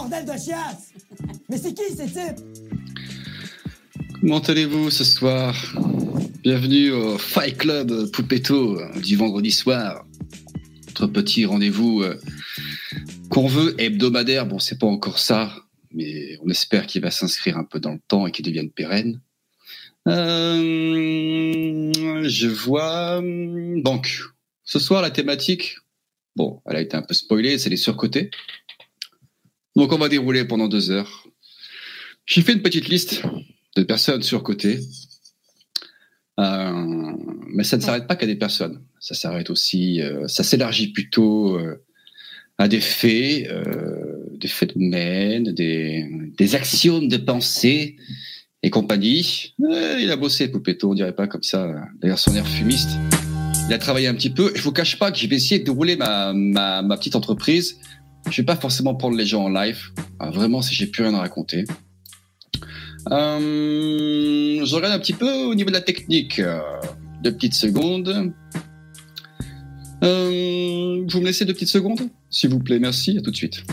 bordel de chiasse Mais c'est qui ces types? Comment allez-vous ce soir? Bienvenue au Fight Club Poupetto du vendredi soir. Notre petit rendez-vous euh, qu'on veut hebdomadaire. Bon, c'est pas encore ça, mais on espère qu'il va s'inscrire un peu dans le temps et qu'il devienne pérenne. Euh, je vois. Donc, ce soir, la thématique, bon, elle a été un peu spoilée, c'est les surcotés. Donc, on va dérouler pendant deux heures. J'ai fait une petite liste de personnes surcotées. Euh, mais ça ne s'arrête pas qu'à des personnes. Ça s'arrête aussi, euh, ça s'élargit plutôt euh, à des faits, euh, des phénomènes, des, des actions de pensée et compagnie. Il a bossé, Poupetto, on dirait pas comme ça. D'ailleurs, son air fumiste. Il a travaillé un petit peu. Je vous cache pas que je vais essayer de dérouler ma petite entreprise. Je vais pas forcément prendre les gens en live. Ah, vraiment, si j'ai plus rien à raconter. Euh, je regarde un petit peu au niveau de la technique. Euh, deux petites secondes. Euh, vous me laissez deux petites secondes S'il vous plaît, merci. À tout de suite.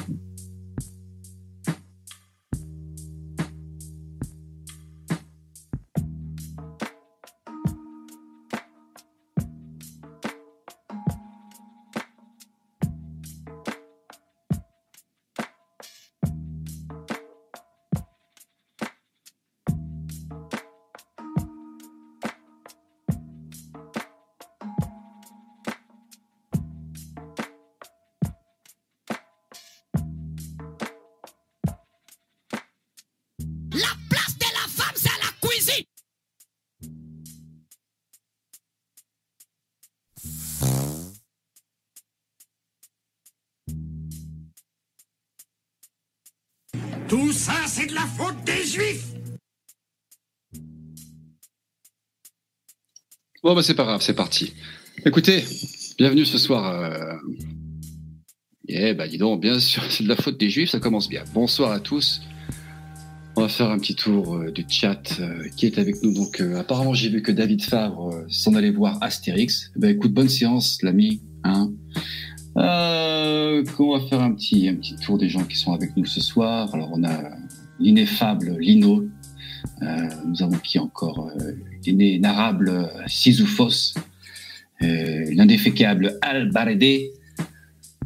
Bon, bah, c'est pas grave, c'est parti. Écoutez, bienvenue ce soir. Euh... Eh bah, dis donc, bien sûr, c'est de la faute des Juifs, ça commence bien. Bonsoir à tous. On va faire un petit tour euh, du chat euh, qui est avec nous. Donc, apparemment, j'ai vu que David Favre s'en allait voir Astérix. Ben, écoute, bonne séance, l'ami. Hein on va faire un petit, un petit tour des gens qui sont avec nous ce soir. Alors, on a l'ineffable Lino. Euh, nous avons qui encore euh, L'inénarrable euh, Sisyphos. L'indéfécable Al-Baredé.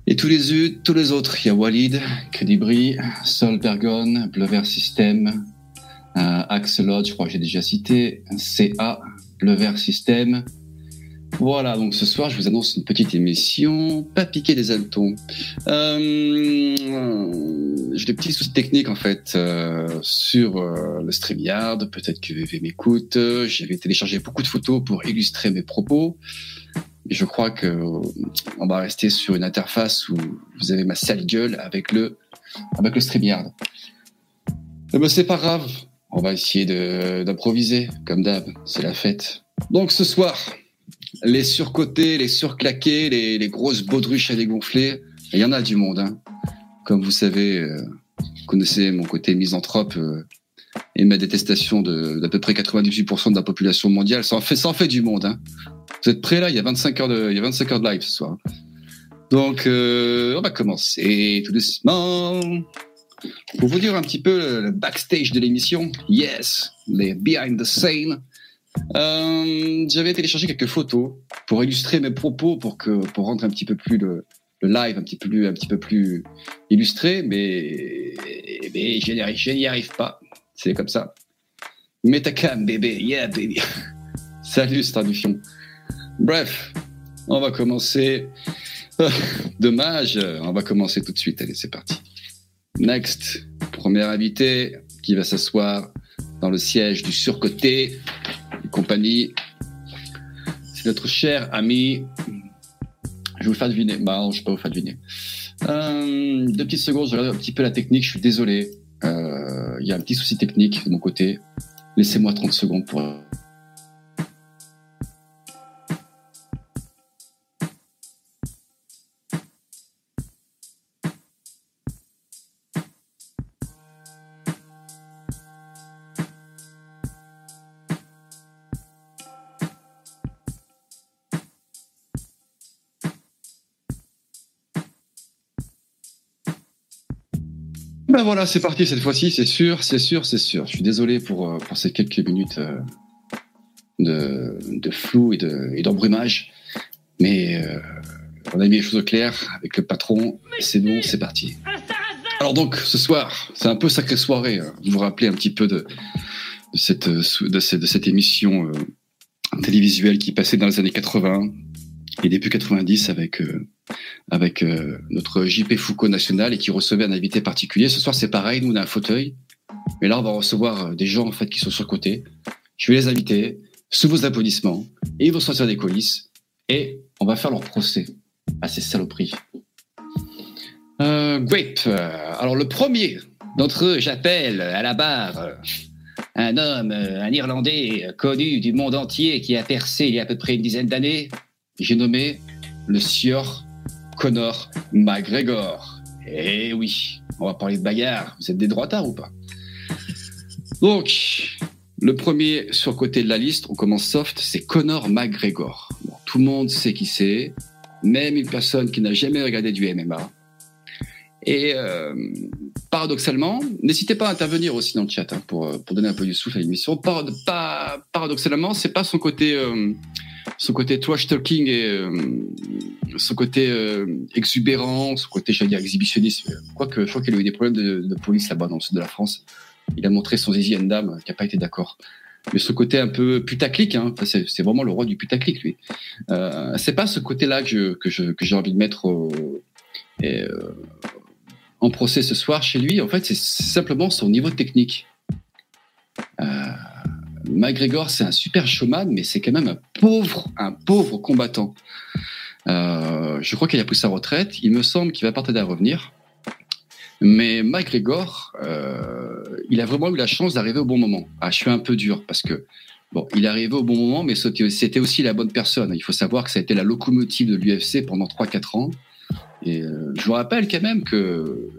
Et tous les, tous les autres, il y a Walid, Credibri, Sol Bergon, Blever System, euh, Axelot, je crois que j'ai déjà cité, CA, Blever System. Voilà, donc ce soir, je vous annonce une petite émission, pas piquer des hannetons. Euh, j'ai des petits soucis techniques en fait euh, sur euh, le StreamYard. Peut-être que VV m'écoute. J'avais téléchargé beaucoup de photos pour illustrer mes propos. Et je crois que on va rester sur une interface où vous avez ma sale gueule avec le avec le StreamYard. Eh ben, c'est pas grave. On va essayer d'improviser, comme d'hab. C'est la fête. Donc ce soir, les surcotés, les surclaqués, les, les grosses baudruches à dégonfler, il y en a du monde. Hein. Comme vous savez, euh, vous connaissez mon côté misanthrope euh, et ma détestation d'à peu près 98% de la population mondiale. Ça en fait, ça en fait du monde. Hein. Vous êtes prêts là? Il y a 25 heures de, il y a 25 heures de live ce soir. Donc, euh, on va commencer tout doucement. Pour vous dire un petit peu le, le backstage de l'émission, yes, les behind the scene. Euh, J'avais téléchargé quelques photos pour illustrer mes propos, pour que pour rendre un petit peu plus le, live un petit peu plus un petit peu plus illustré, mais mais je n'y arrive, pas. C'est comme ça. Mets ta cam, bébé, yeah baby. Salut Stardufion. Bref, on va commencer. Dommage, on va commencer tout de suite. Allez, c'est parti. Next, premier invité qui va s'asseoir dans le siège du surcoté compagnie. C'est notre cher ami. Je vous faire deviner. Bah non, je vais pas vous faire deviner. Euh, deux petites secondes, je regarde un petit peu la technique. Je suis désolé. Euh, Il y a un petit souci technique de mon côté. Laissez-moi 30 secondes pour Voilà, c'est parti cette fois-ci, c'est sûr, c'est sûr, c'est sûr. Je suis désolé pour, euh, pour ces quelques minutes euh, de, de flou et de- et d'embrumage, mais euh, on a mis les choses au clair avec le patron. C'est bon, c'est parti. Alors donc, ce soir, c'est un peu sacrée soirée. hein. Vous vous rappelez un petit peu de, de, cette, euh, de, cette, émission télévisuelle qui passait dans les années 80 et début 90 avec, euh, avec euh, notre JP Foucault national et qui recevait un invité particulier. Ce soir, c'est pareil, nous on a un fauteuil, mais là on va recevoir euh, des gens en fait qui sont sur le côté. Je vais les inviter sous vos applaudissements et ils vont sortir des coulisses et on va faire leur procès à ces saloperies. Euh, great. Euh, Alors le premier d'entre eux, j'appelle à la barre un homme, euh, un Irlandais euh, connu du monde entier qui a percé il y a à peu près une dizaine d'années. J'ai nommé le sieur Connor McGregor. Eh oui, on va parler de bagarre. Vous êtes des droitards ou pas? Donc, le premier sur côté de la liste, on commence soft, c'est Connor McGregor. Tout le monde sait qui c'est, même une personne qui n'a jamais regardé du MMA. Et euh, paradoxalement, n'hésitez pas à intervenir aussi dans le chat hein, pour, euh, pour donner un peu du souffle à l'émission. Par, pas, paradoxalement, c'est pas son côté, euh, son côté trash talking et euh, son côté euh, exubérant, son côté, j'allais dire, exhibitionniste. Quoique, je crois qu'il a eu des problèmes de, police là-bas dans le sud de la France. Il a montré son zizi à dame qui n'a pas été d'accord. Mais ce côté un peu putaclic, hein, c'est vraiment le roi du putaclic, lui. Euh, c'est pas ce côté-là que je- que je- que j'ai envie de mettre au- euh, en procès ce soir chez lui. En fait, c'est simplement son niveau technique. Euh, McGregor, c'est un super showman, mais c'est quand même un pauvre, un pauvre combattant. Euh, je crois qu'il a pris sa retraite. Il me semble qu'il va partir à revenir. Mais McGregor, euh, il a vraiment eu la chance d'arriver au bon moment. Ah, je suis un peu dur parce que bon, il est arrivé au bon moment, mais c'était aussi la bonne personne. Il faut savoir que ça a été la locomotive de l'UFC pendant 3-4 ans. Et euh, je vous rappelle quand même que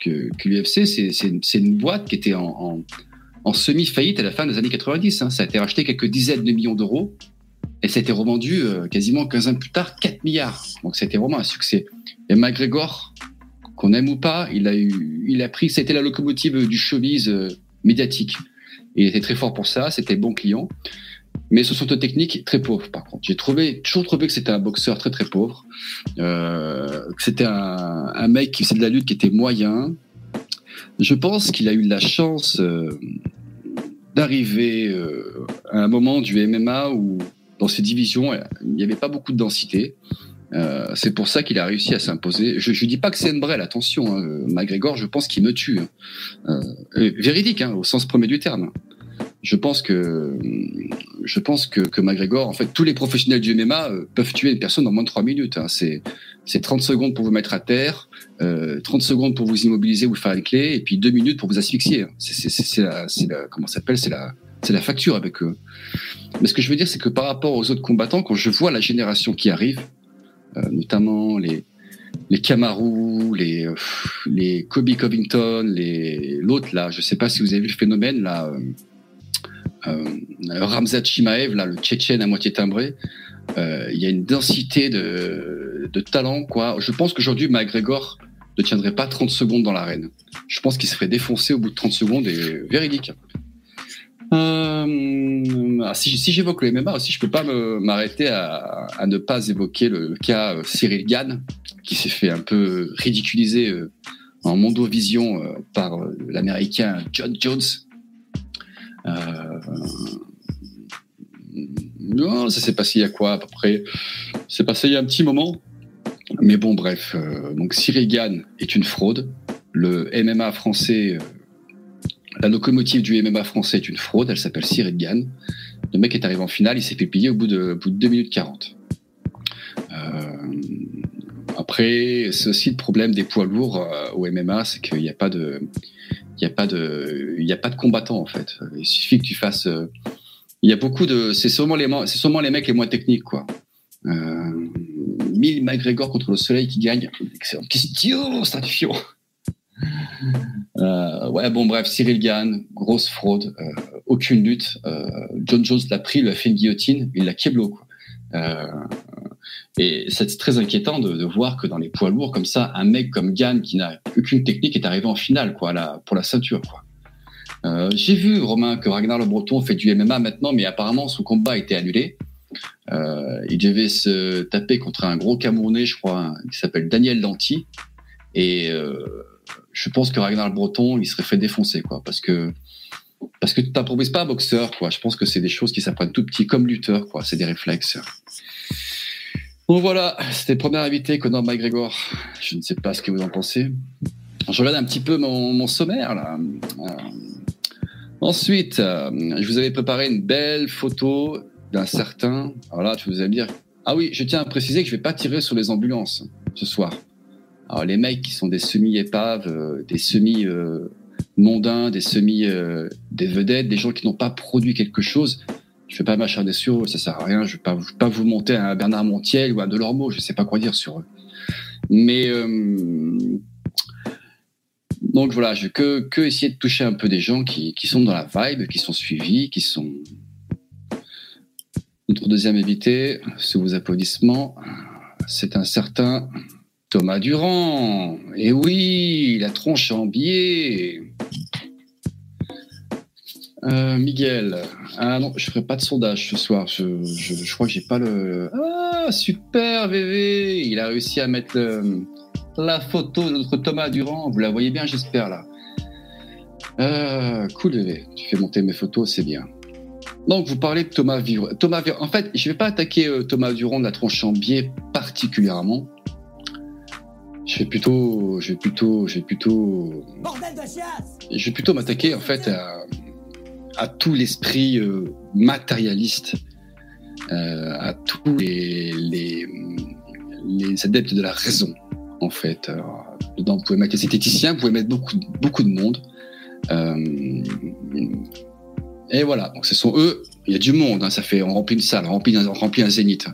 que, l'UFC, c'est une, boîte qui était en, en semi-faillite à la fin des années 90. hein. Ça a été racheté quelques dizaines de millions d'euros et ça a été revendu euh, quasiment 15 ans plus tard 4 milliards. Donc ça a été vraiment un succès. Et McGregor, qu'on aime ou pas, il a eu, il a pris, c'était la locomotive du showbiz euh, médiatique. Il était très fort pour ça, c'était bon client. Mais ce sont des techniques très pauvres, par contre. J'ai trouvé, toujours trouvé que c'était un boxeur très très pauvre, euh, que c'était un, un mec qui faisait de la lutte qui était moyen. Je pense qu'il a eu la chance euh, d'arriver euh, à un moment du MMA où, dans ces divisions, il n'y avait pas beaucoup de densité. Euh, c'est pour ça qu'il a réussi à s'imposer. Je ne dis pas que c'est Brel, attention. Hein. McGregor, je pense qu'il me tue. hein. Véridique, hein, au sens premier du terme. Je pense que je pense que, que McGregor, en fait, tous les professionnels du MMA euh, peuvent tuer une personne en moins de 3 minutes. Hein. C'est c'est 30 secondes pour vous mettre à terre, euh, 30 secondes pour vous immobiliser ou faire une clé, et puis 2 minutes pour vous asphyxier. C'est c'est- la, la comment s'appelle C'est la c'est la facture avec eux. Mais ce que je veux dire, c'est que par rapport aux autres combattants, quand je vois la génération qui arrive, euh, notamment les les Kamaru, les les Kobe Covington, les l'autre là, je sais pas si vous avez vu le phénomène là, euh, Ramzat Chimaev là, le Tchétchène à moitié timbré. Euh, Il y a une densité de de talent quoi. Je pense qu'aujourd'hui McGregor ne tiendrait pas 30 secondes dans l'arène. Je pense qu'il se ferait défoncer au bout de 30 secondes et véridique. Euh, ah, si j'évoque le MMA aussi, je peux pas m'arrêter à, ne pas évoquer le cas euh, Cyril Gann, qui s'est fait un peu ridiculiser euh, en mondovision euh, par euh, l'américain John Jones. Euh, non, ça s'est passé il y a quoi à peu près? C'est passé il y a un petit moment. Mais bon, bref. euh, donc Gann est une fraude. Le MMA français, euh, la locomotive du MMA français est une fraude. Elle s'appelle Cyril. Le mec est arrivé en finale, il s'est fait piller au bout de, au bout de 2 minutes 40. Euh, après, c'est aussi le problème des poids lourds euh, au MMA, c'est qu'il n'y a pas de, il y a pas de, il y a pas de combattants en fait. Il suffit que tu fasses. euh, il y a beaucoup de, c'est sûrement les, c'est sûrement les mecs les moins techniques quoi. Euh, Mille McGregor contre le Soleil qui gagne. Excellente question, statifiant. Euh, ouais, bon, bref, Cyril Gann, grosse fraude, euh, aucune lutte. Euh, John Jones l'a pris, il a fait une guillotine, il l'a keblo. Quoi. Et c'est très inquiétant de, de, voir que dans les poids lourds comme ça, un mec comme Gann qui n'a aucune technique est arrivé en finale quoi, là, pour la ceinture. Quoi. Euh, J'ai vu Romain que Ragnar Le Breton fait du MMA maintenant, mais apparemment son combat a été annulé. Euh, il devait se taper contre un gros Camerounais, je crois, qui s'appelle Daniel Danti. Et euh, je pense que Ragnar Le Breton, il serait fait défoncer, quoi, parce que parce que tu t'improvises pas boxeur, quoi. Je pense que c'est des choses qui s'apprennent tout petit, comme lutteur, quoi. C'est des réflexes. Donc voilà, c'était le premier invité, Conor McGregor. Je ne sais pas ce que vous en pensez. Je regarde un petit peu mon, sommaire là. Euh, ensuite, euh, je vous avais préparé une belle photo d'un certain. Alors là, tu vous allez me dire. Ah oui, je tiens à préciser que je vais pas tirer sur les ambulances ce soir. Alors les mecs qui sont des semi-épaves, euh, des semi mondains, des semi, des vedettes, des gens qui n'ont pas produit quelque chose. Je vais pas m'acharner sur eux, ça sert à rien. Je vais pas, vais pas vous monter à un Bernard Montiel ou à Delormeau, je sais pas quoi dire sur eux. Mais euh, donc voilà, je que, que essayer de toucher un peu des gens qui, qui sont dans la vibe, qui sont suivis, qui sont. Notre deuxième invité, sous vos applaudissements, c'est un certain Thomas Durand. Et oui, la tronche en biais. Euh, Miguel. Ah non, je ferai pas de sondage ce soir. Je, je, je crois que j'ai pas le. Ah, super, VV. Il a réussi à mettre le, la photo de notre Thomas Durand. Vous la voyez bien, j'espère, là. Euh, cool, VV. Tu fais monter mes photos, c'est bien. Donc, vous parlez de Thomas Durand. Thomas En fait, je vais pas attaquer euh, Thomas Durand de la tronche en biais particulièrement. Je vais plutôt, je vais plutôt, je vais plutôt, Bordel de chiasse je vais plutôt m'attaquer en fait à, à tout l'esprit euh, matérialiste, euh, à tous les, adeptes de la raison, en fait. Alors, dedans, vous pouvez mettre les synthéticiens, vous pouvez mettre beaucoup, beaucoup de monde. Euh, et voilà, donc ce sont eux, il y a du monde, hein, ça fait, on remplit une salle, on remplit un, zénith.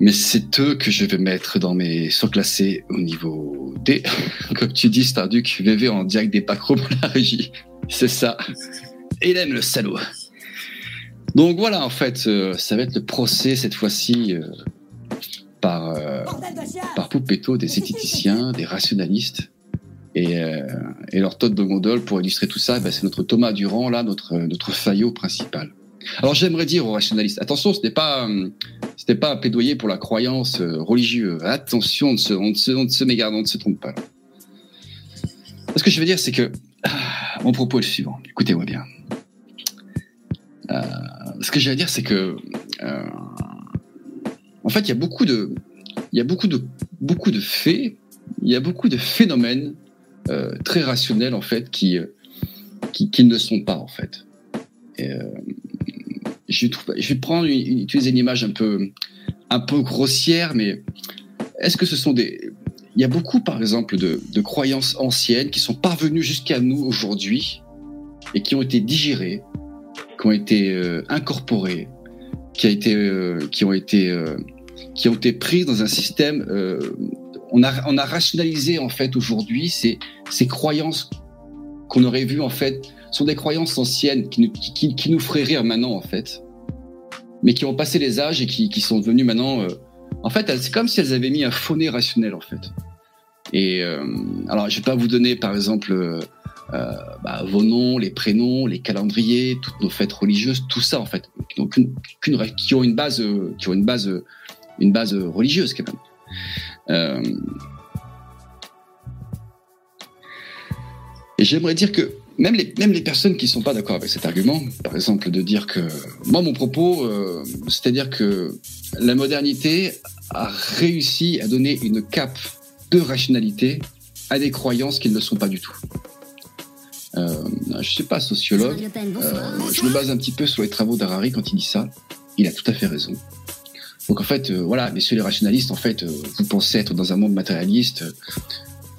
Mais c'est eux que je vais mettre dans mes surclassés au niveau D. Comme tu dis, Starduc, VV en direct des pacros pour. C'est ça. Aime le salaud. Donc voilà, en fait, euh, ça va être le procès cette fois-ci euh, par, euh, par Poupetto, des esthéticiens, des rationalistes. Et, euh, et leur Todd de gondole pour illustrer tout ça, ben, c'est notre Thomas Durand, là, notre, notre faillot principal. Alors j'aimerais dire aux rationalistes, attention, ce n'est pas, pas un plaidoyer pour la croyance religieuse. Attention, on ne se, on ne se, on ne se mégarde, on ne se trompe pas. là. Ce que je veux dire, c'est que mon propos est le suivant. Écoutez-moi bien. Euh, ce que je veux dire, c'est que euh, en fait, il y a beaucoup de, il y a beaucoup de, beaucoup de faits, il y a beaucoup de phénomènes euh, très rationnels en fait qui, qui, ne sont pas en fait. Je, vais prendre une, une- utiliser une image un peu, un peu grossière, mais est-ce que ce sont des, il y a beaucoup par exemple de, de croyances anciennes qui sont parvenues jusqu'à nous aujourd'hui et qui ont été digérées, qui ont été euh, incorporées, qui a été, euh, qui ont été, euh, qui ont été prises dans un système. euh, on a, on a rationalisé en fait aujourd'hui ces, ces croyances qu'on aurait vues en fait sont des croyances anciennes qui nous, qui, qui- nous feraient rire maintenant en fait, mais qui ont passé les âges et qui, qui sont devenues maintenant. En fait, c'est comme si elles avaient mis un faux rationnel en fait. Et euh, alors, je vais pas vous donner par exemple euh, bah, vos noms, les prénoms, les calendriers, toutes nos fêtes religieuses, tout ça en fait, qui ont, une base, qui ont une base, une base religieuse quand même. Euh, et j'aimerais dire que même les, même les personnes qui ne sont pas d'accord avec cet argument, par exemple de dire que moi mon propos, euh, c'est-à-dire que la modernité a réussi à donner une cape de rationalité à des croyances qui ne le sont pas du tout. Euh, je ne suis pas sociologue, euh, je me base un petit peu sur les travaux d'Harari quand il dit ça. Il a tout à fait raison. Donc en fait, euh, voilà, messieurs les rationalistes, en fait, euh, vous pensez être dans un monde matérialiste, euh,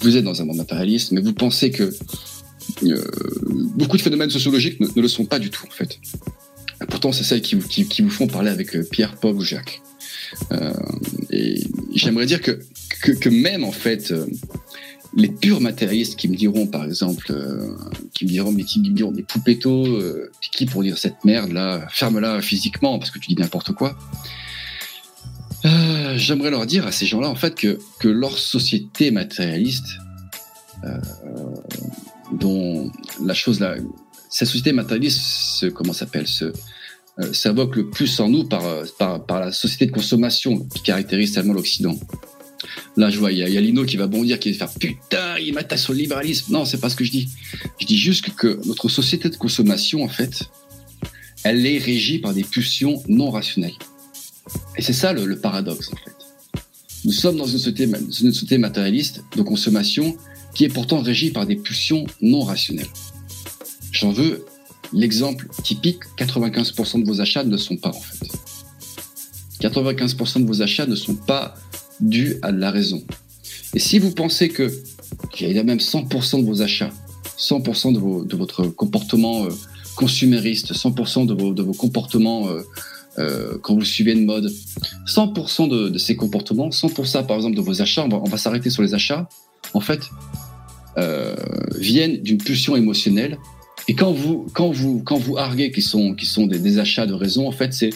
vous êtes dans un monde matérialiste, mais vous pensez que beaucoup de phénomènes sociologiques ne, le sont pas du tout, en fait. Pourtant, c'est celles qui, vous- font parler avec euh, Pierre, Paul ou Jacques. Euh, et j'aimerais dire que, même, en fait, euh, les purs matérialistes qui me diront, par exemple, euh, qui me diront, mais qui me diront, des poupettos, euh, qui pour dire cette merde là, ferme-la physiquement parce que tu dis n'importe quoi. Euh, j'aimerais leur dire à ces gens-là, en fait, que, leur société matérialiste, euh, dont la chose là, cette société matérialiste, se, comment s'appelle, se, euh, s'invoque le plus en nous par, par, par la société de consommation qui caractérise tellement l'Occident. Là, je vois, il y, a Lino qui va bondir, qui va faire putain, il m'attaque sur le libéralisme. Non, c'est pas ce que je dis. Je dis juste que notre société de consommation, en fait, elle est régie par des pulsions non rationnelles. Et c'est ça le, paradoxe, en fait. Nous sommes dans une société, une société matérialiste de consommation qui est pourtant régie par des pulsions non rationnelles. J'en veux l'exemple typique 95% de vos achats ne sont pas, en fait. 95% de vos achats ne sont pas dû à de la raison. Et si vous pensez que a même 100% de vos achats, 100% de, votre comportement euh, consumériste, 100% de vos, comportements euh, euh, quand vous suivez une mode, 100% de, de, ces comportements, 100% par exemple de vos achats, on va, s'arrêter sur les achats, en fait, viennent d'une pulsion émotionnelle. Et quand vous, quand vous, quand vous arguez qu'ils sont, qui sont des, achats de raison, en fait, c'est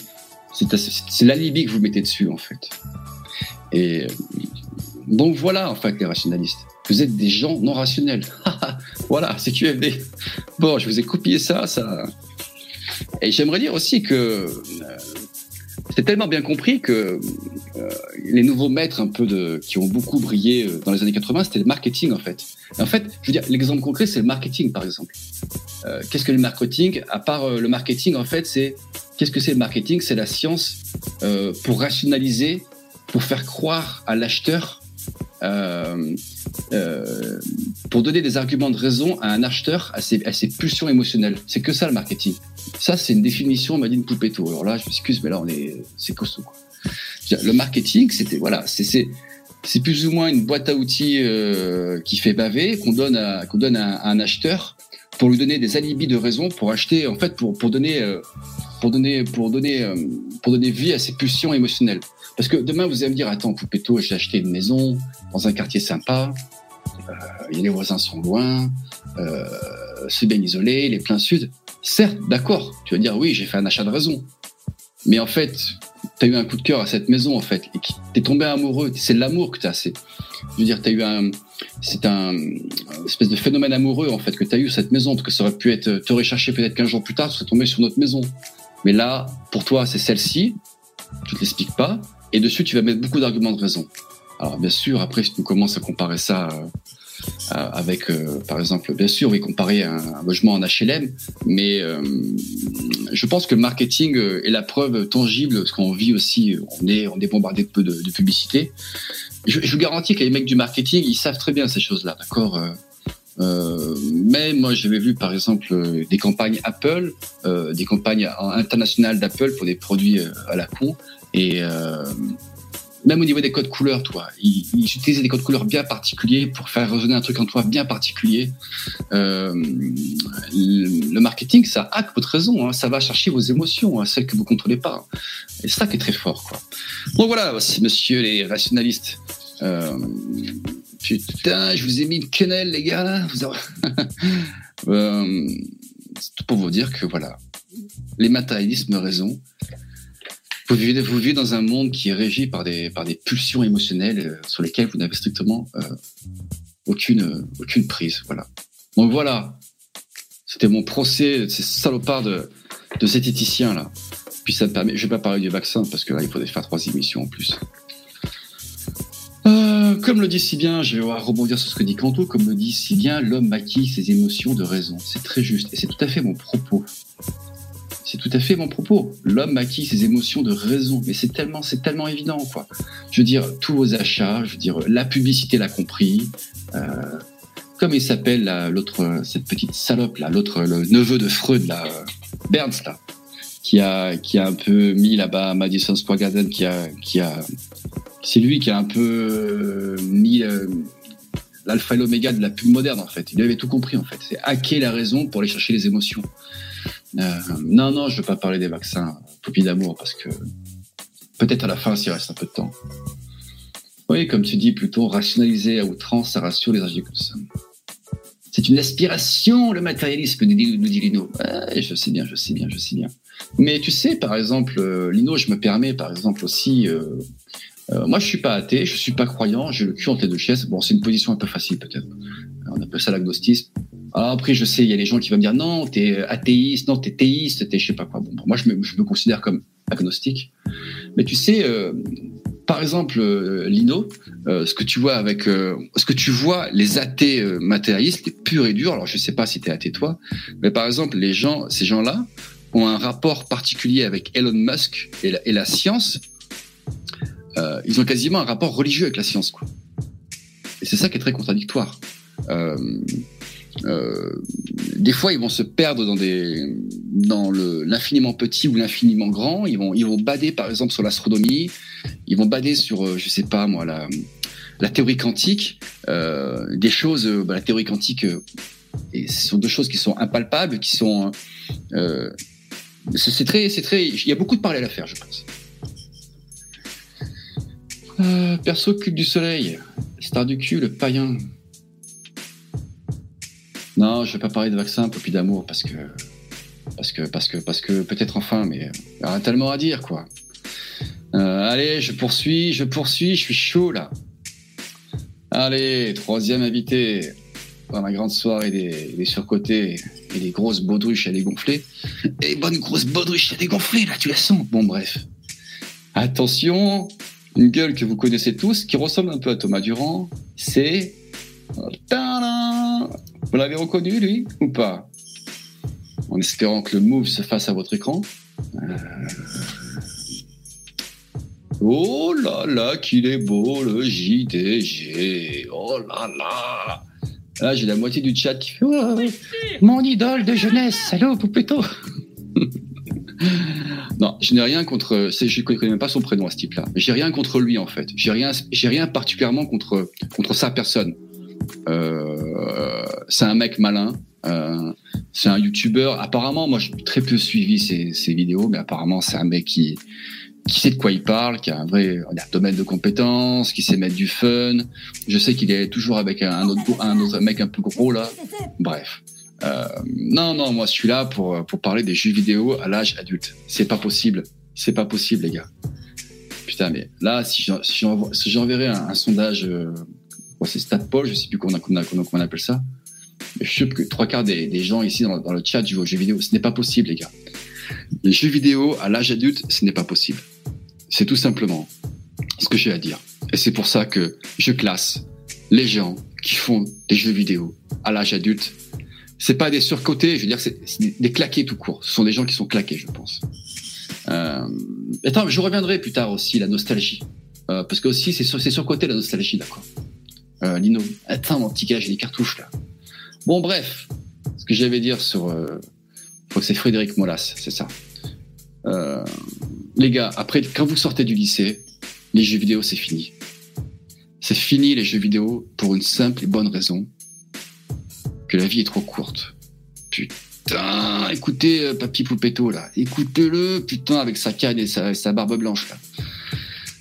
c'est l'alibi que vous mettez dessus, en fait. Et donc voilà, en fait, les rationalistes. Vous êtes des gens non rationnels. voilà, c'est QFD. Bon, je vous ai copié ça, ça. Et j'aimerais dire aussi que euh, c'est tellement bien compris que euh, les nouveaux maîtres un peu de qui ont beaucoup brillé euh, dans les années 80, c'était le marketing en fait. en fait, je veux dire, l'exemple concret, c'est le marketing par exemple. qu'est-ce que le marketing? À part le marketing, en fait, c'est qu'est-ce que c'est le marketing? C'est la science pour rationaliser pour faire croire à l'acheteur, euh, euh, pour donner des arguments de raison à un acheteur, à ses, pulsions émotionnelles. C'est que ça le marketing. Ça, c'est une définition Madine Poupetto. Alors là, je m'excuse, mais là, on est, c'est costaud. Quoi. Le marketing, c'était voilà, c'est c'est plus ou moins une boîte à outils euh, qui fait baver, qu'on donne à qu'on donne à, un acheteur pour lui donner des alibis de raison pour acheter, en fait, pour pour donner euh, pour donner pour donner euh, pour donner vie à ses pulsions émotionnelles. Parce que demain, vous allez me dire, attends, Poupetto, j'ai acheté une maison dans un quartier sympa, euh, les voisins sont loin, c'est bien isolé, il est plein sud. Certes, d'accord, tu vas dire, oui, j'ai fait un achat de raison. Mais en fait, tu as eu un coup de cœur à cette maison, en fait, et t'es tombé amoureux, c'est l'amour que tu as. Je veux dire, tu as eu un, c'est un, espèce de phénomène amoureux, en fait, que tu as eu cette maison, parce que ça aurait pu être, tu aurais cherché peut-être 15 jours plus tard, tu serais tombé sur notre maison. Mais là, pour toi, c'est celle-ci, tu te l'expliques pas, et dessus, tu vas mettre beaucoup d'arguments de raison. Alors, bien sûr, après, si tu commences à comparer ça euh, avec, euh, par exemple, bien sûr, oui, comparer un, un logement en HLM, mais euh, je pense que le marketing est la preuve tangible, parce qu'on vit aussi, on est, on est bombardé de peu de, publicité. Je, vous garantis que les mecs du marketing, ils savent très bien ces choses-là, d'accord euh, mais moi, j'avais vu par exemple des campagnes Apple, euh, des campagnes internationales d'Apple pour des produits à la con, et euh, même au niveau des codes couleurs, toi, ils, ils, utilisaient des codes couleurs bien particuliers pour faire résonner un truc en toi bien particulier. Euh, le marketing, ça hack votre raison, hein, ça va chercher vos émotions, hein, celles que vous contrôlez pas. Et ça qui est très fort, quoi. Bon voilà, monsieur les rationalistes. Euh, putain, je vous ai mis une quenelle, les gars. Vous avez... euh, c'est tout pour vous dire que voilà, les matérialismes raison, vous vivez, dans un monde qui est régi par des, par des pulsions émotionnelles euh, sur lesquelles vous n'avez strictement euh, aucune, aucune prise. Voilà. Donc voilà, c'était mon procès, ces salopards de, de cet éthicien là. Puis ça me permet, je vais pas parler du vaccin parce que là il faudrait faire trois émissions en plus. Euh, comme le dit si bien, je vais rebondir sur ce que dit Canto, comme le dit si bien, l'homme maquille ses émotions de raison. C'est très juste et c'est tout à fait mon propos. C'est tout à fait mon propos. L'homme acquis ses émotions de raison, mais c'est tellement, c'est tellement évident, quoi. Je veux dire, tous vos achats, je veux dire, la publicité l'a compris. Euh, comme il s'appelle l'autre, cette petite salope là, l'autre, le neveu de Freud là, Berns là, qui a, qui a un peu mis là-bas Madison Square Garden, qui a, qui a, c'est lui qui a un peu mis euh, l'alpha et l'oméga de la pub moderne en fait. Il avait tout compris en fait. C'est hacker la raison pour aller chercher les émotions. Euh, non, non, je veux pas parler des vaccins, poupie d'amour, parce que peut-être à la fin, s'il reste un peu de temps. Oui, comme tu dis, plutôt rationaliser à outrance, ça rassure les âgés comme ça. C'est une aspiration, le matérialisme, nous dit, Lino. Je sais bien, je sais bien, je sais bien. Mais tu sais, par exemple, euh, Lino, je me permets, par exemple, aussi, euh, moi, je suis pas athée, je suis pas croyant, j'ai le cul entre les deux chaises. Bon, c'est une position un peu facile peut-être. On appelle ça l'agnostisme. Alors après, je sais, il y a les gens qui vont me dire non, t'es athéiste, non, t'es théiste, t'es je sais pas quoi. Bon, moi, je me, je me considère comme agnostique. Mais tu sais, euh, par exemple, euh, Lino, euh, ce que tu vois avec, ce que tu vois, les athées matérialistes, purs et durs. Alors, je sais pas si t'es athée toi, mais par exemple, les gens, ces gens-là ont un rapport particulier avec Elon Musk et la, et la science. Ils ont quasiment un rapport religieux avec la science, quoi. Et c'est ça qui est très contradictoire. Euh, euh, des fois, ils vont se perdre dans des dans l'infiniment petit ou l'infiniment grand. Ils vont ils vont bader par exemple sur l'astronomie. Ils vont bader sur euh, je sais pas moi la théorie quantique, des choses. la théorie quantique, ce sont deux choses qui sont impalpables, qui sont. c'est très c'est très. Il y a beaucoup de parallèles à faire, je pense. Perso cul du soleil, star du cul, le païen. Non, je vais pas parler de vaccin, Poppy d'amour, parce que, parce que, parce que, parce que, peut-être enfin, mais il y aura tellement à dire, quoi. Euh, allez, je poursuis, je poursuis, je suis chaud là. Allez, troisième invité dans la grande soirée des, des surcotés et des grosses baudruches à dégonfler. Et bonne grosse baudruche à dégonfler, là, tu la sens. Bon, bref. Attention, une gueule que vous connaissez tous, qui ressemble un peu à Thomas Durand, c'est... Vous l'avez reconnu, lui, ou pas? En espérant que le move se fasse à votre écran. Euh, Oh là là, qu'il est beau, le JDG Oh là là Là, j'ai la moitié du chat qui fait oh, Mon idole de jeunesse, allô, Poupetto Non, je n'ai rien contre. Je ne connais même pas son prénom à ce type-là. J'ai rien contre lui en fait. J'ai rien. Rien particulièrement contre contre sa personne. Euh, c'est un mec malin. Euh, c'est un YouTuber. Apparemment, moi, j'ai très peu suivi ses, vidéos, mais apparemment, c'est un mec qui qui sait de quoi il parle, qui a un vrai dire, domaine de compétences, qui sait mettre du fun. Je sais qu'il est toujours avec un autre un autre mec un peu gros là. Bref. Euh, non, non, moi je suis là pour, pour parler des jeux vidéo à l'âge adulte. C'est pas possible. C'est pas possible, les gars. Putain, mais là, si j'en- si j'enverrais un, un sondage, euh, ouais, c'est StatPol, je sais plus comment on, appelle ça. Mais je sûr que trois quarts des, gens ici dans, le chat jouent aux jeux vidéo. Ce n'est pas possible, les gars. Les jeux vidéo à l'âge adulte, ce n'est pas possible. C'est tout simplement ce que j'ai à dire. Et c'est pour ça que je classe les gens qui font des jeux vidéo à l'âge adulte c'est pas des surcotés, je veux dire, c'est des- claqués tout court. Ce sont des gens qui sont claqués, je pense. Euh, attends, je reviendrai plus tard aussi, la nostalgie. Euh, parce que aussi, c'est surcoté la nostalgie, d'accord. Euh, Lino, attends, mon petit gars, j'ai des cartouches là. Bon, bref, ce que j'avais à dire sur. Euh, c'est Frédéric Molas, c'est ça. Euh, les gars, après, quand vous sortez du lycée, les jeux vidéo, c'est fini. C'est fini les jeux vidéo pour une simple et bonne raison que la vie est trop courte. Putain, écoutez euh, Papy Poupetto là, écoutez-le, putain, avec sa canne et sa, sa barbe blanche là.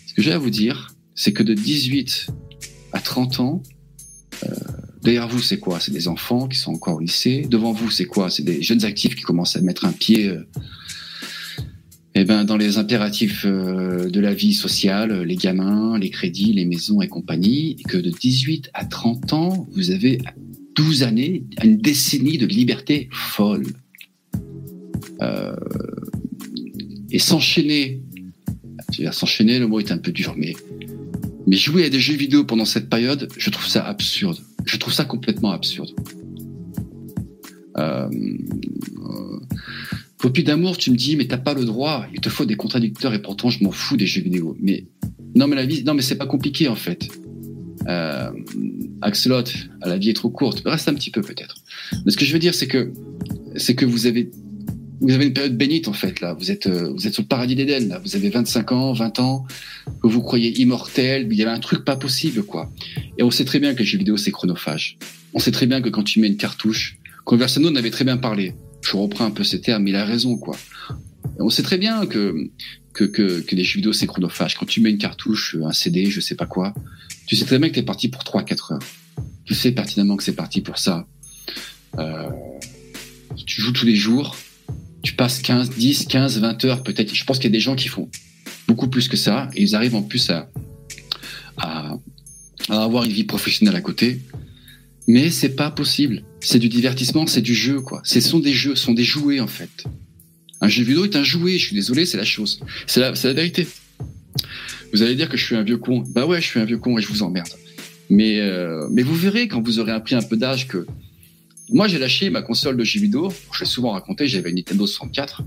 Ce que j'ai à vous dire, c'est que de 18 à 30 ans, euh, derrière vous c'est quoi? C'est des enfants qui sont encore au lycée. Devant vous c'est quoi? C'est des jeunes actifs qui commencent à mettre un pied euh, eh ben, dans les impératifs euh, de la vie sociale, les gamins, les crédits, les maisons et compagnie, que de 18 à 30 ans, vous avez 12 années, une décennie de liberté folle. Et s'enchaîner, s'enchaîner, le mot est un peu dur, mais, mais jouer à des jeux vidéo pendant cette période, je trouve ça absurde. Je trouve ça complètement absurde. Euh, euh, Poppy d'amour, tu me dis, mais t'as pas le droit, il te faut des contradicteurs et pourtant je m'en fous des jeux vidéo. Mais non, mais la vie, non, mais c'est pas compliqué en fait. Euh, Axelot, la vie est trop courte. Reste un petit peu peut-être. Mais ce que je veux dire, c'est que c'est que vous avez vous avez une période bénite en fait là. Vous êtes euh, vous êtes sur le paradis d'Éden là. Vous avez 25 ans, 20 ans, que vous croyez immortel. Il y avait un truc pas possible quoi. Et on sait très bien que les jeux vidéo c'est chronophage. On sait très bien que quand tu mets une cartouche, Conversano en avait très bien parlé. Je reprends un peu ces termes, mais il a raison quoi. On sait très bien que que, que, que les jeux vidéo c'est chronophage. Quand tu mets une cartouche, un CD, je sais pas quoi, tu sais très bien que t'es parti pour 3-4 heures. Tu sais pertinemment que c'est parti pour ça. Euh, tu joues tous les jours, tu passes 15, 10, 15, 20 heures peut-être. Je pense qu'il y a des gens qui font beaucoup plus que ça et ils arrivent en plus à, à avoir une vie professionnelle à côté. Mais c'est pas possible. C'est du divertissement, c'est du jeu, quoi. Ce sont des jeux, sont des jouets, en fait. Un jeu vidéo est un jouet, je suis désolé, c'est la chose. C'est la, la vérité. Vous allez dire que je suis un vieux con. Bah ouais, je suis un vieux con et je vous emmerde. Mais, euh, mais vous verrez quand vous aurez appris un peu d'âge que moi j'ai lâché ma console de jeux vidéo. Je l'ai souvent raconté, j'avais une Nintendo 64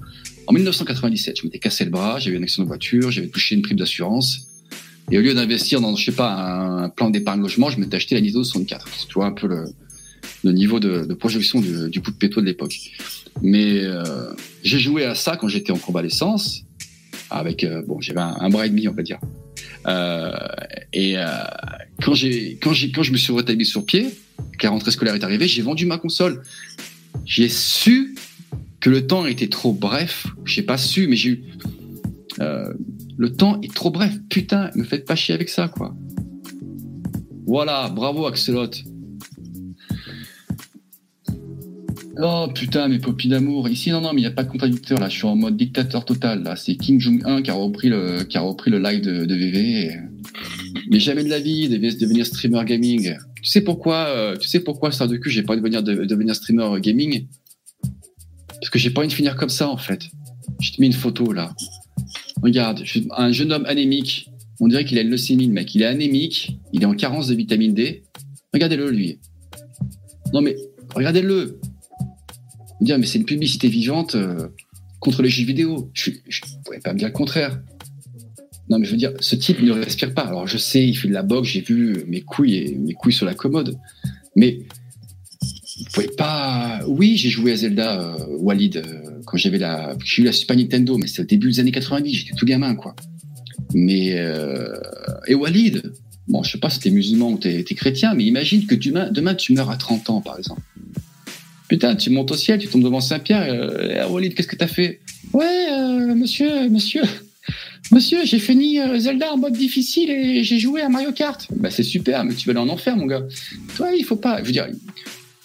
en 1997. Je m'étais cassé le bras, j'avais une accident de voiture, j'avais touché une prime d'assurance. Et au lieu d'investir dans, je sais pas, un plan d'épargne logement, je m'étais acheté la Nintendo 64. Tu vois un peu le, le niveau de, de projection du, du coup de péto de l'époque. Mais euh, j'ai joué à ça quand j'étais en convalescence, avec euh, bon, j'avais un, un, bras et demi, on va dire. Euh, et euh, quand j'ai quand j'ai quand je me suis rétabli sur pied, que la rentrée scolaire est arrivée, j'ai vendu ma console. J'ai su que le temps était trop bref. J'ai pas su, mais j'ai eu euh, le temps est trop bref. Putain, me faites pas chier avec ça, quoi. Voilà, bravo Axelot. Oh putain, mes popis d'amour. Ici, non, non, mais il n'y a pas de contradicteur. Là, je suis en mode dictateur total. Là, c'est Kim Jong-un qui a repris le, qui a repris le live de, de VV. Mais jamais de la vie, devait devenir streamer gaming. Tu sais pourquoi, euh, tu sais pourquoi, star de cul, j'ai pas envie de devenir, de, devenir streamer gaming? Parce que j'ai pas envie de finir comme ça, en fait. Je te mets une photo, là. Regarde, un jeune homme anémique. On dirait qu'il a une leucémie, le mec. Il est anémique. Il est en carence de vitamine D. Regardez-le, lui. Non, mais, regardez-le dire mais c'est une publicité vivante euh, contre les jeux vidéo. Je ne pourrais pas me dire le contraire. Non, mais je veux dire, ce type ne respire pas. Alors je sais, il fait de la boxe, j'ai vu mes couilles et mes couilles sur la commode. Mais vous pouvez pas. Oui, j'ai joué à Zelda euh, Walid euh, quand j'avais la. J'ai eu la Super Nintendo, mais c'était au début des années 90, j'étais tout gamin, quoi. Mais et Walid, bon, je sais pas si t'es musulman ou t'es es chrétien, mais imagine que demain, demain tu meurs à 30 ans, par exemple. Putain, tu montes au ciel, tu tombes devant Saint-Pierre. Euh, Walid, qu'est-ce que t'as fait? Ouais, euh, monsieur, monsieur, monsieur, j'ai fini euh, Zelda en mode difficile et j'ai joué à Mario Kart. Bah c'est super, mais tu vas aller en enfer, mon gars. Toi, il faut pas. Je veux dire,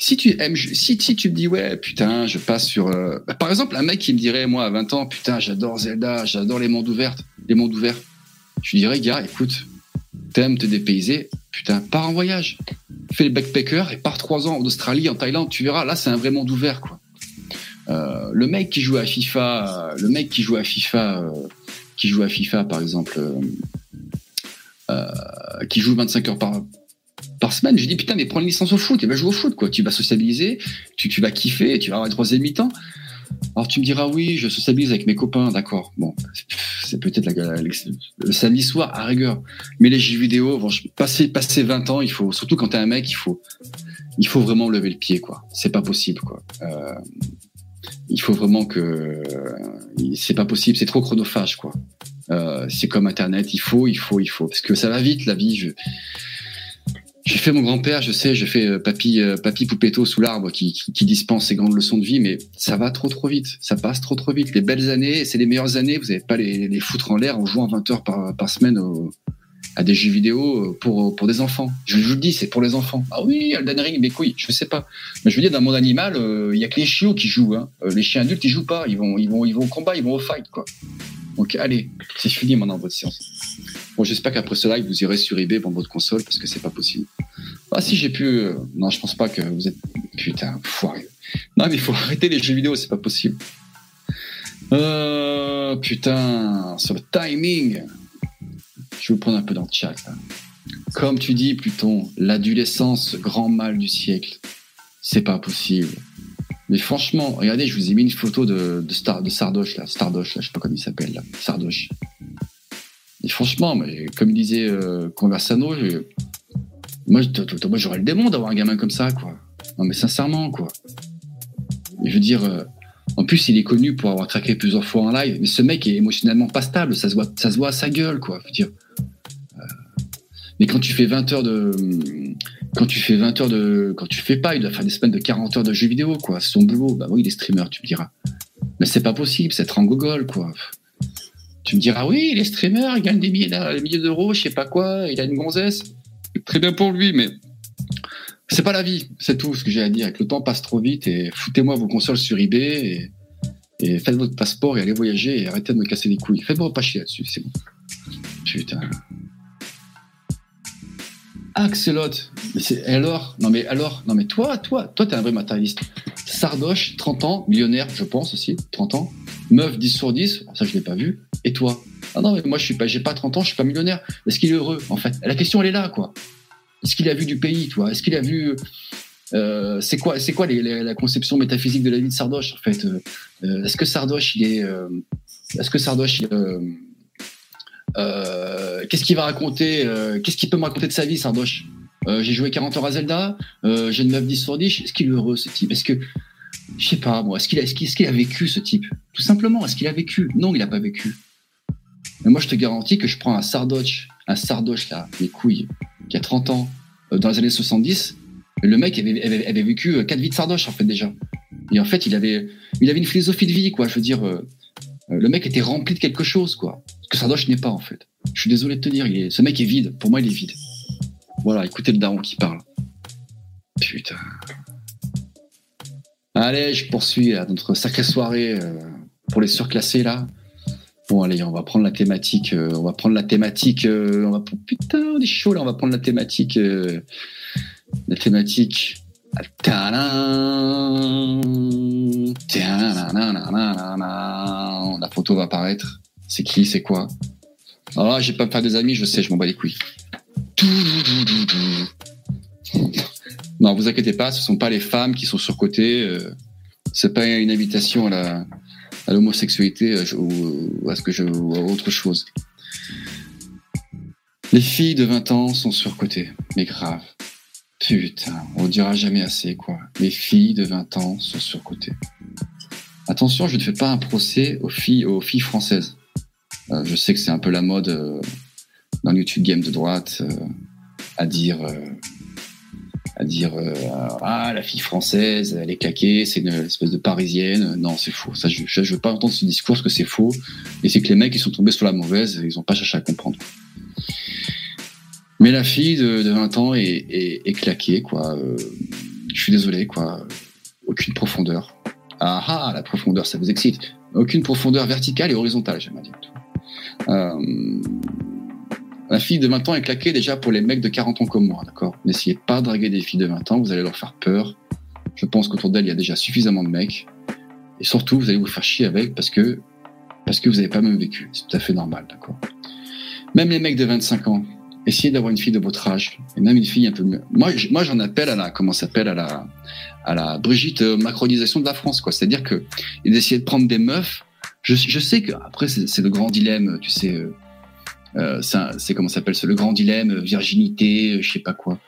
si tu si tu me dis ouais, putain, je passe sur. Euh... Bah, par exemple, un mec qui me dirait moi à 20 ans, putain, j'adore Zelda, j'adore les mondes ouverts, les mondes ouverts. Je lui dirais, gars, écoute, t'aimes te dépayser, putain, pars en voyage fais le backpacker et pars trois ans en Australie, en Thaïlande, tu verras, là c'est un vrai monde ouvert quoi. Euh, le mec qui joue à FIFA, le mec qui joue à FIFA, euh, qui joue à FIFA par exemple, euh, euh qui joue 25 heures par par semaine, je dis putain mais prends une licence au foot, et va jouer au foot quoi, tu vas sociabiliser, tu, tu vas kiffer, tu vas avoir un troisième mi-temps. Alors tu me diras oui, je sociabilise avec mes copains, d'accord. Bon, c'est peut-être le samedi soir à rigueur. Mais les jeux vidéo, passer passer 20 ans, il faut surtout quand t'es un mec, il faut il faut vraiment lever le pied quoi. C'est pas possible quoi. Euh, il faut vraiment que c'est pas possible, c'est trop chronophage quoi. Euh, c'est comme internet, il faut, il faut, il faut parce que ça va vite la vie. Je, j'ai fait mon grand-père, je sais, je fais euh, papy, euh, papy Poupetto sous l'arbre qui, qui, qui, dispense ses grandes leçons de vie, mais ça va trop trop vite, ça passe trop trop vite. Les belles années, c'est les meilleures années, vous n'avez pas les, les foutre en l'air en jouant 20 heures par, par semaine au, à des jeux vidéo euh, pour, pour des enfants. Je, vous le dis, c'est pour les enfants. Ah oui, Elden Ring, mais couilles, je sais pas. Mais je veux dire, dans mon animal, il euh, y a que les chiots qui jouent. Hein. les chiens adultes, ils jouent pas. Ils vont, ils vont, ils vont au combat, ils vont au fight, quoi. Donc allez, c'est fini maintenant votre séance. Bon, j'espère qu'après ce live, vous irez sur eBay pour votre console parce que c'est pas possible. Ah si j'ai pu. Euh, non, je pense pas que vous êtes. Putain, foiré. Non, mais il faut arrêter les jeux vidéo, c'est pas possible. Euh, putain, sur le timing. Je vais vous prendre un peu dans le chat. Comme tu dis, Pluton, l'adolescence, grand mal du siècle. C'est pas possible. Mais franchement, regardez, je vous ai mis une photo de, de, Star, de Sardoche, là. Sardoche, là, je sais pas comment il s'appelle, là. Sardoche. Et franchement, mais comme disait euh, Conversano, moi, j'aurais le démon d'avoir un gamin comme ça, quoi. Non, mais sincèrement, quoi. Je veux dire, euh, en plus, il est connu pour avoir traqué plusieurs fois en live, mais ce mec est émotionnellement pas stable, ça se voit, ça se voit à sa gueule, quoi. Veux dire. Euh, mais quand tu fais 20 heures de. Quand tu fais 20 heures de. Quand tu fais pas, il doit faire des semaines de 40 heures de jeux vidéo, quoi. C'est son boulot. Bah oui, il est streamer, tu me diras. Mais c'est pas possible, c'est être en gogol, quoi. Tu me diras, oui, il est streamer, il gagne des milliers d'euros, je sais pas quoi, il a une gonzesse très bien pour lui, mais c'est pas la vie. C'est tout ce que j'ai à dire. Le temps passe trop vite et foutez-moi vos consoles sur eBay et, et, faites votre passeport et allez voyager et arrêtez de me casser les couilles. Faites-moi pas chier là-dessus, c'est bon. Putain. Axelot. Mais c'est alors, non mais alors, non mais toi, toi, toi, t'es un vrai matérialiste. Sardoche, 30 ans, millionnaire, je pense aussi, 30 ans. Meuf, 10 sur 10, ça je l'ai pas vu. Et toi? Ah non, mais moi je suis pas, j'ai pas 30 ans, je suis pas millionnaire. Est-ce qu'il est heureux, en fait? La question elle est là, quoi. Est-ce qu'il a vu du pays, toi? Est-ce qu'il a vu euh, c'est quoi, c'est quoi la conception métaphysique de la vie de Sardoche en fait Euh, euh, Est-ce que Sardoche il est, est-ce que Sardoche qu'est-ce qu'il va raconter Qu'est-ce qu'il peut me raconter de sa vie, Sardoche? J'ai joué 40 heures à Zelda, j'ai une meuf 10 sur 10. Est-ce qu'il est heureux ce type? Est-ce que je sais pas moi Est-ce qu'il a, vécu ce type? Tout simplement, est-ce qu'il a vécu? Non, il a pas vécu. Mais moi, je te garantis que je prends un Sardoche, un Sardoche là, les couilles, qui a 30 ans, euh, dans les années 70. Le mec avait, avait, vécu euh, quatre vies de Sardoche en fait déjà. Et en fait, il avait, une philosophie de vie quoi. Je veux dire, euh, euh, le mec était rempli de quelque chose quoi. Ce que Sardoche n'est pas en fait. Je suis désolé de te dire, il ce mec est vide. Pour moi, il est vide. Voilà, écoutez le daron qui parle. Putain. Allez, je poursuis notre sacrée soirée euh, pour les surclassés là. Bon allez, on va prendre la thématique. euh, on va prendre la thématique. euh, on putain, on est chaud là. On va prendre la thématique. la thématique. La photo va apparaître. C'est qui C'est quoi? Alors là, je vais pas faire des amis, je sais, je m'en bats les couilles. Non, vous inquiétez pas, ce sont pas les femmes qui sont surcotées. Euh, c'est pas une invitation à l'homosexualité euh, ou, à ce que je ou autre chose. Les filles de 20 ans sont surcotées, mais grave. Putain, on dira jamais assez, quoi. Les filles de 20 ans sont surcotées. Attention, je ne fais pas un procès aux filles, aux filles françaises. Euh, je sais que c'est un peu la mode dans YouTube game de droite à dire, à dire euh, ah la fille française, elle est claquée, c'est une espèce de parisienne. Non, c'est faux. Ça, je, je, veux pas entendre ce discours parce que c'est faux. Et c'est que les mecs ils sont tombés sur la mauvaise, ils ont pas cherché à comprendre. Mais la fille de, de 20 ans est claquée, quoi. Euh, je suis désolé, quoi. Aucune profondeur. Ah ah, la profondeur, ça vous excite. Aucune profondeur verticale et horizontale, j'aimerais dire. Euh, la fille de 20 ans est claquée déjà pour les mecs de 40 ans comme moi, d'accord? N'essayez pas de draguer des filles de 20 ans, vous allez leur faire peur. Je pense qu'autour d'elles, il y a déjà suffisamment de mecs. Et surtout, vous allez vous faire chier avec parce que, parce que vous n'avez pas même vécu. C'est tout à fait normal, d'accord? Même les mecs de 25 ans, essayez d'avoir une fille de votre âge. Et même une fille un peu mieux. Moi, j'en appelle à la, comment s'appelle, à la, à la Brigitte euh, macronisation de la France, quoi. C'est-à-dire que, d'essayer de prendre des meufs. Je, je sais que, après, c'est le grand dilemme, tu sais, euh, c'est un- c'est comment s'appelle, le grand dilemme, euh, virginité, euh, je sais pas quoi.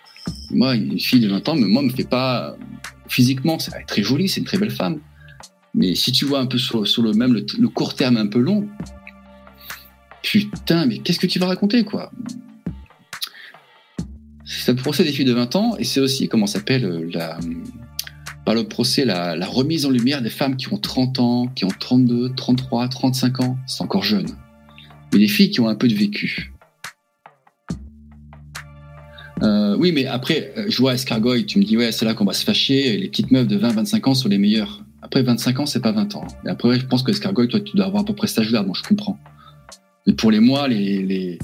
Moi, une fille de 20 ans, mais moi, me fait pas, physiquement, c'est très jolie, c'est une très belle femme. Mais si tu vois un peu sur, le même, le, court terme un peu long, putain, mais qu'est-ce que tu vas raconter, quoi? C'est le procès des filles de 20 ans et c'est aussi, comment s'appelle, euh, par le procès, la, la remise en lumière des femmes qui ont 30 ans, qui ont 32, 33, 35 ans. C'est encore jeune. Mais les filles qui ont un peu de vécu. Euh, oui, mais après, euh, je vois Escargoy, tu me dis, ouais, c'est là qu'on va se fâcher, les petites meufs de 20, 25 ans sont les meilleures. Après, 25 ans, c'est pas 20 ans. Et après, je pense que Escargoy, toi, tu dois avoir à peu près cet âge-là, bon, je comprends. Mais pour les mois, les, les,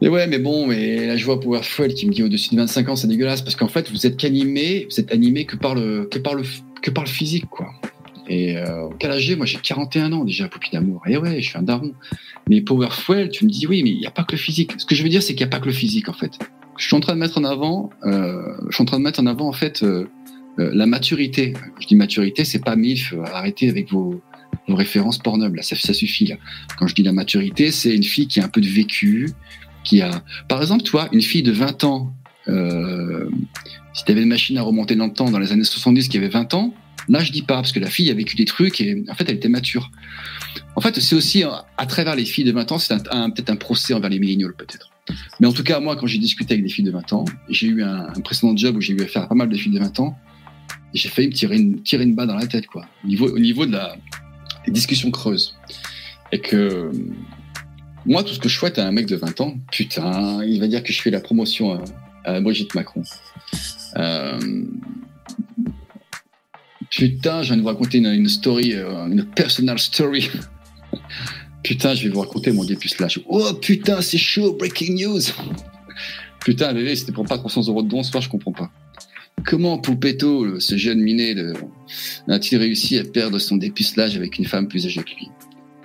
et ouais, mais bon, mais là, je vois Powerful qui me dit au-dessus de 25 ans, c'est dégueulasse, parce qu'en fait, vous êtes qu'animé, vous êtes animé que par le, que par le, que par le physique, quoi. Et euh, quel âge Moi, j'ai 41 ans déjà, Poupie d'amour. Et ouais, je suis un daron. Mais Powerful, tu me dis oui, mais il n'y a pas que le physique. Ce que je veux dire, c'est qu'il n'y a pas que le physique, en fait. Je suis en train de mettre en avant, euh, je suis en train de mettre en avant, en fait, euh, euh, la maturité. Quand je dis maturité, c'est pas MILF, euh, arrêtez avec vos, vos références pornobles, ça suffit, là. Quand je dis la maturité, c'est une fille qui a un peu de vécu, qui a, par exemple, toi, une fille de 20 ans, euh, si tu avais une machine à remonter dans le temps dans les années 70 qui avait 20 ans, là je dis pas parce que la fille a vécu des trucs et en fait elle était mature. En fait, c'est aussi euh, à travers les filles de 20 ans, c'est peut-être un procès envers les milléniaux peut-être. Mais en tout cas, moi quand j'ai discuté avec des filles de 20 ans, j'ai eu un, précédent job où j'ai eu affaire à pas mal de filles de 20 ans, j'ai failli me tirer une, tirer une balle dans la tête quoi, au niveau, au niveau de la des discussions creuses. Et que moi, tout ce que je souhaite à un mec de 20 ans, putain, il va dire que je fais la promotion à, à Brigitte Macron. Euh, putain, je viens de vous raconter une, une story, euh, une personal story. putain, je vais vous raconter mon dépucelage. Oh putain, c'est chaud, breaking news. Putain, bébé, c'était pour pas 300 euros de ce soir, je comprends pas. Comment Poupetto, ce jeune minet, a-t-il réussi à perdre son dépucelage avec une femme plus âgée que lui?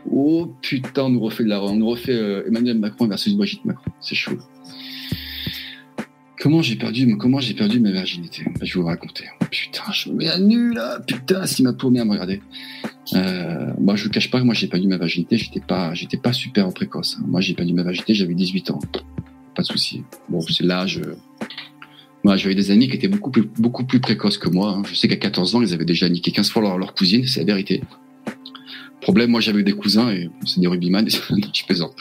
Oh putain, on nous refait de la, on nous refait euh, Emmanuel Macron versus Brigitte Macron. C'est chaud. Comment j'ai perdu, comment j'ai perdu ma virginité Je vais vous raconter. Putain, je me mets à nu là. Putain, si ma paumée à me regarder. Euh, moi, je vous cache pas que moi j'ai perdu ma virginité. J'étais pas, j'étais pas super précoce. Hein. Moi, j'ai perdu ma virginité. J'avais 18 ans. Pas de souci. Bon, c'est l'âge. Moi, j'avais des amis qui étaient beaucoup plus, beaucoup plus précoces que moi. Hein. Je sais qu'à 14 ans, ils avaient déjà niqué 15 fois leur, leur cousine. C'est la vérité. Problème, moi j'avais des cousins et c'est des rugbyman, je plaisante.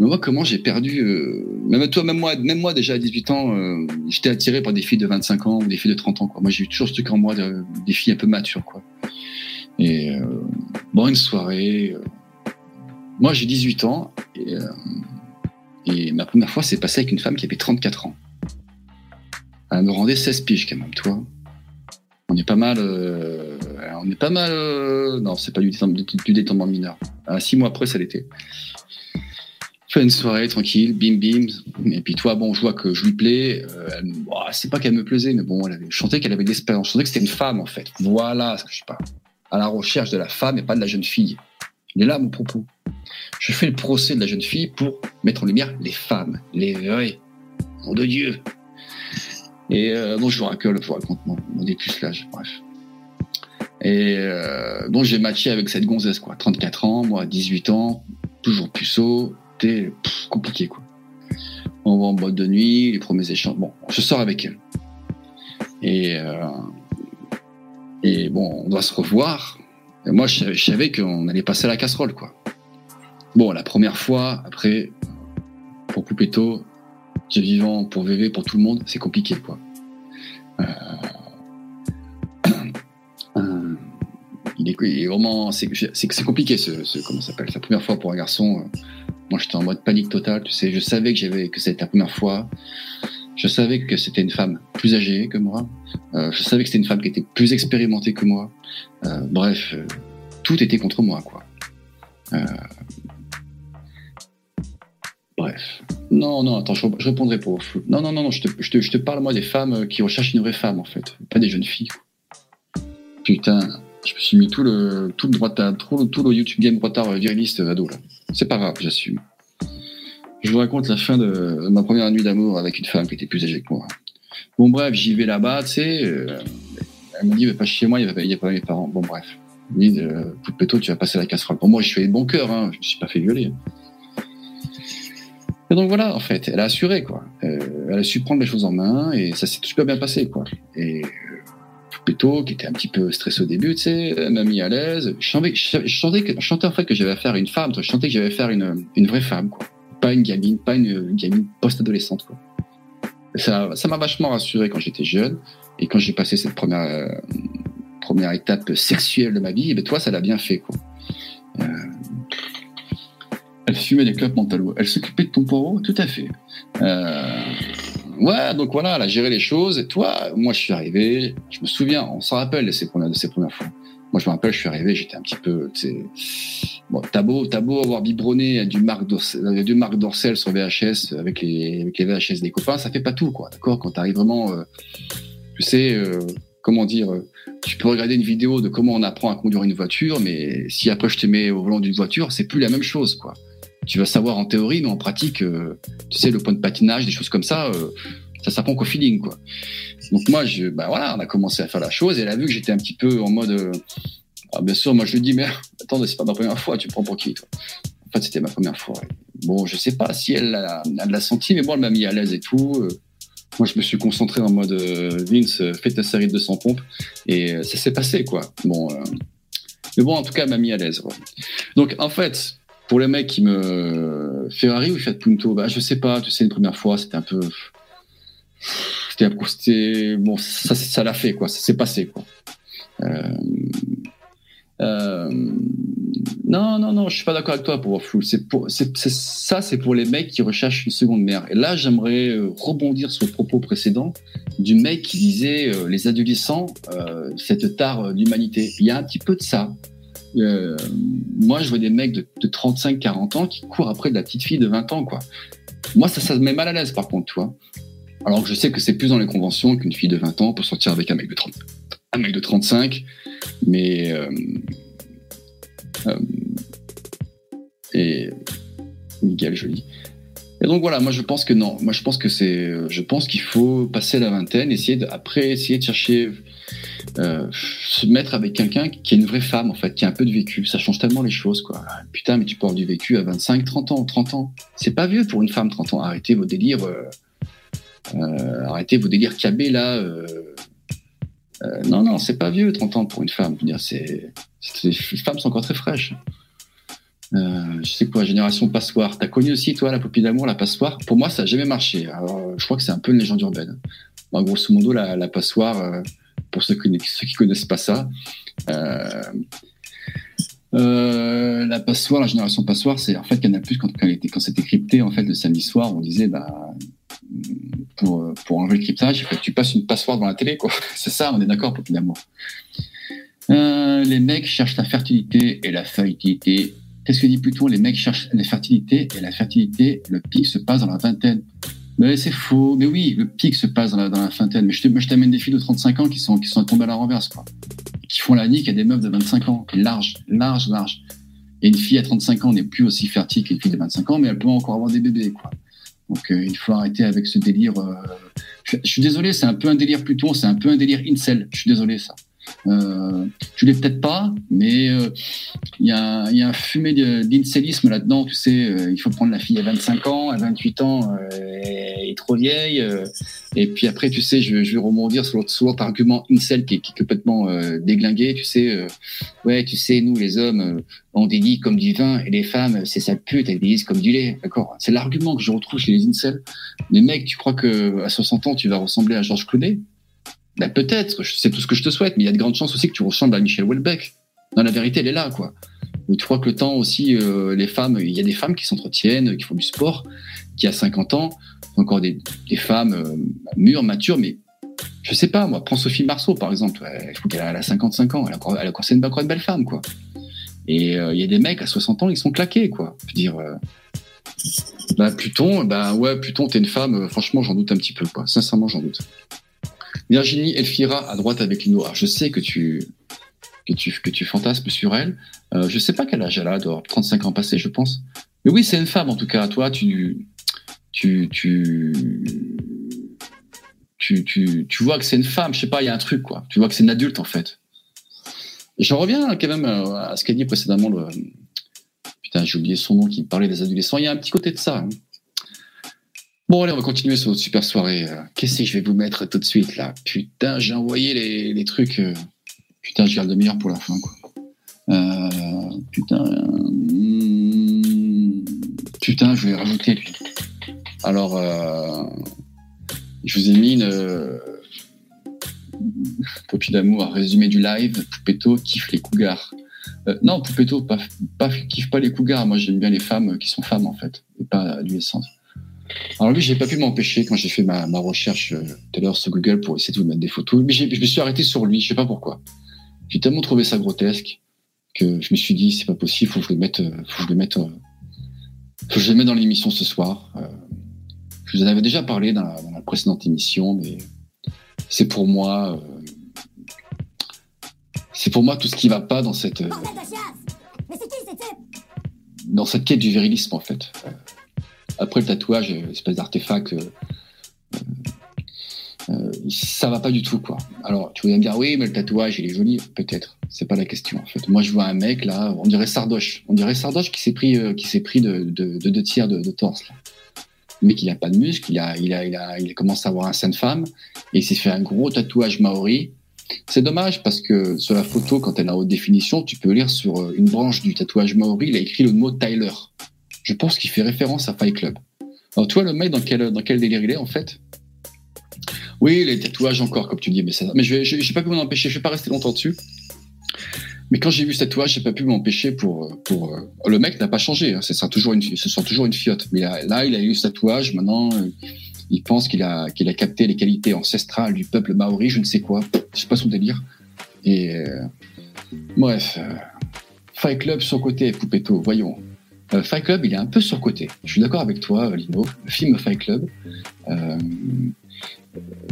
Mais moi, comment j'ai perdu euh, Même toi, même moi, même moi déjà à 18 ans, euh, j'étais attiré par des filles de 25 ans ou des filles de 30 ans. Quoi. Moi, j'ai eu toujours ce truc en moi, de, des filles un peu matures, quoi. Et euh, bon, une soirée. Euh, moi, j'ai 18 ans et, et ma première fois, c'est passé avec une femme qui avait 34 ans. Elle me rendait 16 piges quand même, toi on est pas mal. Euh, on est pas mal. Euh, non, c'est pas du, détendement mineur. À six mois après, ça l'était. Fait une soirée tranquille, bim bim. Et puis toi, bon, je vois que je lui plais. Euh, c'est pas qu'elle me plaisait, mais bon, elle avait, je chantais qu'elle avait de l'espérance. Je chantais que c'était une femme en fait. Voilà ce que je parle. À la recherche de la femme et pas de la jeune fille. Il est là mon propos. Je fais le procès de la jeune fille pour mettre en lumière les femmes, les vraies. Nom de Dieu. Et euh, bon, je vous raconte, je vous raconte mon, mon dépucelage, bref. Et euh, donc j'ai matché avec cette gonzesse, quoi. 34 ans, moi 18 ans, toujours puceau, compliqué, quoi. On va en boîte de nuit, les premiers échanges. Bon, je sors avec elle. Et, euh, et bon, on doit se revoir. Moi, je, savais qu'on allait passer à la casserole, quoi. Bon, la première fois, après, pour Poupetto, j'ai vivant pour VV, pour tout le monde, c'est compliqué, quoi. Euh, il, est, vraiment, c'est c'est compliqué, ce, ce comment s'appelle, la première fois pour un garçon. Euh, moi, j'étais en mode panique totale, tu sais. Je savais que j'avais, que c'était la première fois. Je savais que c'était une femme plus âgée que moi. Euh, je savais que c'était une femme qui était plus expérimentée que moi. Euh, bref, euh, tout était contre moi, quoi. bref. Non, non, attends, je, répondrai pour flou. Non, non, non, non je, te, je, te, je te parle, moi, des femmes qui recherchent une vraie femme, en fait. Pas des jeunes filles. Putain, je me suis mis tout le, tout le droit tout, tout le YouTube Game retard viriliste ado, là. C'est pas grave, j'assume. Je vous raconte la fin de ma première nuit d'amour avec une femme qui était plus âgée que moi. Bon, bref, j'y vais là-bas, tu sais. Euh, elle me dit, pas chez moi, il n'y a, pas mes parents. Bon, bref. Elle me dit, euh, tu vas passer la casserole. Pour moi, je suis de bon cœur, hein, je me suis pas fait violer. Et donc voilà, en fait, elle a assuré, quoi. Euh, elle a su prendre les choses en main et ça s'est super bien passé, quoi. Et euh, Péto, qui était un petit peu stressé au début, tu sais, elle m'a mis à l'aise. Je chantais, je, chantais, en fait que j'avais affaire à une femme, je chantais que j'avais affaire à une, une vraie femme, quoi. Pas une gamine, pas une, gamine post-adolescente, quoi. Ça, ça m'a vachement rassuré quand j'étais jeune et quand j'ai passé cette première, euh, première étape sexuelle de ma vie, et ben toi, ça l'a bien fait, quoi. Euh, elle fumait des clopes mentalo. Elle s'occupait de ton poireau? Tout à fait. Euh, ouais, donc voilà, elle a géré les choses. Et toi, moi, je suis arrivé. Je me souviens, on s'en rappelle de ces premières, de ces premières fois. Moi, je me rappelle, je suis arrivé, j'étais un petit peu, tu sais, bon, t'as beau, t'as beau avoir biberonné du Marc Dorcel, du Marc Dorcel sur VHS avec les, avec les VHS des copains, ça fait pas tout, quoi, d'accord? Quand t'arrives vraiment, euh, tu sais, euh, comment dire, euh, tu peux regarder une vidéo de comment on apprend à conduire une voiture, mais si après je te mets au volant d'une voiture, c'est plus la même chose, quoi tu vas savoir en théorie, mais en pratique, euh, tu sais, le point de patinage, des choses comme ça, euh, ça s'apprend qu'au feeling, quoi. Donc moi, je, bah voilà, on a commencé à faire la chose, et elle a vu que j'étais un petit peu en mode, euh, ah, bien sûr, moi je lui dis, mais attends, c'est pas ma première fois, tu prends pour qui, toi? En fait, c'était ma première fois. Bon, je sais pas si elle l'a senti, mais bon, elle m'a mis à l'aise et tout. Moi, je me suis concentré en mode Vince, fais ta série de 200 pompes, et ça s'est passé, quoi. Bon, mais bon, en tout cas, elle m'a mis à l'aise. Donc, en fait, pour les mecs qui me Ferrari ou Fiat Punto, bah je sais pas. Tu sais, une première fois, c'était un peu, c'était bon, ça, ça l'a fait quoi, ça s'est passé quoi. Euh... Euh... Non, non, non, je suis pas d'accord avec toi pour flou. C'est pour, ça, c'est pour les mecs qui recherchent une seconde mère. Et là, j'aimerais euh, rebondir sur le propos précédent du mec qui disait les adolescents, cette tare d'humanité. Il y a un petit peu de ça. Euh, moi, je vois des mecs de, 35-40 ans qui courent après de la petite fille de 20 ans, quoi. Moi, ça, ça me met mal à l'aise, par contre, tu. Alors que je sais que c'est plus dans les conventions qu'une fille de 20 ans peut sortir avec un mec de 30, un mec de 35, mais euh, euh, et Miguel Jolie. Et donc voilà, moi je pense que non, moi je pense que c'est, je pense qu'il faut passer la vingtaine, essayer de, après essayer de chercher, euh, se mettre avec quelqu'un qui est une vraie femme en fait, qui a un peu de vécu. Ça change tellement les choses quoi. Putain, mais tu avoir du vécu à 25, 30 ans, 30 ans. C'est pas vieux pour une femme 30 ans. Arrêtez vos délires. Euh, euh, arrêtez vos délires cabés là. Non, non, c'est pas vieux, 30 ans pour une femme. Les femmes sont encore très fraîches. Je sais quoi, génération passoire. T'as connu aussi, toi, la poupée d'amour, la passoire? Pour moi, ça n'a jamais marché. Alors, je crois que c'est un peu une légende urbaine. En grosso modo, la, la passoire, pour ceux qui, ceux connaissent pas ça, euh, euh, la passoire, la génération passoire, c'est en fait Canal Plus quand, c'était crypté en fait le samedi soir, on disait bah pour enlever le cryptage, tu passes une passoire dans la télé quoi. c'est ça, on est d'accord d'amour. Euh, les mecs cherchent la fertilité et la fertilité. Qu'est-ce que dit plutôt Les mecs cherchent la fertilité et la fertilité, le pic se passe dans la vingtaine. Mais c'est faux. Mais oui, le pic se passe dans la, dans la. Mais je je t'amène des filles de 35 ans qui sont, qui sont tombées à la renverse, quoi. Qui font la nique à des meufs de 25 ans. Large, large, large. Et une fille à 35 ans n'est plus aussi fertile qu'une fille de 25 ans, mais elle peut encore avoir des bébés, quoi. Donc, euh, il faut arrêter avec ce délire. Euh... Je, je, suis désolé, c'est un peu un délire Pluton, c'est un peu un délire incel. Je suis désolé, ça. Euh, tu l'es peut-être pas, mais il euh, y, a, y, a un fumé d'incellisme là-dedans. Tu sais, euh, il faut prendre la fille à 25 ans, à 28 ans, elle est trop vieille. et puis après, tu sais, je, je vais rebondir sur l'autre argument incel qui qui est complètement déglingué. Tu sais, ouais, tu sais, nous les hommes, on dédie comme du vin et les femmes, c'est sa pute, elles disent comme du lait. D'accord? C'est l'argument que je retrouve chez les incels. Les mecs, tu crois que à 60 ans, tu vas ressembler à Georges Clooney? Ben peut-être, c'est tout ce que je te souhaite, mais il y a de grandes chances aussi que tu ressembles à Michel Houellebecq. Dans la vérité, elle est là, quoi. Mais tu crois que le temps aussi, euh, les femmes, il y a des femmes qui s'entretiennent, qui font du sport, qui à 50 ans, encore des, des femmes euh, mûres, matures, mais je sais pas, moi, prends Sophie Marceau, par exemple. Elle, je qu'elle a 55 ans, elle a encore, elle a encore, une, belle femme, quoi. Et euh, il y a des mecs à 60 ans, ils sont claqués, quoi. Je veux dire, bah, Pluton, bah ouais, Pluton, t'es une femme, franchement, j'en doute un petit peu, quoi. Sincèrement, j'en doute. Virginie Elfira à droite avec Lino. Alors, je sais que tu, que tu, fantasmes sur elle. Euh, je sais pas quel âge elle a, elle doit avoir 35 ans passés, je pense. Mais oui, c'est une femme en tout cas. Toi, tu, tu, tu, tu, vois que c'est une femme. Je sais pas, il y a un truc quoi. Tu vois que c'est une adulte en fait. J'en reviens quand même à ce qu'a dit précédemment le. Putain, j'ai oublié son nom qui parlait des adolescents. Il y a un petit côté de ça. Hein. Bon, allez, on va continuer sur notre super soirée. Qu'est-ce que je vais vous mettre tout de suite, là? Putain, j'ai envoyé les, trucs. Euh... Putain, je garde le meilleur pour la fin, quoi. Euh... Putain. Mmh... Putain, je vais rajouter, lui. Alors, euh... je vous ai mis une. D'amour, résumé du live. Poupetto kiffe les cougars. Euh, non, Poupetto, pas, pas, kiffe pas les cougars. Moi, j'aime bien les femmes qui sont femmes, en fait, et pas adolescentes. Alors lui, j'ai pas pu m'empêcher quand j'ai fait ma, ma recherche euh, tout à l'heure sur Google pour essayer de vous mettre des photos. Mais je me suis arrêté sur lui, je sais pas pourquoi. J'ai tellement trouvé ça grotesque que je me suis dit c'est pas possible, faut que je le mette, euh, faut que je le mette, euh, faut que je le mette dans l'émission ce soir. Euh, je vous en avais déjà parlé dans la, dans la précédente émission, mais c'est pour moi, c'est pour moi tout ce qui va pas dans cette, dans cette quête du virilisme en fait. Après le tatouage, espèce d'artefact, euh, euh, ça va pas du tout quoi. Alors tu vas me dire oui, mais le tatouage il est joli, peut-être. C'est pas la question en fait. Moi je vois un mec là, on dirait Sardoche, on dirait Sardoche qui s'est pris, euh, qui s'est pris de, de, de, deux tiers de, torse là. Le mec il a pas de muscle, il a, il a, il a, il commence à avoir un sein de femme et il s'est fait un gros tatouage maori. C'est dommage parce que sur la photo, quand elle est en haute définition, tu peux lire sur une branche du tatouage maori, il a écrit le mot Tyler je pense qu'il fait référence à Fight Club. Alors, tu vois, le mec, dans quel, délire il est, en fait? Oui, les tatouages encore, comme tu dis, mais, je n'ai pas pu m'en empêcher, je ne vais pas rester longtemps dessus. Mais quand j'ai vu ce tatouage, j'ai pas pu m'empêcher pour, pour. Le mec n'a pas changé, hein, ce, sera toujours une, ce sera toujours une fiotte. Mais là, il a eu ce tatouage, maintenant, il pense qu'il a, capté les qualités ancestrales du peuple maori, je ne sais quoi. Je sais pas son délire. Et. Euh, bref. Euh, Fight Club, son côté, Poupetto, voyons. Euh, Fight Club, il est un peu surcoté. Je suis d'accord avec toi, Lino. Le film Fight Club, euh,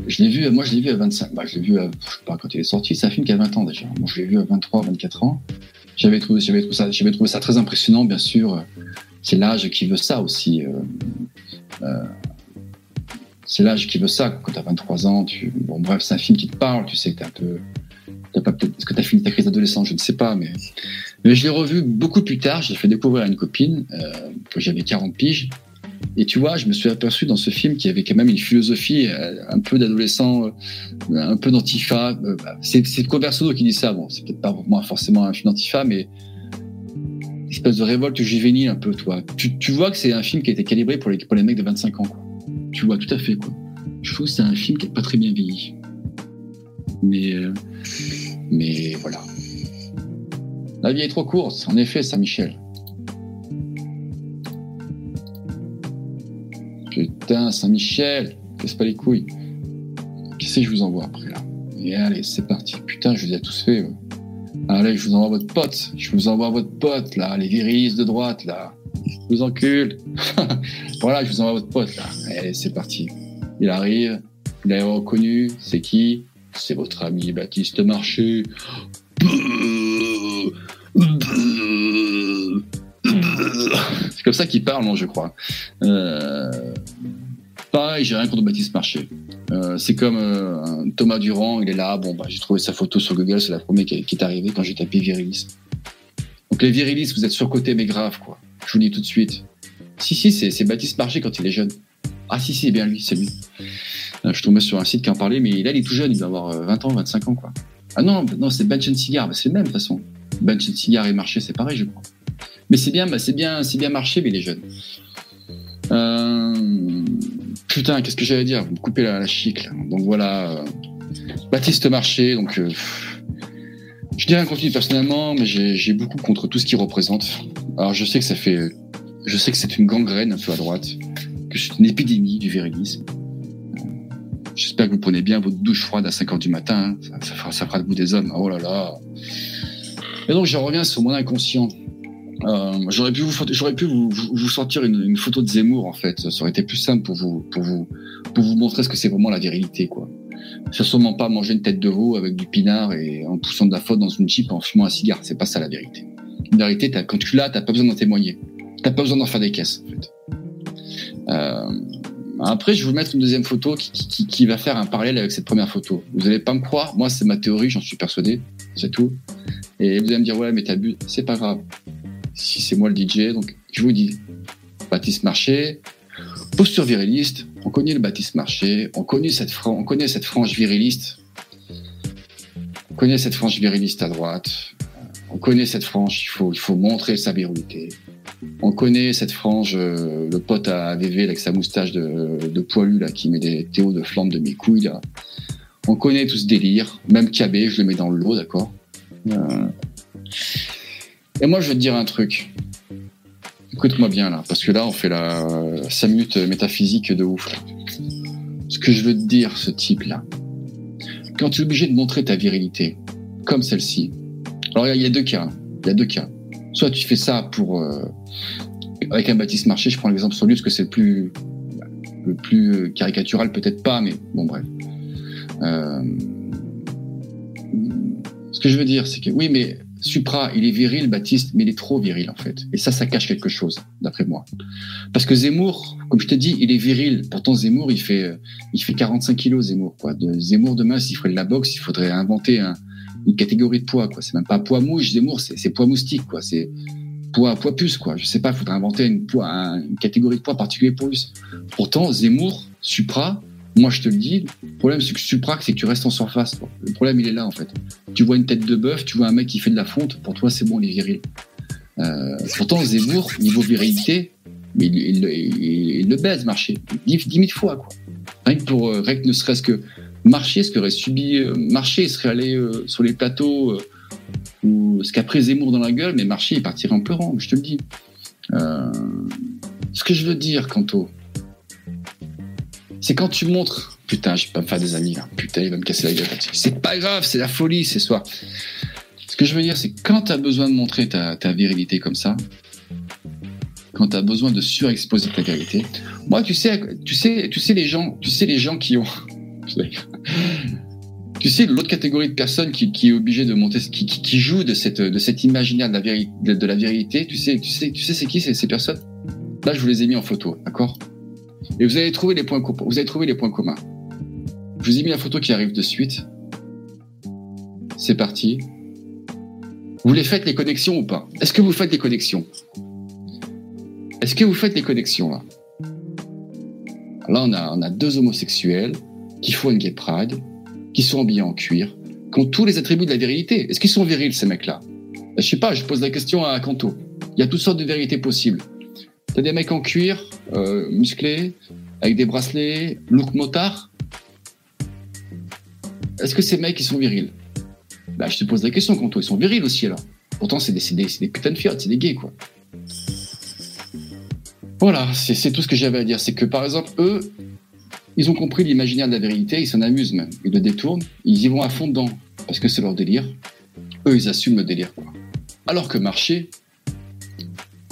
je l'ai vu, moi je l'ai vu à 25, bah, je l'ai vu, à, je sais pas quand il est sorti, c'est un film qui a 20 ans déjà. Moi je l'ai vu à 23, 24 ans. J'avais trouvé, j'avais trouvé ça, j'avais trouvé ça très impressionnant, bien sûr. C'est l'âge qui veut ça aussi. Euh, euh, c'est l'âge qui veut ça. Quand tu as 23 ans, tu... bon bref, c'est un film qui te parle, tu sais que t'es un peu est-ce que tu as fini ta crise d'adolescence? Je ne sais pas, mais, mais je l'ai revu beaucoup plus tard. J'ai fait découvrir à une copine euh, que j'avais 40 piges. Et tu vois, je me suis aperçu dans ce film qu'il y avait quand même une philosophie euh, un peu d'adolescent, euh, un peu d'antifa. Bah, c'est Converso qui dit ça. Bon, c'est peut-être pas moi forcément un film d'antifa, mais une espèce de révolte juvénile un peu, toi. Tu, tu vois que c'est un film qui a été calibré pour les, pour les mecs de 25 ans. Tu vois tout à fait, quoi. Je trouve que c'est un film qui n'est pas très bien vieilli. Mais mais voilà. La vie est trop courte, en effet, Saint-Michel. Putain, Saint-Michel, casse pas les couilles. Qu'est-ce que je vous envoie après là? Et allez, c'est parti. Putain, je vous ai tous fait. Allez, je vous envoie votre pote. Je vous envoie votre pote là, les virilistes de droite là. Je vous encule. voilà, je vous envoie votre pote là. Allez, c'est parti. Il arrive, il a reconnu, c'est qui? C'est votre ami Baptiste Marché. C'est comme ça qu'il parle, non, je crois. Euh, pareil, j'ai rien contre Baptiste Marché. Euh, c'est comme euh, Thomas Durand, il est là. Bon, bah, j'ai trouvé sa photo sur Google, c'est la première qui, est arrivée quand j'ai tapé virilisme. Donc les virilistes, vous êtes surcotés mais grave, quoi. Je vous dis tout de suite. Si, si, c'est Baptiste Marché quand il est jeune. Ah si, si, bien lui, c'est lui. Euh, je tombais sur un site qui en parlait, mais là, il est tout jeune, il doit avoir 20 euh, ans, 25 ans, quoi. Ah non, non, c'est Bench Cigar, bah, c'est le même, de toute façon. Bench Cigar et Marché, c'est pareil, je crois. Mais c'est bien, bah, c'est bien, c'est bien Marché, mais il est jeune. Euh, putain, qu'est-ce que j'allais dire? Vous me coupez la, la chic, Donc voilà, Baptiste Marché, donc... je dirais un continue personnellement, mais j'ai beaucoup contre tout ce qu'il représente. Alors je sais que ça fait... Je sais que c'est une gangrène un peu à droite, que c'est une épidémie du virilisme. J'espère que vous prenez bien votre douche froide à 5 heures du matin. Hein. Ça, fera, ça, fera, de vous des hommes. Oh là là. Et donc, je reviens sur mon inconscient. Euh, j'aurais pu, vous, j'aurais pu vous, vous, sortir une, une, photo de Zemmour, en fait. Ça aurait été plus simple pour vous, pour vous, pour vous montrer ce que c'est vraiment la virilité, quoi. C'est sûrement pas manger une tête de veau avec du pinard et en poussant de la faute dans une jeep en fumant un cigare. C'est pas ça la vérité. La vérité, quand tu l'as, t'as pas besoin d'en témoigner. T'as pas besoin d'en faire des caisses, en fait. Euh, après, je vais vous mettre une deuxième photo qui, va faire un parallèle avec cette première photo. Vous n'allez pas me croire, moi c'est ma théorie, j'en suis persuadé, c'est tout. Et vous allez me dire, ouais, mais bu, c'est pas grave. Si c'est moi le DJ, donc je vous dis, Baptiste Marché, posture viriliste, on connaît le Baptiste Marché, on connaît cette, on connaît cette frange viriliste, on connaît cette frange viriliste à droite, on connaît cette frange, il faut, il faut montrer sa virilité. On connaît cette frange, euh, le pote à VV avec sa moustache de, poilu là, qui met des théos de flammes de mes couilles. Là. On connaît tout ce délire. Même Cabé, je le mets dans le lot, d'accord? Euh. Et moi, je vais te dire un truc. Écoute-moi bien là, parce que là, on fait la 5 minutes métaphysique de ouf. Ce que je veux te dire, ce type-là, quand tu es obligé de montrer ta virilité, comme celle-ci, alors il y, a deux cas. Il y a deux cas. Soit tu fais ça pour euh, avec un Baptiste Marché, je prends l'exemple sur lui parce que c'est le plus le plus caricatural peut-être pas, mais bon bref. Euh, ce que je veux dire, c'est que oui, mais Supra, il est viril, Baptiste, mais il est trop viril en fait. Et ça, ça cache quelque chose, d'après moi. Parce que Zemmour, comme je t'ai dit, il est viril. Pourtant, Zemmour, il fait, il fait 45 kilos, Zemmour. Quoi. De Zemmour, demain, s'il ferait de la boxe, il faudrait inventer un, une catégorie de poids, quoi. C'est même pas poids mouche, Zemmour, c'est poids moustique, quoi. C'est poids, poids puce, quoi. Je sais pas, il faudrait inventer une, poids, une catégorie de poids particulier pour lui. Pourtant, Zemmour, Supra, moi je te le dis, le problème c'est que Supra, c'est que tu restes en surface. Le problème il est là en fait. Tu vois une tête de bœuf, tu vois un mec qui fait de la fonte, pour toi c'est bon, il est viril. Euh, pourtant Zemmour, niveau virilité, mais il, le baise marché, dix, mille fois quoi. Rien que pour, euh, ne serait-ce que Marché, ce qu'aurait subi euh, Marché, serait allé euh, sur les plateaux euh, ou ce qu'a Zemmour dans la gueule, mais Marché, il partirait en pleurant, je te le dis. ce que je veux dire, Canto, c'est quand tu montres. Putain, je vais pas me faire des amis là. Putain, il va me casser la gueule. C'est pas grave, c'est la folie ce soir. Ce que je veux dire, c'est quand tu as besoin de montrer ta, ta virilité comme ça, quand tu as besoin de surexposer ta vérité. Moi, tu sais, tu sais, tu sais les gens, tu sais les gens qui ont, tu sais l'autre catégorie de personnes qui, qui est obligée de monter, qui, qui, qui joue de cette de cet imaginaire de la, vérité, de, la vérité. Tu sais, tu sais, tu sais, c'est qui ces, ces personnes? Là, je vous les ai mis en photo, d'accord? Et vous allez trouver les points communs. Vous allez trouver les points communs. Je vous ai mis la photo qui arrive de suite. C'est parti. Vous les faites les connexions ou pas? Est-ce que vous faites des connexions? Est-ce que vous faites les connexions là? Là, on a, on a deux homosexuels qui font une gay pride, qui sont habillés en cuir, qui ont tous les attributs de la virilité. Est-ce qu'ils sont virils, ces mecs-là? Je sais pas, je pose la question à Kanto. Il y a toutes sortes de vérités possibles. T'as des mecs en cuir, euh, musclés, avec des bracelets, look motard. Est-ce que ces mecs, ils sont virils? Bah, je te pose la question, Kanto. Ils sont virils aussi, là. Pourtant, c'est des, des, des putains de c'est des gays, quoi. Voilà, c'est tout ce que j'avais à dire. C'est que, par exemple, eux, ils ont compris l'imaginaire de la vérité, ils s'en amusent même. Ils le détournent, ils y vont à fond dedans, parce que c'est leur délire. Eux, ils assument le délire. Alors que Marché,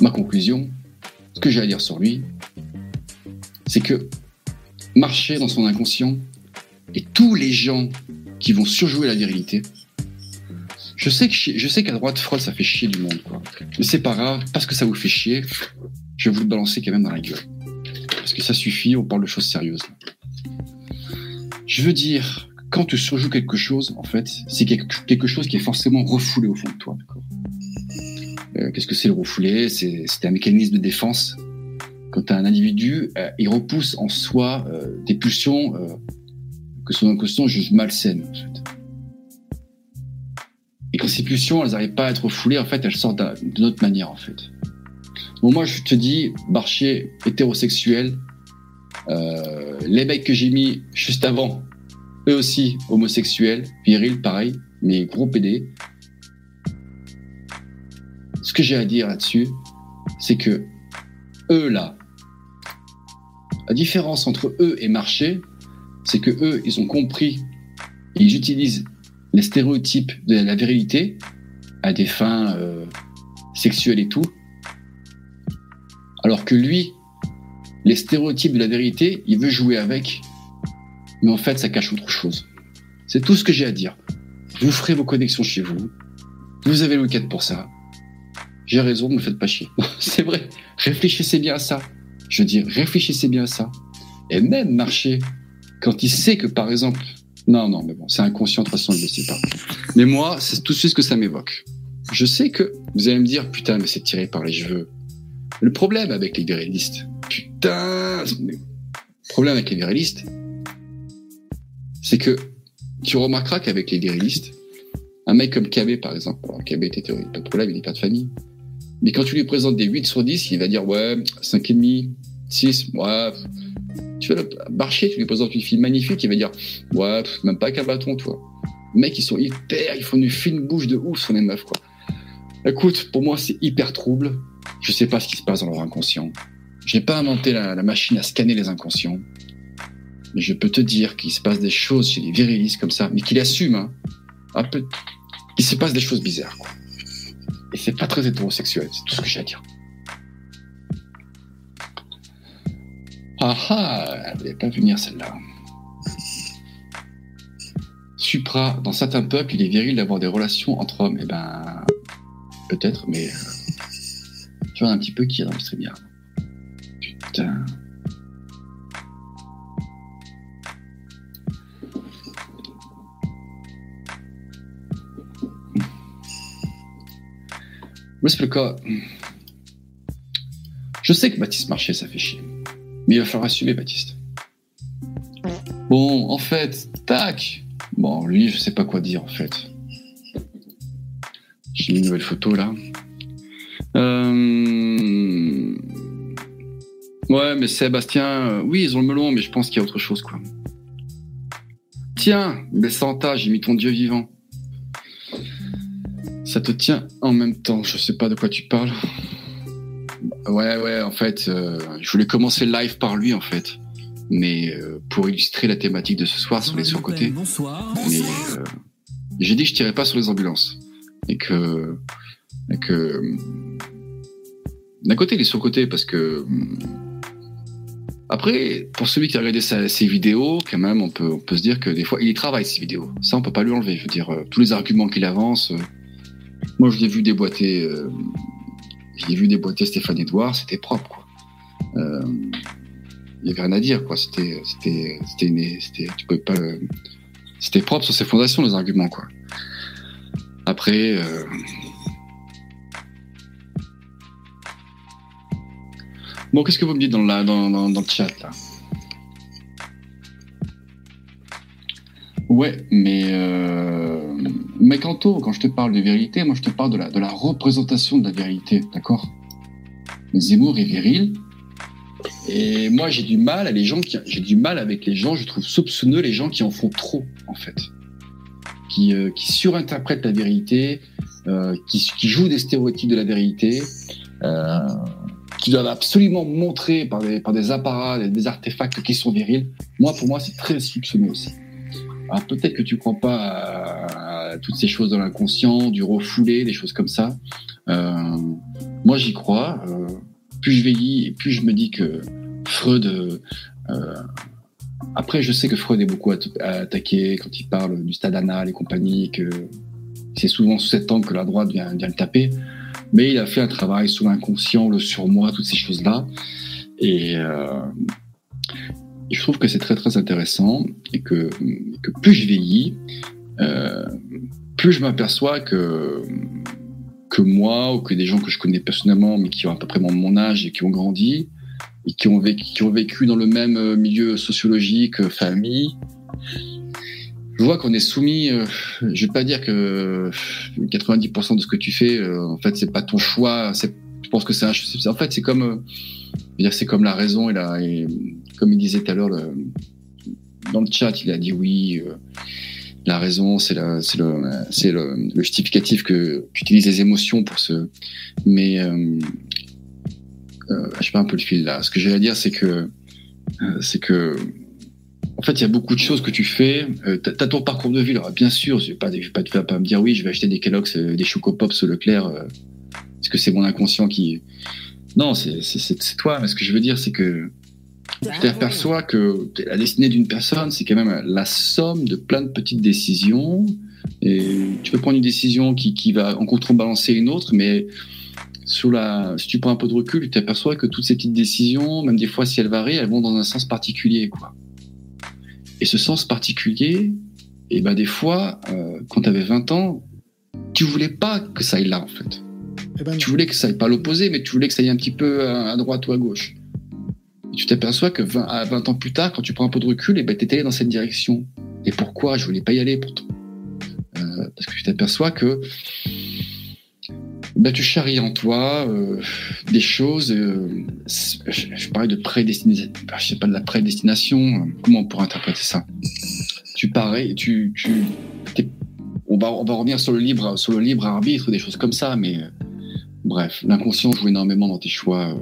ma conclusion, ce que j'ai à dire sur lui, c'est que Marché dans son inconscient, et tous les gens qui vont surjouer la virilité, je sais qu'à droite, Freud, ça fait chier du monde. Mais c'est pas grave, parce que ça vous fait chier, je vais vous le balancer quand même dans la gueule. Que ça suffit, on parle de choses sérieuses. Je veux dire, quand tu surjoues quelque chose, en fait, c'est quelque chose qui est forcément refoulé au fond de toi, Euh, Qu'est-ce que c'est le refoulé? C'est un mécanisme de défense. Quand un individu, euh, il repousse en soi des pulsions euh, que son inconscient juge malsaines. Et quand ces pulsions, elles n'arrivent pas à être refoulées, en fait, elles sortent d'un- d'une autre manière, en fait. Bon, moi, je te dis, Barchier, hétérosexuel, euh, les mecs que j'ai mis juste avant, eux aussi, homosexuels, viril, pareil, mais gros PD. Ce que j'ai à dire là-dessus, c'est que eux, là, la différence entre eux et Marché, c'est que eux, ils ont compris et ils utilisent les stéréotypes de la virilité à des fins euh, sexuelles et tout, alors que lui, les stéréotypes de la vérité, il veut jouer avec, mais en fait, ça cache autre chose. C'est tout ce que j'ai à dire. Vous ferez vos connexions chez vous. Vous avez le week-end pour ça. J'ai raison, ne me faites pas chier. C'est vrai. Réfléchissez bien à ça. Je dire, réfléchissez bien à ça. Et même marcher, quand il sait que, par exemple, non, non, mais bon, c'est inconscient, de toute façon, je ne sais pas. Mais moi, c'est tout de suite ce que ça m'évoque. Je sais que vous allez me dire, putain, mais c'est tiré par les cheveux. Le problème avec les virilistes, putain, le problème avec les virilistes, c'est que tu remarqueras qu'avec les virilistes, un mec comme KB par exemple, alors KB était théorie, pas de problème, il est pas de famille. Mais quand tu lui présentes des 8 sur 10, il va dire ouais, 5,5, 6, ouais. Tu vas le marcher, tu lui présentes une fille magnifique, il va dire ouais, même pas qu'un bâton, toi. Mecs, ils sont hyper, ils font une fine bouche de ouf sur les meufs, quoi. Écoute, pour moi, c'est hyper trouble. Je sais pas ce qui se passe dans leur inconscient. J'ai pas inventé la, la machine à scanner les inconscients. Mais je peux te dire qu'il se passe des choses chez les virilistes comme ça, mais qu'il assume, hein. Un peu. Il se passe des choses bizarres, quoi. Et c'est pas très hétérosexuel, c'est tout ce que j'ai à dire. Ah ah, elle voulait pas venir celle-là. Supra, dans certains peuples, il est viril d'avoir des relations entre hommes. Eh ben, peut-être, mais euh, tu vois un petit peu qui est dans le stream Putain. Que le cas Je sais que Baptiste Marché, ça fait chier. Mais il va falloir assumer, Baptiste. Bon, en fait, tac. Bon, lui, je sais pas quoi dire, en fait. J'ai mis une nouvelle photo, là. Euh... Ouais, mais Sébastien, euh, oui, ils ont le melon, mais je pense qu'il y a autre chose, quoi. Tiens, Santa, j'ai mis ton dieu vivant. Ça te tient en même temps, je sais pas de quoi tu parles. Ouais, ouais, en fait, euh, je voulais commencer le live par lui, en fait. Mais euh, pour illustrer la thématique de ce soir sur les surcotés. Bonsoir. Mais euh, j'ai dit que je tirais pas sur les ambulances. Et que. Et que d'un côté, il est surcoté parce que. Après, pour celui qui a regardé ses vidéos, quand même, on peut, on peut se dire que des fois, il y travaille ses vidéos. Ça, on peut pas lui enlever. Je veux dire, euh, tous les arguments qu'il avance. euh, moi, je l'ai vu déboîter. Euh, je l'ai vu déboîter Stéphane Edouard, c'était propre, quoi. Euh, il y avait rien à dire, quoi. C'était, c'était, c'était, une- c'était, tu pouvais pas. C'était propre sur ses fondations, les arguments, quoi. Après. Bon, qu'est-ce que vous me dites dans, la, dans, le chat là? Ouais, mais euh, mais Kanto, quand je te parle de vérité, moi je te parle de la, de la représentation de la vérité, d'accord? Zemmour est viril, et moi j'ai du mal à les gens qui, j'ai du mal avec les gens, je trouve soupçonneux les gens qui en font trop en fait, qui, euh, qui surinterprètent la vérité, euh, qui, qui jouent des stéréotypes de la vérité. Euh, qui doivent absolument montrer par des, par des apparats, des, artefacts qui sont virils. Moi, pour moi, c'est très soupçonneux aussi. Alors peut-être que tu crois pas à, toutes ces choses dans l'inconscient, du refoulé, des choses comme ça. Euh, moi, j'y crois. Euh, plus je vieillis et plus je me dis que Freud. euh, après, je sais que Freud est beaucoup at- attaqué quand il parle du stade anal et compagnie, que c'est souvent sous cet angle que la droite vient, vient le taper mais il a fait un travail sur l'inconscient, le surmoi, toutes ces choses-là. Et, euh, je trouve que c'est très très intéressant et que, que plus je vieillis, euh, plus je m'aperçois que que moi ou que des gens que je connais personnellement, mais qui ont à peu près mon, âge et qui ont grandi et qui ont vécu, dans le même milieu sociologique, famille, je vois qu'on est soumis. euh, je vais pas dire que euh, 90% de ce que tu fais, euh, en fait, c'est pas ton choix. Je pense que c'est un. En fait, c'est comme, euh, c'est comme la raison et la. Et, comme il disait tout à l'heure, dans le chat, il a dit oui. euh, la raison, c'est le, c'est le, le justificatif que tu utilises les émotions pour se. Mais euh, euh, je sais pas un peu le fil là. Ce que j'ai à dire, c'est que, euh, c'est que en fait, il y a beaucoup de choses que tu fais. Euh, t'as t'as ton parcours de vie. Alors, bien sûr, je vais pas, je vais pas te faire pas me dire oui, je vais acheter des Kellogg's, euh, des Choco Pops au Leclerc, euh, parce que c'est mon inconscient qui. Non, c'est c'est- c'est c'est toi. Mais ce que je veux dire, c'est que tu t'aperçois que la destinée d'une personne, c'est quand même la somme de plein de petites décisions. Et tu peux prendre une décision qui, qui va en contrebalancer une autre, mais sous la, si tu prends un peu de recul, tu t'aperçois que toutes ces petites décisions, même des fois si elles varient, elles vont dans un sens particulier, quoi. Et ce sens particulier, et ben des fois, euh, quand tu avais 20 ans, tu voulais pas que ça aille là, en fait. Eh ben, Tu voulais que ça aille pas à l'opposé, mais tu voulais que ça aille un petit peu à, à droite ou à gauche. Et tu t'aperçois que 20, à 20 ans plus tard, quand tu prends un peu de recul, et ben t'étais allé dans cette direction. Et pourquoi? Je voulais pas y aller pourtant Euh, Parce que tu t'aperçois que ben, tu charries en toi euh, des choses. euh, je, parlais de prédestination. Je sais pas de la prédestination. euh, Comment on pourrait interpréter ça? Tu parais, tu, tu, on va, on va revenir sur le libre, sur le libre arbitre, des choses comme ça, mais euh, bref, l'inconscient joue énormément dans tes choix. euh,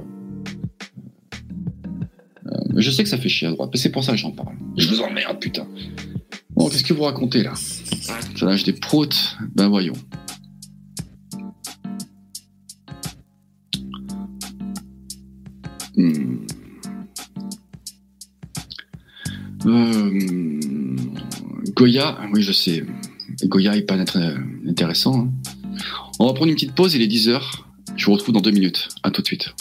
euh, je sais que ça fait chier à droite, mais c'est pour ça que j'en parle. Je vous emmerde, putain. Bon, qu'est-ce que vous racontez là? Ça lâche des proutes Ben voyons. Hmm. Euh, Goya, oui je sais. Goya est pas intéressant. hein. On va prendre une petite pause, il est 10h. Je vous retrouve dans deux minutes. À tout de suite.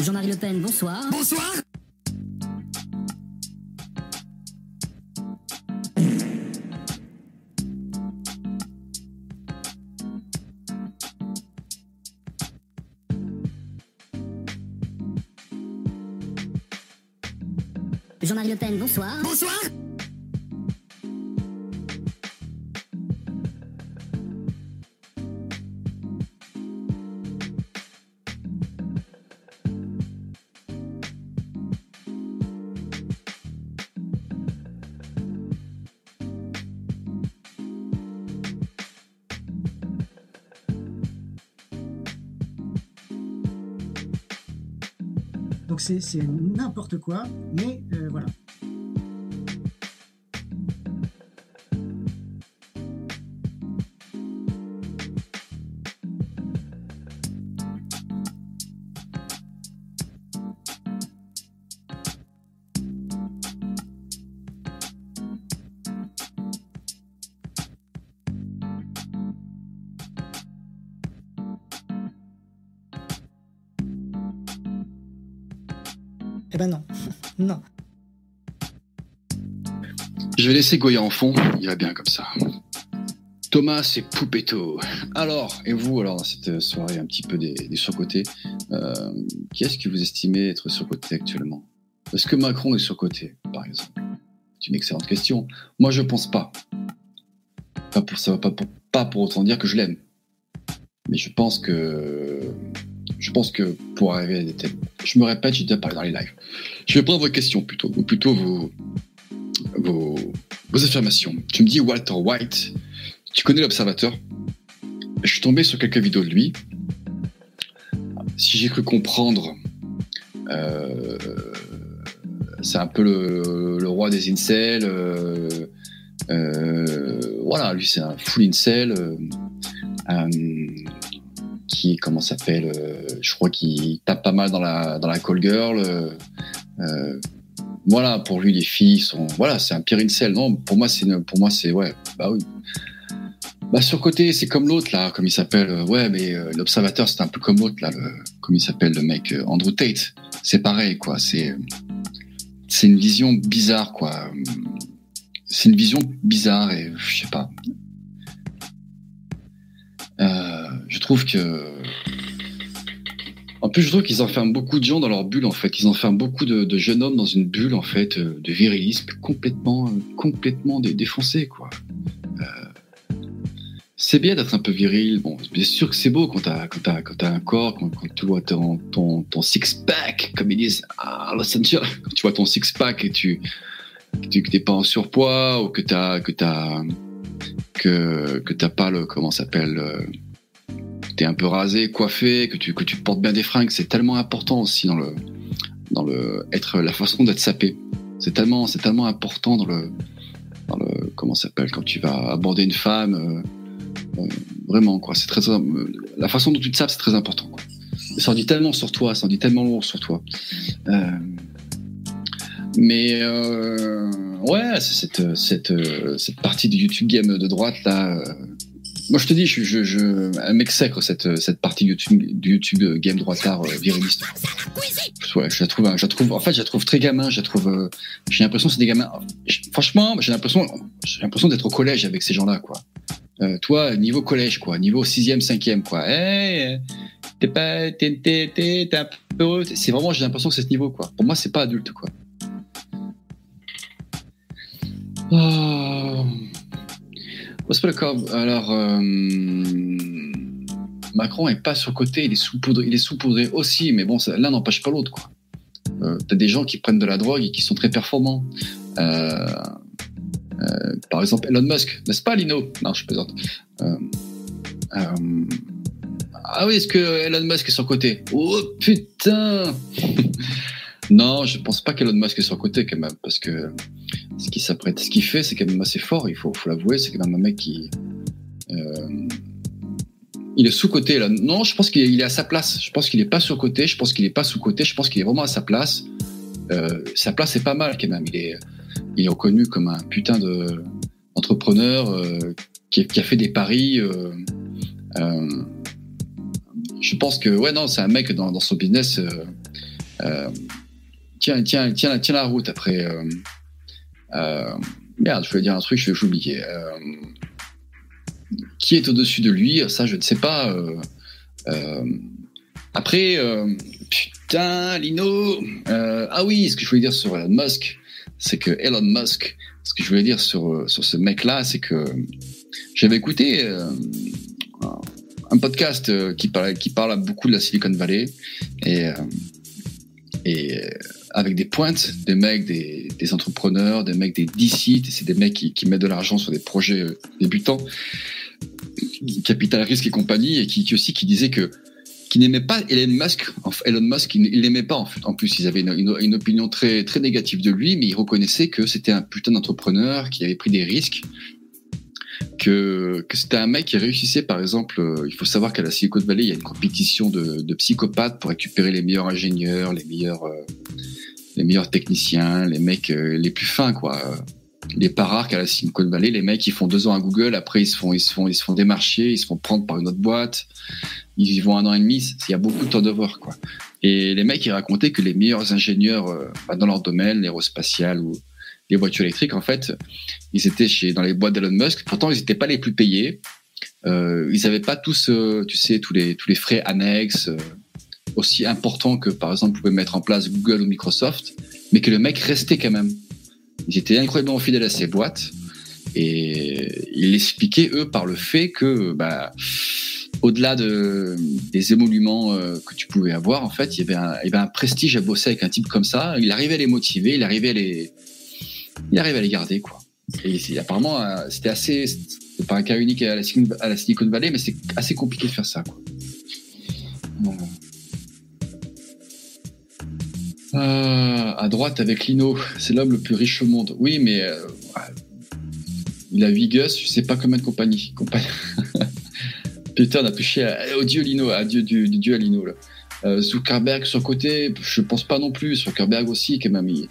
Jean-Marie Le Pen, bonsoir. Bonsoir. Jean-Marie Le Pen, bonsoir. Bonsoir. Donc c'est n'importe quoi, mais euh, voilà. Je vais laisser Goya en fond, il va bien comme ça. Thomas et Poupetto. Alors, et vous, alors, cette soirée un petit peu des, des surcotés, euh, qui est-ce que vous estimez être surcoté actuellement? Est-ce que Macron est surcoté, par exemple? C'est une excellente question. Moi, je pense pas. Pas pour, ça pas pour, pas pour autant dire que je l'aime. Mais je pense que. Je pense que pour arriver à des thèmes. Je me répète, j'ai déjà parlé dans les lives. Je vais prendre vos questions plutôt, ou plutôt vos, vos affirmations. Tu me dis Walter White, tu connais l'observateur? Je suis tombé sur quelques vidéos de lui. Si j'ai cru comprendre, euh, c'est un peu le, roi des incels. Euh, euh, voilà, lui c'est un full incel. Qui comment s'appelle Je crois qu'il tape pas mal dans la dans la call girl. Voilà, pour lui les filles sont voilà, c'est un pire incel. Non, pour moi c'est pour moi c'est ouais, bah oui. Bah sur côté, c'est comme l'autre là, comme il s'appelle. Euh, ouais, mais euh, l'observateur, c'est un peu comme l'autre là, le, comme il s'appelle le mec euh, Andrew Tate. C'est pareil quoi. C'est c'est une vision bizarre quoi. C'est une vision bizarre et je sais pas. je trouve que en plus, je trouve qu'ils enferment beaucoup de gens dans leur bulle, en fait. Ils enferment beaucoup de, jeunes hommes dans une bulle, en fait, de virilisme complètement, complètement défoncé, quoi. Euh, c'est bien d'être un peu viril. Bon, bien sûr que c'est beau quand t'as as, un corps, quand, tu vois ton, ton, six-pack, comme ils disent à Los Angeles, quand tu vois ton six-pack et tu que t'es pas en surpoids ou que t'as que que pas le comment s'appelle euh, t'es un peu rasé, coiffé, que tu que tu portes bien des fringues, c'est tellement important aussi dans le dans le être la façon d'être sapé. C'est tellement c'est tellement important dans le dans le comment s'appelle quand tu vas aborder une femme. Euh, euh, vraiment, quoi. C'est très, euh, la façon dont tu te sapes, c'est très important. Quoi. Ça en dit tellement sur toi, ça en dit tellement lourd sur toi. Euh, mais euh, ouais, cette, cette, cette partie du YouTube game de droite là. Moi, je te dis, je, je, je m'exècre cette, cette partie YouTube, du YouTube game droitard euh, viriliste. Ouais, je la trouve, je la trouve, en fait, je la trouve très gamin. Je trouve, j'ai l'impression que c'est des gamins. Franchement, j'ai l'impression, j'ai l'impression d'être au collège avec ces gens-là, quoi. Euh, toi, niveau collège, quoi, niveau sixième, cinquième, quoi. Hey, t'es pas, t'es, t'es, t'es, un peu, c'est vraiment, j'ai l'impression que c'est ce niveau, quoi. Pour moi, c'est pas adulte, quoi. Oh. Corps Alors, euh, Macron est pas surcoté, il est saupoudré, il est aussi, mais bon, l'un n'empêche pas l'autre, quoi. Euh, T'as des gens qui prennent de la drogue et qui sont très performants. Euh, par exemple, Elon Musk, n'est-ce pas, Lino? Non, je plaisante. Ah oui, est-ce que Elon Musk est sur côté? Oh putain Non, je pense pas qu'Elon Musk est sur côté quand même, parce que ce qu'il s'apprête, ce qu'il fait, c'est quand même assez fort. Il faut, l'avouer, c'est quand même un mec qui, euh, il est sous côté là. Non, je pense qu'il est à sa place. Je pense qu'il est pas sur côté. Je pense qu'il est pas sous côté. Je pense qu'il est vraiment à sa place. Euh, sa place est pas mal quand même. Il est, il est reconnu comme un putain de entrepreneur euh, qui, a fait des paris. Euh, euh, je pense que ouais non, c'est un mec dans son business. Tiens, tiens, tiens, tiens la route après. merde, je voulais dire un truc, je vais oublier. qui est au-dessus de lui Ça, je ne sais pas. après, putain, Lino. ah oui, ce que je voulais dire sur Elon Musk c'est que Elon Musk, ce que je voulais dire sur, sur ce mec-là, c'est que j'avais écouté euh, un podcast euh, qui parle, qui parle beaucoup de la Silicon Valley et, euh, et avec des pointes, des mecs, des, entrepreneurs, des mecs des DC, c'est des mecs qui, mettent de l'argent sur des projets débutants, capital risque et compagnie, et qui, aussi qui disaient que qui n'aimait pas Elon Musk. Elon Musk, il l'aimait pas en fait. En plus, ils avaient une, opinion très très négative de lui, mais ils reconnaissaient que c'était un putain d'entrepreneur qui avait pris des risques, que, que c'était un mec qui réussissait. Par exemple, euh, il faut savoir qu'à la Silicon Valley, il y a une compétition de, de psychopathes pour récupérer les meilleurs ingénieurs, les meilleurs euh, les meilleurs techniciens, les mecs euh, les plus fins quoi. Les pas rares qu'à la Silicon Valley, les mecs ils font deux ans à Google, après ils se font ils se font ils se font démarcher, ils se font prendre par une autre boîte ils y vont un an et demi, il y a beaucoup de turnover, quoi. Et les mecs, ils racontaient que les meilleurs ingénieurs euh, bah, dans leur domaine, l'aérospatial ou les voitures électriques, en fait, ils étaient chez, dans les boîtes d'Elon Musk. Pourtant, ils n'étaient pas les plus payés. Euh, ils n'avaient pas tous, euh, tu sais, tous les, tous les frais annexes euh, aussi importants que, par exemple, pouvaient mettre en place Google ou Microsoft, mais que le mec restait quand même. Ils étaient incroyablement fidèles à ces boîtes. Et ils l'expliquaient, eux, par le fait que, bah, au-delà de, des émoluments euh, que tu pouvais avoir, en fait, il y, avait un, prestige à bosser avec un type comme ça. Il arrivait à les motiver, il arrivait à les, il arrivait à les garder, quoi. Et apparemment, euh, c'était assez, c'est pas un cas unique à la, Silicon- à la Silicon Valley, mais c'est assez compliqué de faire ça, quoi. Bon. Euh, à droite avec Lino, c'est l'homme le plus riche au monde. Oui, mais euh, ouais. il a 8 gosses, je sais pas combien de. Compagnie. Putain, on a touché à- au dieu Lino, à dieu du, du dieu à Lino. Là. Euh, Zuckerberg sur côté, je pense pas non plus. Zuckerberg aussi, quand même. il-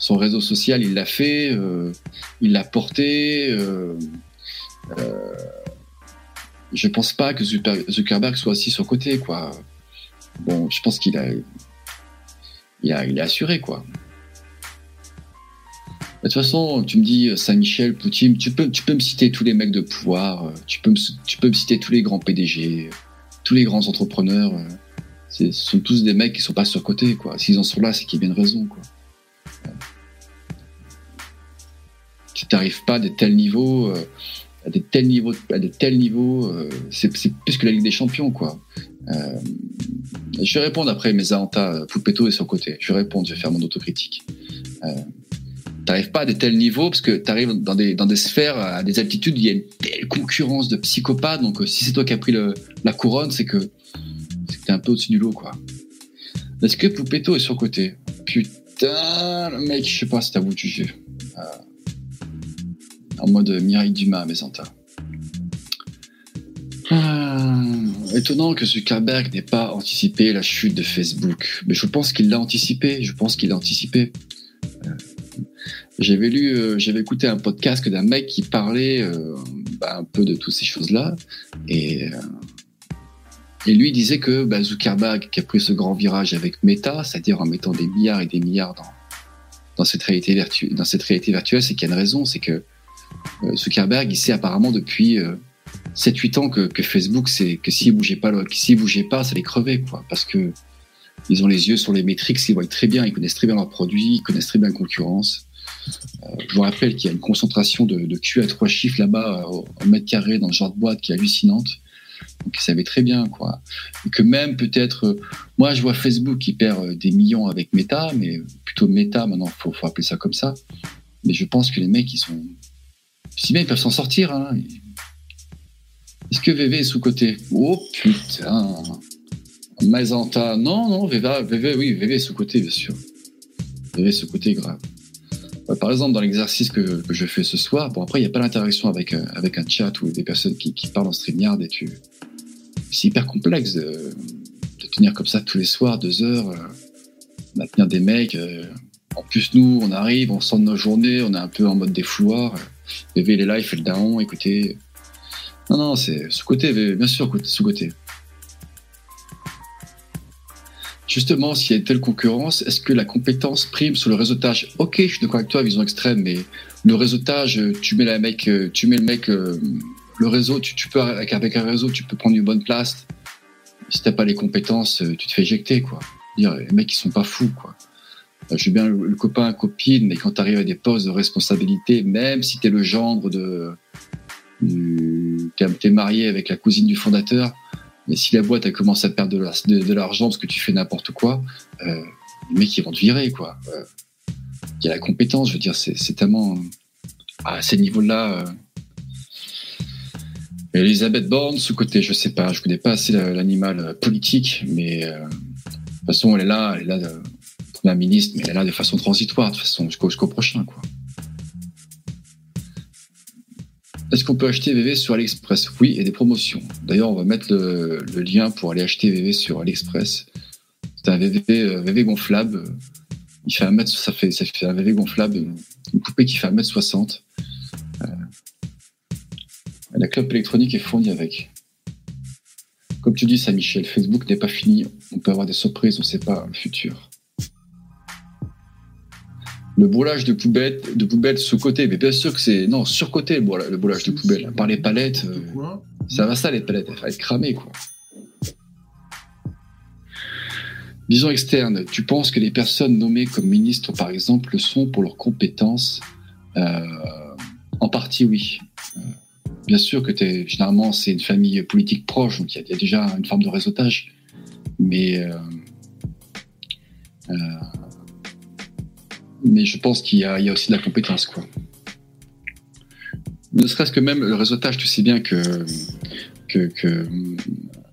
son réseau social, il l'a fait, euh, il l'a porté. Euh, je pense pas que Zucker- Zuckerberg soit assis sur côté, quoi. Bon, je pense qu'il a, il a assuré, quoi. De toute façon, tu me dis euh, Saint-Michel, Poutine, tu peux, me citer tous les mecs de pouvoir, euh, tu peux me, citer tous les grands PDG, euh, tous les grands entrepreneurs. Ce sont tous des mecs qui sont pas sur côté, quoi. S'ils en sont là, c'est qu'il y bien une raison, quoi. Tu t'arrives pas à des tels niveaux, à des tels niveaux, tels niveaux, c'est plus que la Ligue des Champions, quoi. Euh, je vais répondre après mes Aanta, Poupetto est sur côté. Je vais répondre, je vais faire mon autocritique. Euh, t'arrives pas à des tels niveaux parce que t'arrives dans des, dans des sphères, à des altitudes il y a une telle concurrence de psychopathes. Donc, euh, si c'est toi qui as pris le, la couronne, c'est que, t'es un peu au-dessus du lot, quoi. Est-ce que Poupetto est surcoté Putain, le mec, je sais pas, à vous de juger. Euh, en mode Mireille Dumas, mes Anta. Ah, étonnant que Zuckerberg n'ait pas anticipé la chute de Facebook. Mais je pense qu'il l'a anticipé. Je pense qu'il l'a anticipé. Euh, j'avais lu, euh, j'avais écouté un podcast d'un mec qui parlait euh, bah, un peu de toutes ces choses-là. Et, euh, et lui disait que bah, Zuckerberg, qui a pris ce grand virage avec Meta, c'est-à-dire en mettant des milliards et des milliards dans, dans, cette, réalité virtu- dans cette réalité virtuelle, c'est qu'il y a une raison. C'est que euh, Zuckerberg, il sait apparemment depuis. Euh, 7-8 ans que, Facebook, c'est que s'ils bougeaient pas, s'ils bougeaient pas, ça les crevait, quoi. Parce que ils ont les yeux sur les métriques, ils voient très bien, ils connaissent très bien leurs produits, ils connaissent très bien la concurrence. Euh, je vous rappelle qu'il y a une concentration de, de Q à trois chiffres là-bas euh, au, mètre carré dans ce genre de boîte qui est hallucinante. Donc ils savaient très bien, quoi. Et que même peut-être, euh, moi je vois Facebook qui perd des millions avec Meta, mais plutôt Meta maintenant, faut, faut appeler ça comme ça. Mais je pense que les mecs, ils sont, si bien ils peuvent s'en sortir, hein. Est-ce que VV est sous-côté Oh putain Mazanta, non, non, VV, VV, oui, VV est sous-côté, bien sûr. VV est sous-côté, grave. Euh, Par exemple, dans l'exercice que, je fais ce soir, bon, après, il n'y a pas d'interaction avec, euh, avec un chat ou des personnes qui, parlent en StreamYard et tu. C'est hyper complexe de, tenir comme ça tous les soirs, deux heures, euh, maintenir des mecs. En plus, nous, on arrive, on sort de nos journées, on est un peu en mode défouloir. VV, là, il fait le daron, écoutez. Non, non, c'est sous-côté, bien sûr, côté- sous-côté. Justement, s'il y a une telle concurrence, est-ce que la compétence prime sur le réseautage? Ok, je suis d'accord avec toi, vision extrême, mais le réseautage, tu mets, la mec, tu mets le mec, euh, le réseau, tu, tu peux, avec un réseau, tu peux prendre une bonne place. Si t'as pas les compétences, euh, tu te fais éjecter, quoi. Dire, les mecs, ils sont pas fous, quoi. Euh, Je bien le, le copain, copine, mais quand tu arrives à des postes de responsabilité, même si t'es le gendre de, du- t'es marié avec la cousine du fondateur, mais si la boîte elle commence à perdre de la- de de l'argent parce que tu fais n'importe quoi, euh, les mecs ils vont te virer quoi. Euh, Il y a la compétence, je veux dire, c'est tellement à ces niveaux-là. euh. Elisabeth Borne sous côté, je sais pas, je connais pas assez la- l'animal euh, politique, mais euh, de toute façon elle est là, elle est là, euh, première ministre, mais elle est là de façon transitoire, de toute façon jusqu'au prochain quoi. Est-ce qu'on peut acheter VV sur AliExpress? Oui, et des promotions. D'ailleurs, on va mettre le, le lien pour aller acheter VV sur AliExpress. C'est un VV, euh, VV gonflable. Il fait un mètre, ça fait, ça fait un VV gonflable, une poupée qui fait un mètre soixante. Euh, la clope électronique est fournie avec. Comme tu dis, ça, Michel, Facebook n'est pas fini. On peut avoir des surprises, on ne sait pas le futur. Le boulage de poubelle, de poubelle sous côté, mais bien sûr que c'est non sur côté le boula- le boulage de poubelle. Par les palettes, euh, ça va ça les palettes, elles vont être cramées quoi. Vision externe, tu penses que les personnes nommées comme ministres, par exemple, le sont pour leurs compétences? Euh, En partie, oui. Euh, bien sûr que t'es, généralement, c'est une famille politique proche, donc il y, a- il y a déjà une forme de réseautage. Mais, euh, euh, mais je pense qu'il y a, aussi de la compétence, quoi. Ne serait-ce que même le réseautage, tu sais bien que, que, que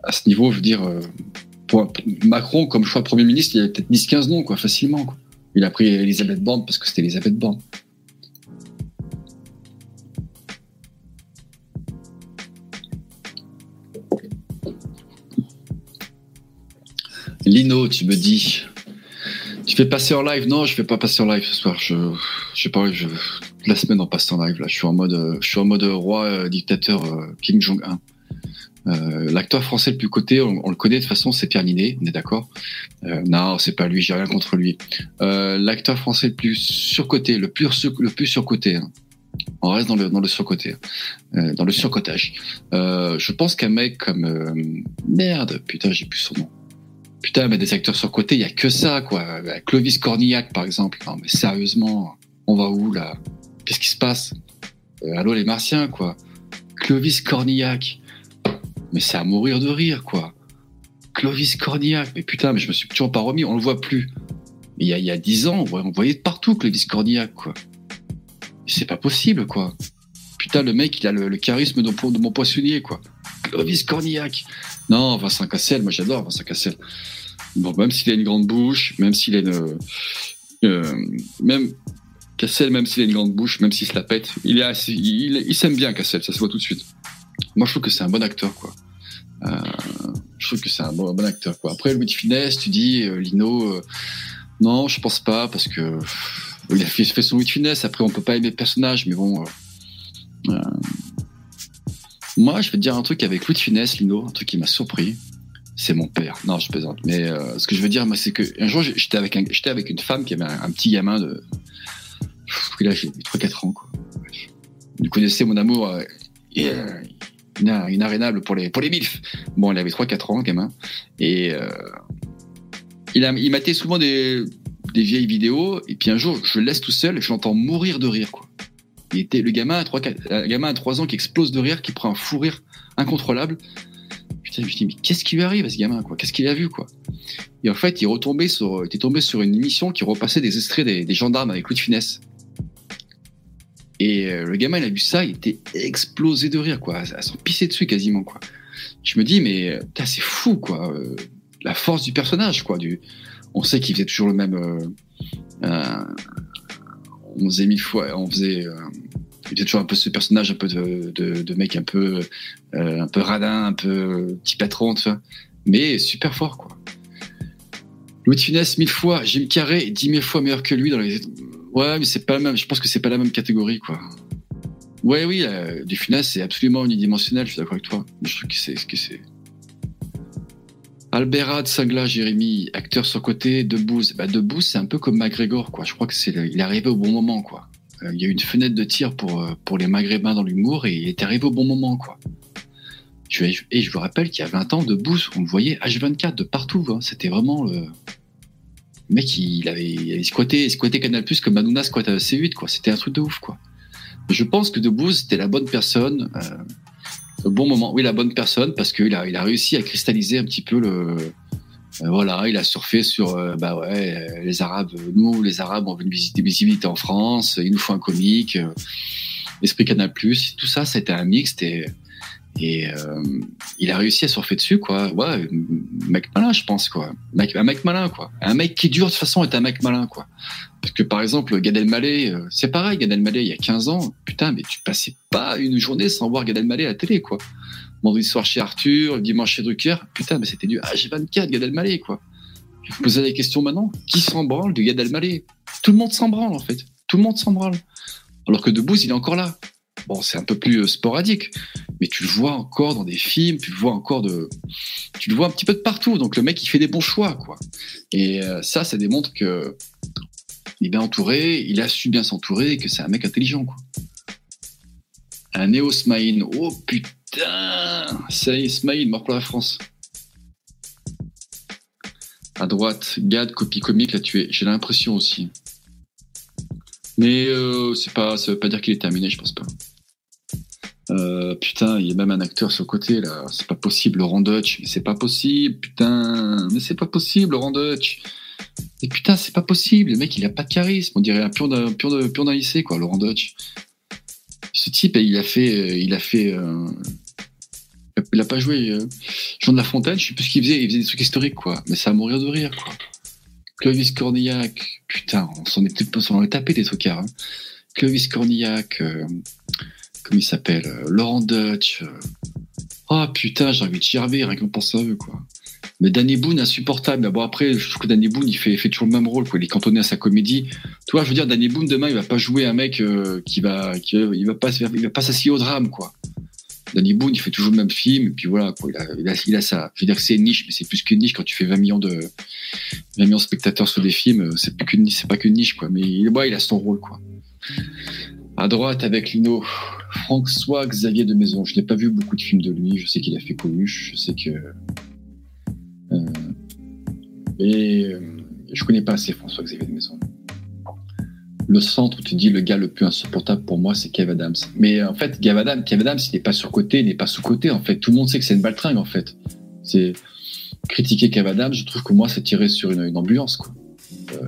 à ce niveau, je veux dire, euh, Macron, comme choix Premier ministre, il y a peut-être 10-15 noms, quoi, facilement. Quoi. Il a pris Elisabeth Borne parce que c'était Elisabeth Borne. Lino, tu me dis, tu fais passer en live? Non, je fais pas passer en live ce soir. Je, je sais pas, je, la semaine on passe en live là. Je suis en mode, euh, je suis en mode roi euh, dictateur euh, Kim Jong 1. Euh, L'acteur français le plus coté, on, le connaît de toute façon, c'est Pierre Ninet, on est d'accord? Non, c'est pas lui, j'ai rien contre lui. L'acteur français le plus surcoté, le plus sur, le plus surcoté. Hein. On reste dans le dans le surcoté, hein. dans le surcotage. Je pense qu'un mec comme merde, putain, j'ai plus son nom. Putain, mais des acteurs surcotés, il y a que ça, quoi. Clovis Cornillac, par exemple. Non, mais sérieusement, on va où là? Qu'est-ce qui se passe? Euh, Allô les Martiens, quoi. Clovis Cornillac. Mais c'est à mourir de rire, quoi. Clovis Cornillac. Mais putain, mais je me suis toujours pas remis, on le voit plus. Mais il y a, 10 ans, on voyait, de partout Clovis Cornillac, quoi. C'est pas possible, quoi. Putain, le mec, il a le, le charisme de mon poissonnier, quoi. Clovis Cornillac. Non, Vincent Cassel, moi j'adore Vincent Cassel. Bon, même s'il a une grande bouche, même s'il a une. euh, même. Cassel, même s'il a une grande bouche, même s'il se la pète, il, s'aime bien, Cassel, ça se voit tout de suite. Moi, je trouve que c'est un bon acteur, quoi. Euh, je trouve que c'est un bon, acteur, quoi. Après, Louis de Finesse, tu dis, euh, Lino, non, je pense pas, parce que il a fait, son Louis Finesse, après, on peut pas aimer le personnage, mais bon. Euh, euh, moi, je vais te dire un truc avec Louis de Lino, un truc qui m'a surpris. C'est mon père. Non, je plaisante. Mais euh, ce que je veux dire, moi, c'est que un jour, j'étais avec, un, avec une femme qui avait un, petit gamin de. Pff, Là, j'ai 3-4 ans, quoi. Vous connaissez mon amour euh, euh, ina- inarénable pour les, pour les MILF. Bon, il avait 3-4 ans, gamin. Et euh, il, a, il matait souvent des, des vieilles vidéos. Et puis un jour, je le laisse tout seul et je l'entends mourir de rire, quoi. Était le gamin à 3, 4, un gamin à 3 ans qui explose de rire, qui prend un fou rire incontrôlable. Putain, je me dis, mais qu'est-ce qui lui arrive à ce gamin, quoi? Qu'est-ce qu'il a vu, quoi? Et en fait, il, retombait sur, il était tombé sur une émission qui repassait des extraits des, gendarmes avec Louis de Finesse. Et euh, le gamin, il a vu ça, il était explosé de rire, quoi. À s'en pisser dessus quasiment, quoi. Je me dis, mais euh, c'est fou, quoi. Euh, la force du personnage, quoi. Du... On sait qu'il faisait toujours le même. Euh, euh, on faisait mille fois, on faisait. Euh, il faisait toujours un peu ce personnage, un peu de, de, de mec un peu, euh, un peu radin, un peu petit patron, tu vois. Mais super fort, quoi. Louis de Funès, mille fois, Jim Carrey, dix mille fois meilleur que lui dans les. Ouais, mais c'est pas la même. Je pense que c'est pas la même catégorie, quoi. Ouais, oui, euh, du Funès, c'est absolument unidimensionnel. Je suis d'accord avec toi. Je trouve que c'est, que c'est. Alberad, Sangla, Jérémy, acteur sur côté, Debouze. Bah, Debouze, c'est un peu comme McGregor, quoi. Je crois que c'est, il est arrivé au bon moment, quoi. Euh, il y a eu une fenêtre de tir pour, euh, pour les Maghrébins dans l'humour et il est arrivé au bon moment, quoi. Je, et je vous rappelle qu'il y a 20 ans, Debouze, on le voyait H24 de partout, hein. C'était vraiment le. Le mec, il avait, il avait squatté, squatté Canal Plus comme Hanouna squatte à C8, quoi. C'était un truc de ouf, quoi. Je pense que Debouze, c'était la bonne personne, euh, bon moment. Oui, la bonne personne, parce qu'il a, il a réussi à cristalliser un petit peu le. Euh, voilà, il a surfé sur, euh, bah ouais, euh, les Arabes, nous, les Arabes, on veut une visibilité en France, il nous faut un comique, Esprit Canal Plus, tout ça, c'était un mixte et, et il a réussi à surfer dessus, quoi. Ouais, mec malin, je pense, quoi. Un mec malin, quoi. Un mec qui dure, de toute façon, est un mec malin, quoi. Parce que, par exemple, Gad Elmaleh, c'est pareil, Gad Elmaleh, il y a 15 ans, putain, mais tu passais pas une journée sans voir Gad Elmaleh à la télé, quoi. Vendredi soir chez Arthur, dimanche chez Drucker, putain, mais c'était du H24, Gad Elmaleh, quoi. Je vous posez la question maintenant, qui s'en branle de Gad Elmaleh? Tout le monde s'en branle, en fait. Tout le monde s'en branle. Alors que Debouze, il est encore là. Bon, c'est un peu plus euh, sporadique, mais tu le vois encore dans des films, tu le vois encore de, tu le vois un petit peu de partout. Donc le mec, il fait des bons choix, quoi. Et euh, ça, ça démontre que il est bien entouré, il a su bien s'entourer et que c'est un mec intelligent, quoi. Un Néo Smaïn. Oh putain Ça y est, Smaïn, mort pour la France. À droite, Gad, copie comique, l'a tué. J'ai l'impression aussi. Mais euh, c'est pas, veut pas dire qu'il est terminé, je pense pas. Euh, putain, il y a même un acteur sur le côté là. C'est pas possible, Laurent Dutch. Mais c'est pas possible, putain. Mais c'est pas possible, Laurent Dutch. Et putain, c'est pas possible. Le mec, il a pas de charisme. On dirait un pion d'un pion d'un lycée, quoi, Laurent Dutch. Ce type, il a fait, il a fait. euh, il a pas joué. Euh, Jean de La Fontaine, je sais plus ce qu'il faisait. Il faisait des trucs historiques, quoi. Mais ça à mourir de rire, quoi. Clovis Cornillac, putain, on s'en est, on est tapé des trucs, hein. Clovis Cornillac, euh, comment il s'appelle euh, Laurent Dutch. euh. Oh putain, j'ai envie de gerber, rien qu'en pensant à eux, quoi. Mais Danny Boone, insupportable. Bon, après, je trouve que Danny Boone, il fait, fait toujours le même rôle, quoi. Il est cantonné à sa comédie. Tu vois, je veux dire, Danny Boone, demain, il va pas jouer un mec euh, qui va, qui il va pas, il va pas s'assier au drame, quoi. Danny Boone, il fait toujours le même film, et puis voilà, quoi. Il a, il il a ça. Je veux dire que c'est une niche, mais c'est plus qu'une niche quand tu fais 20 millions de, 20 millions de spectateurs sur des films, euh, c'est plus qu'une niche, c'est pas qu'une niche, quoi. Mais il, ouais, il a son rôle, quoi. À droite, avec Lino, François Xavier de Maison. Je n'ai pas vu beaucoup de films de lui. Je sais qu'il a fait Coluche. Je sais que. Euh, et euh, je connais pas assez François Xavier de Maison. Le centre où tu dis le gars le plus insupportable pour moi, c'est Kev Adams. Mais euh, en fait, Kev Adams, Kev Adams, il n'est pas surcoté, il n'est pas sous-côté. En fait, tout le monde sait que c'est une baltringue. En fait, c'est critiquer Kev Adams. Je trouve que moi, c'est tirer sur une, ambulance, quoi. Euh,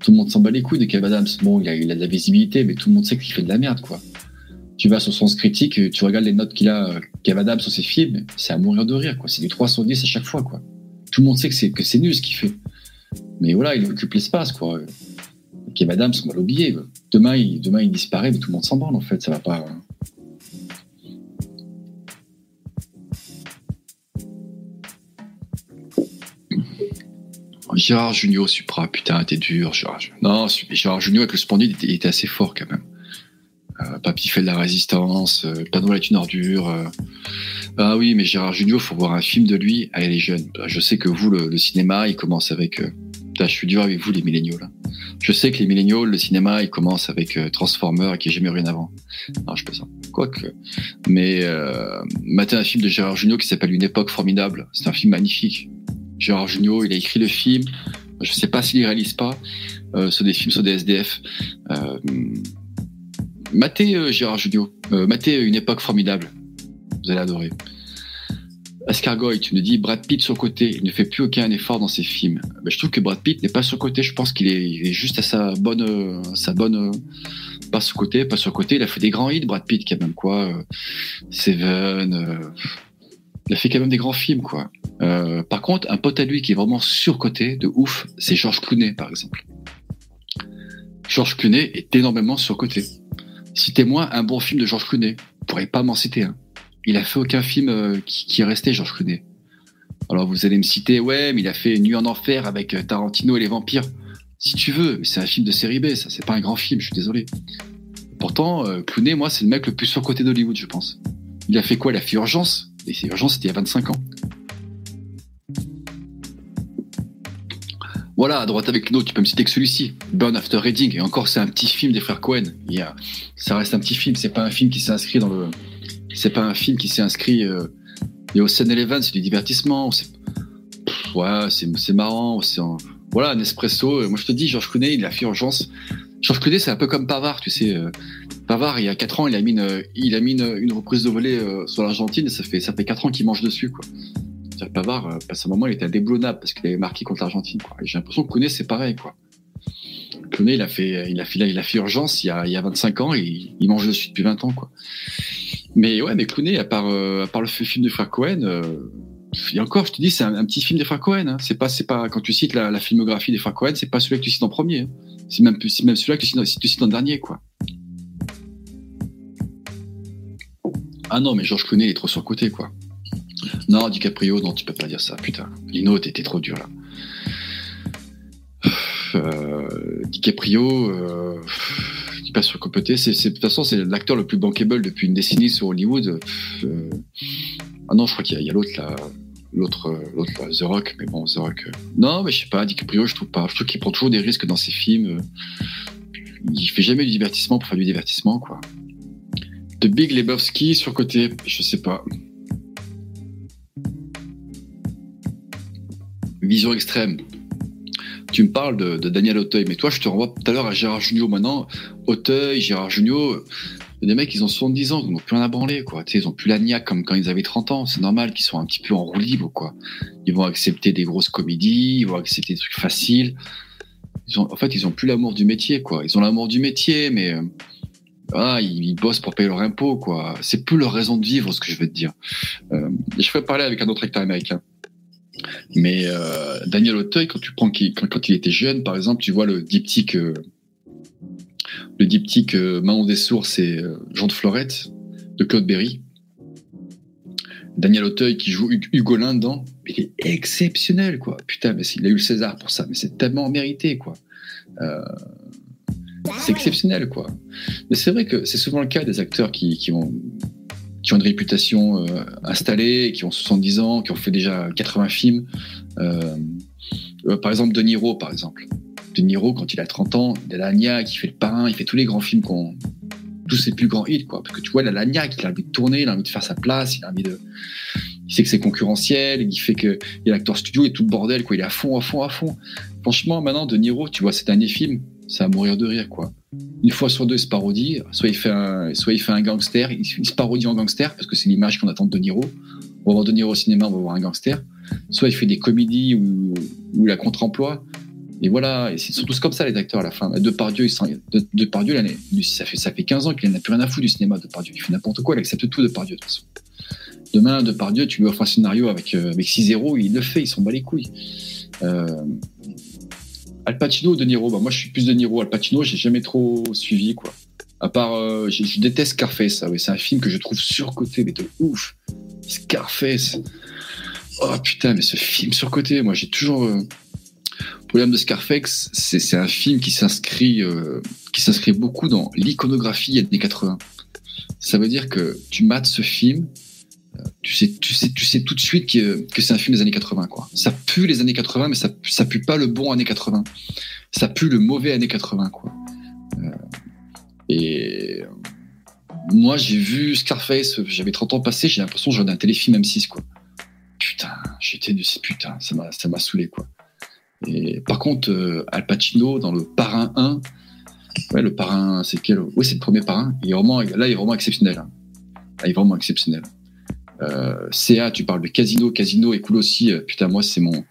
tout le monde s'en bat les couilles de Kev Adams. Bon, il a, de la visibilité, mais tout le monde sait qu'il fait de la merde, quoi. Tu vas sur Sens Critique, tu regardes les notes qu'il a, euh, Kev Adams sur ses films, c'est à mourir de rire, quoi. C'est du 310 à chaque fois, quoi. Tout le monde sait que c'est, que c'est nul ce qu'il fait. Mais voilà, il occupe l'espace, quoi. Kev Adams, on va l'oublier. Demain, il, demain, il disparaît, mais tout le monde s'en branle, en fait. Ça va pas. Gérard Junior, Supra, putain, t'es dur, Gérard. Non, Gérard Junior avec le splendide, il était, assez fort quand même. Euh, Papy fait de la résistance, euh, Père Noël est une ordure. euh. Ah oui, mais Gérard Junior, faut voir un film de lui. Ah, il est jeune. Je sais que vous, le, le cinéma, il commence avec. Je suis dur avec vous, les milléniaux. Je sais que les milléniaux, le cinéma, il commence avec euh, Transformers et a jamais rien avant. Non, je peux ça. Quoique. Mais, euh, un film de Gérard Junior qui s'appelle Une époque formidable. C'est un film magnifique. Gérard Junior, il a écrit le film. Je sais pas s'il réalise pas. Euh, sur des films sur des SDF. Euh, matez euh, Gérard Junior. Euh, matez Une époque formidable. Vous allez adorer. Escargoy, tu me dis Brad Pitt sur le côté, il ne fait plus aucun effort dans ses films. Ben, je trouve que Brad Pitt n'est pas sur le côté, je pense qu'il est, est juste à sa bonne, euh, sa bonne, euh, pas sur le côté, pas sur le côté. Il a fait des grands hits, Brad Pitt, quand même quoi. euh, Seven, euh, il a fait quand même des grands films quoi. Par contre, un pote à lui qui est vraiment surcoté de ouf, c'est Georges Clooney par exemple. Georges Clooney est énormément surcoté. Citez-moi un bon film de Georges Clooney. Vous pourrez pas m'en citer un. Il a fait aucun film euh, qui, est resté, Georges Clooney. Alors vous allez me citer, ouais, mais il a fait Nuit en enfer avec euh, Tarantino et les vampires. Si tu veux, c'est un film de série B, ça, c'est pas un grand film, je suis désolé. Pourtant, euh, Clooney, moi, c'est le mec le plus surcoté d'Hollywood, je pense. Il a fait quoi? Il a fait Urgence. Et c'est Urgence, c'était il y a 25 ans. Voilà, à droite avec nous, tu peux me citer que celui-ci, Burn After Reading. Et encore, c'est un petit film des frères Cohen. Ça reste un petit film, c'est pas un film qui s'est inscrit dans le, c'est pas un film qui s'est inscrit. Euh, et au Eleven, c'est du divertissement. C'est, ouais, c'est, marrant. C'est un- voilà, un espresso. Euh, Moi, je te dis, Georges Clooney, il a fait Urgence. Georges Clooney, c'est un peu comme Pavard, tu sais. euh, Pavard, il y a 4 ans, il a mis une, il a mis une, reprise de volée euh, sur l'Argentine et ça fait, ça fait 4 ans qu'il mange dessus, quoi. Pavard, à ce moment, il était indéboulonnable parce qu'il avait marqué contre l'Argentine, quoi. J'ai l'impression que Clooney, c'est pareil, quoi. Clooney, il a fait, il a fait, il a fait urgence il y a, il y a 25 ans et il, il mange dessus depuis 20 ans, quoi. Mais ouais, mais Clooney, à part, euh, à part le film de frère Cohen, euh, et encore, je te dis, c'est un, petit film des frères Cohen. Hein. C'est pas, c'est pas quand tu cites la, filmographie des frères Cohen, c'est pas celui que tu cites en premier. hein. C'est même, c'est même celui-là que tu cites, si tu cites en dernier, quoi. Ah non, mais Georges Clooney est trop surcoté, quoi. Non, DiCaprio, non, tu peux pas dire ça, putain. Lino, t'étais trop dur, là. Euh, DiCaprio, euh, hyper surcompété. C'est, c'est, de toute façon, c'est l'acteur le plus bankable depuis une décennie sur Hollywood. Euh, ah non, je crois qu'il y a, l'autre là, l'autre, euh, l'autre The Rock. Mais bon, The Rock. euh, Non, mais je sais pas. DiCaprio, je trouve pas. Je trouve qu'il prend toujours des risques dans ses films. Il fait jamais du divertissement pour faire du divertissement, quoi. The Big Lebowski surcoté, je sais pas. Vision extrême. Tu me parles de, de Daniel Auteuil, mais toi, je te renvoie tout à l'heure à Gérard Jugnot. Maintenant, Auteuil, Gérard euh, des mecs, ils ont 70 ans, ils n'ont plus rien à branler, quoi. Tu sais, ils ont plus la niaque comme quand ils avaient 30 ans. C'est normal qu'ils soient un petit peu en roue libre, quoi. Ils vont accepter des grosses comédies, ils vont accepter des trucs faciles. Ils ont, en fait, ils ont plus l'amour du métier, quoi. Ils ont l'amour du métier, mais ah, ils, bossent pour payer leur impôt, quoi. C'est plus leur raison de vivre, ce que je veux te dire. Euh, je ferais parler avec un autre acteur américain. Mais euh, Daniel Auteuil, quand tu prends quand, il était jeune, par exemple, tu vois le diptyque, euh, euh, des sources et euh, Jean de Florette de Claude Berry. Daniel Auteuil qui joue Hu- Hugolin dedans, il est exceptionnel, quoi. Putain, mais il a eu le César pour ça, mais c'est tellement mérité, quoi. C'est exceptionnel, quoi. Mais c'est vrai que c'est souvent le cas des acteurs qui ont qui ont une réputation euh, installée, qui ont 70 ans, qui ont fait déjà 80 films. Euh, euh, par exemple, De Niro, par exemple. De Niro, quand il a 30 ans, il a la niaque, il fait le parrain, il fait tous les grands films qu'on. tous ses plus grands hits, quoi. Parce que tu vois, la niaque, il a envie de tourner, il a envie de faire sa place, il a envie de. Il sait que c'est concurrentiel, il fait que il y a l'acteur studio et tout le bordel, quoi. Il est à fond, à fond, à fond. Franchement, maintenant, De Niro, tu vois, ses derniers films, c'est à mourir de rire, quoi. Une fois sur deux, il se parodie. Soit il fait un, soit il fait un gangster, il, se parodie en gangster, parce que c'est l'image qu'on attend de De Niro. On va voir De Niro au cinéma, on va voir un gangster. Soit il fait des comédies où, où il a contre-emploi. Et voilà, et ils sont tous comme ça, les acteurs, à la fin. Depardieu, il s'en- De- Depardieu, lui, ça fait, ça fait 15 ans qu'il n'a plus rien à foutre du cinéma, Depardieu. Il fait n'importe quoi, il accepte tout, Depardieu, de toute façon. Demain, Depardieu, tu lui offres un scénario avec, euh, avec 6-0, il le fait, il s'en bat les couilles. Euh, Al Pacino ou De Niro? Bah, Moi, je suis plus De Niro. Al Pacino, j'ai jamais trop suivi, quoi. À part, euh, je, déteste Scarface, ouais. c'est un film que je trouve surcoté, mais de ouf. Scarface. Oh putain, mais ce film surcoté, moi j'ai toujours. euh, Le problème de Scarface, c'est un film qui s'inscrit euh, qui s'inscrit beaucoup dans l'iconographie années 80. Ça veut dire que tu mates ce film, tu sais, tu sais, tu sais tout de suite que, que c'est un film des années 80, quoi. Ça pue les années 80, mais ça, ça pue pas le bon années 80. Ça pue le mauvais années 80, quoi. Euh, et euh, moi, j'ai vu Scarface, j'avais 30 ans passé, j'ai l'impression que j'en un téléfilm M6, quoi. Putain, j'étais de ces putain, ça m'a, ça m'a saoulé, quoi. Et par contre, euh, Al Pacino dans le Parrain 1, ouais, le Parrain, c'est quel Oui, c'est le premier Parrain. Il est vraiment, là, il est vraiment exceptionnel. hein. Il est vraiment exceptionnel. Euh, CA, tu parles de Casino, Casino est cool aussi. Euh, Putain, moi, c'est mon,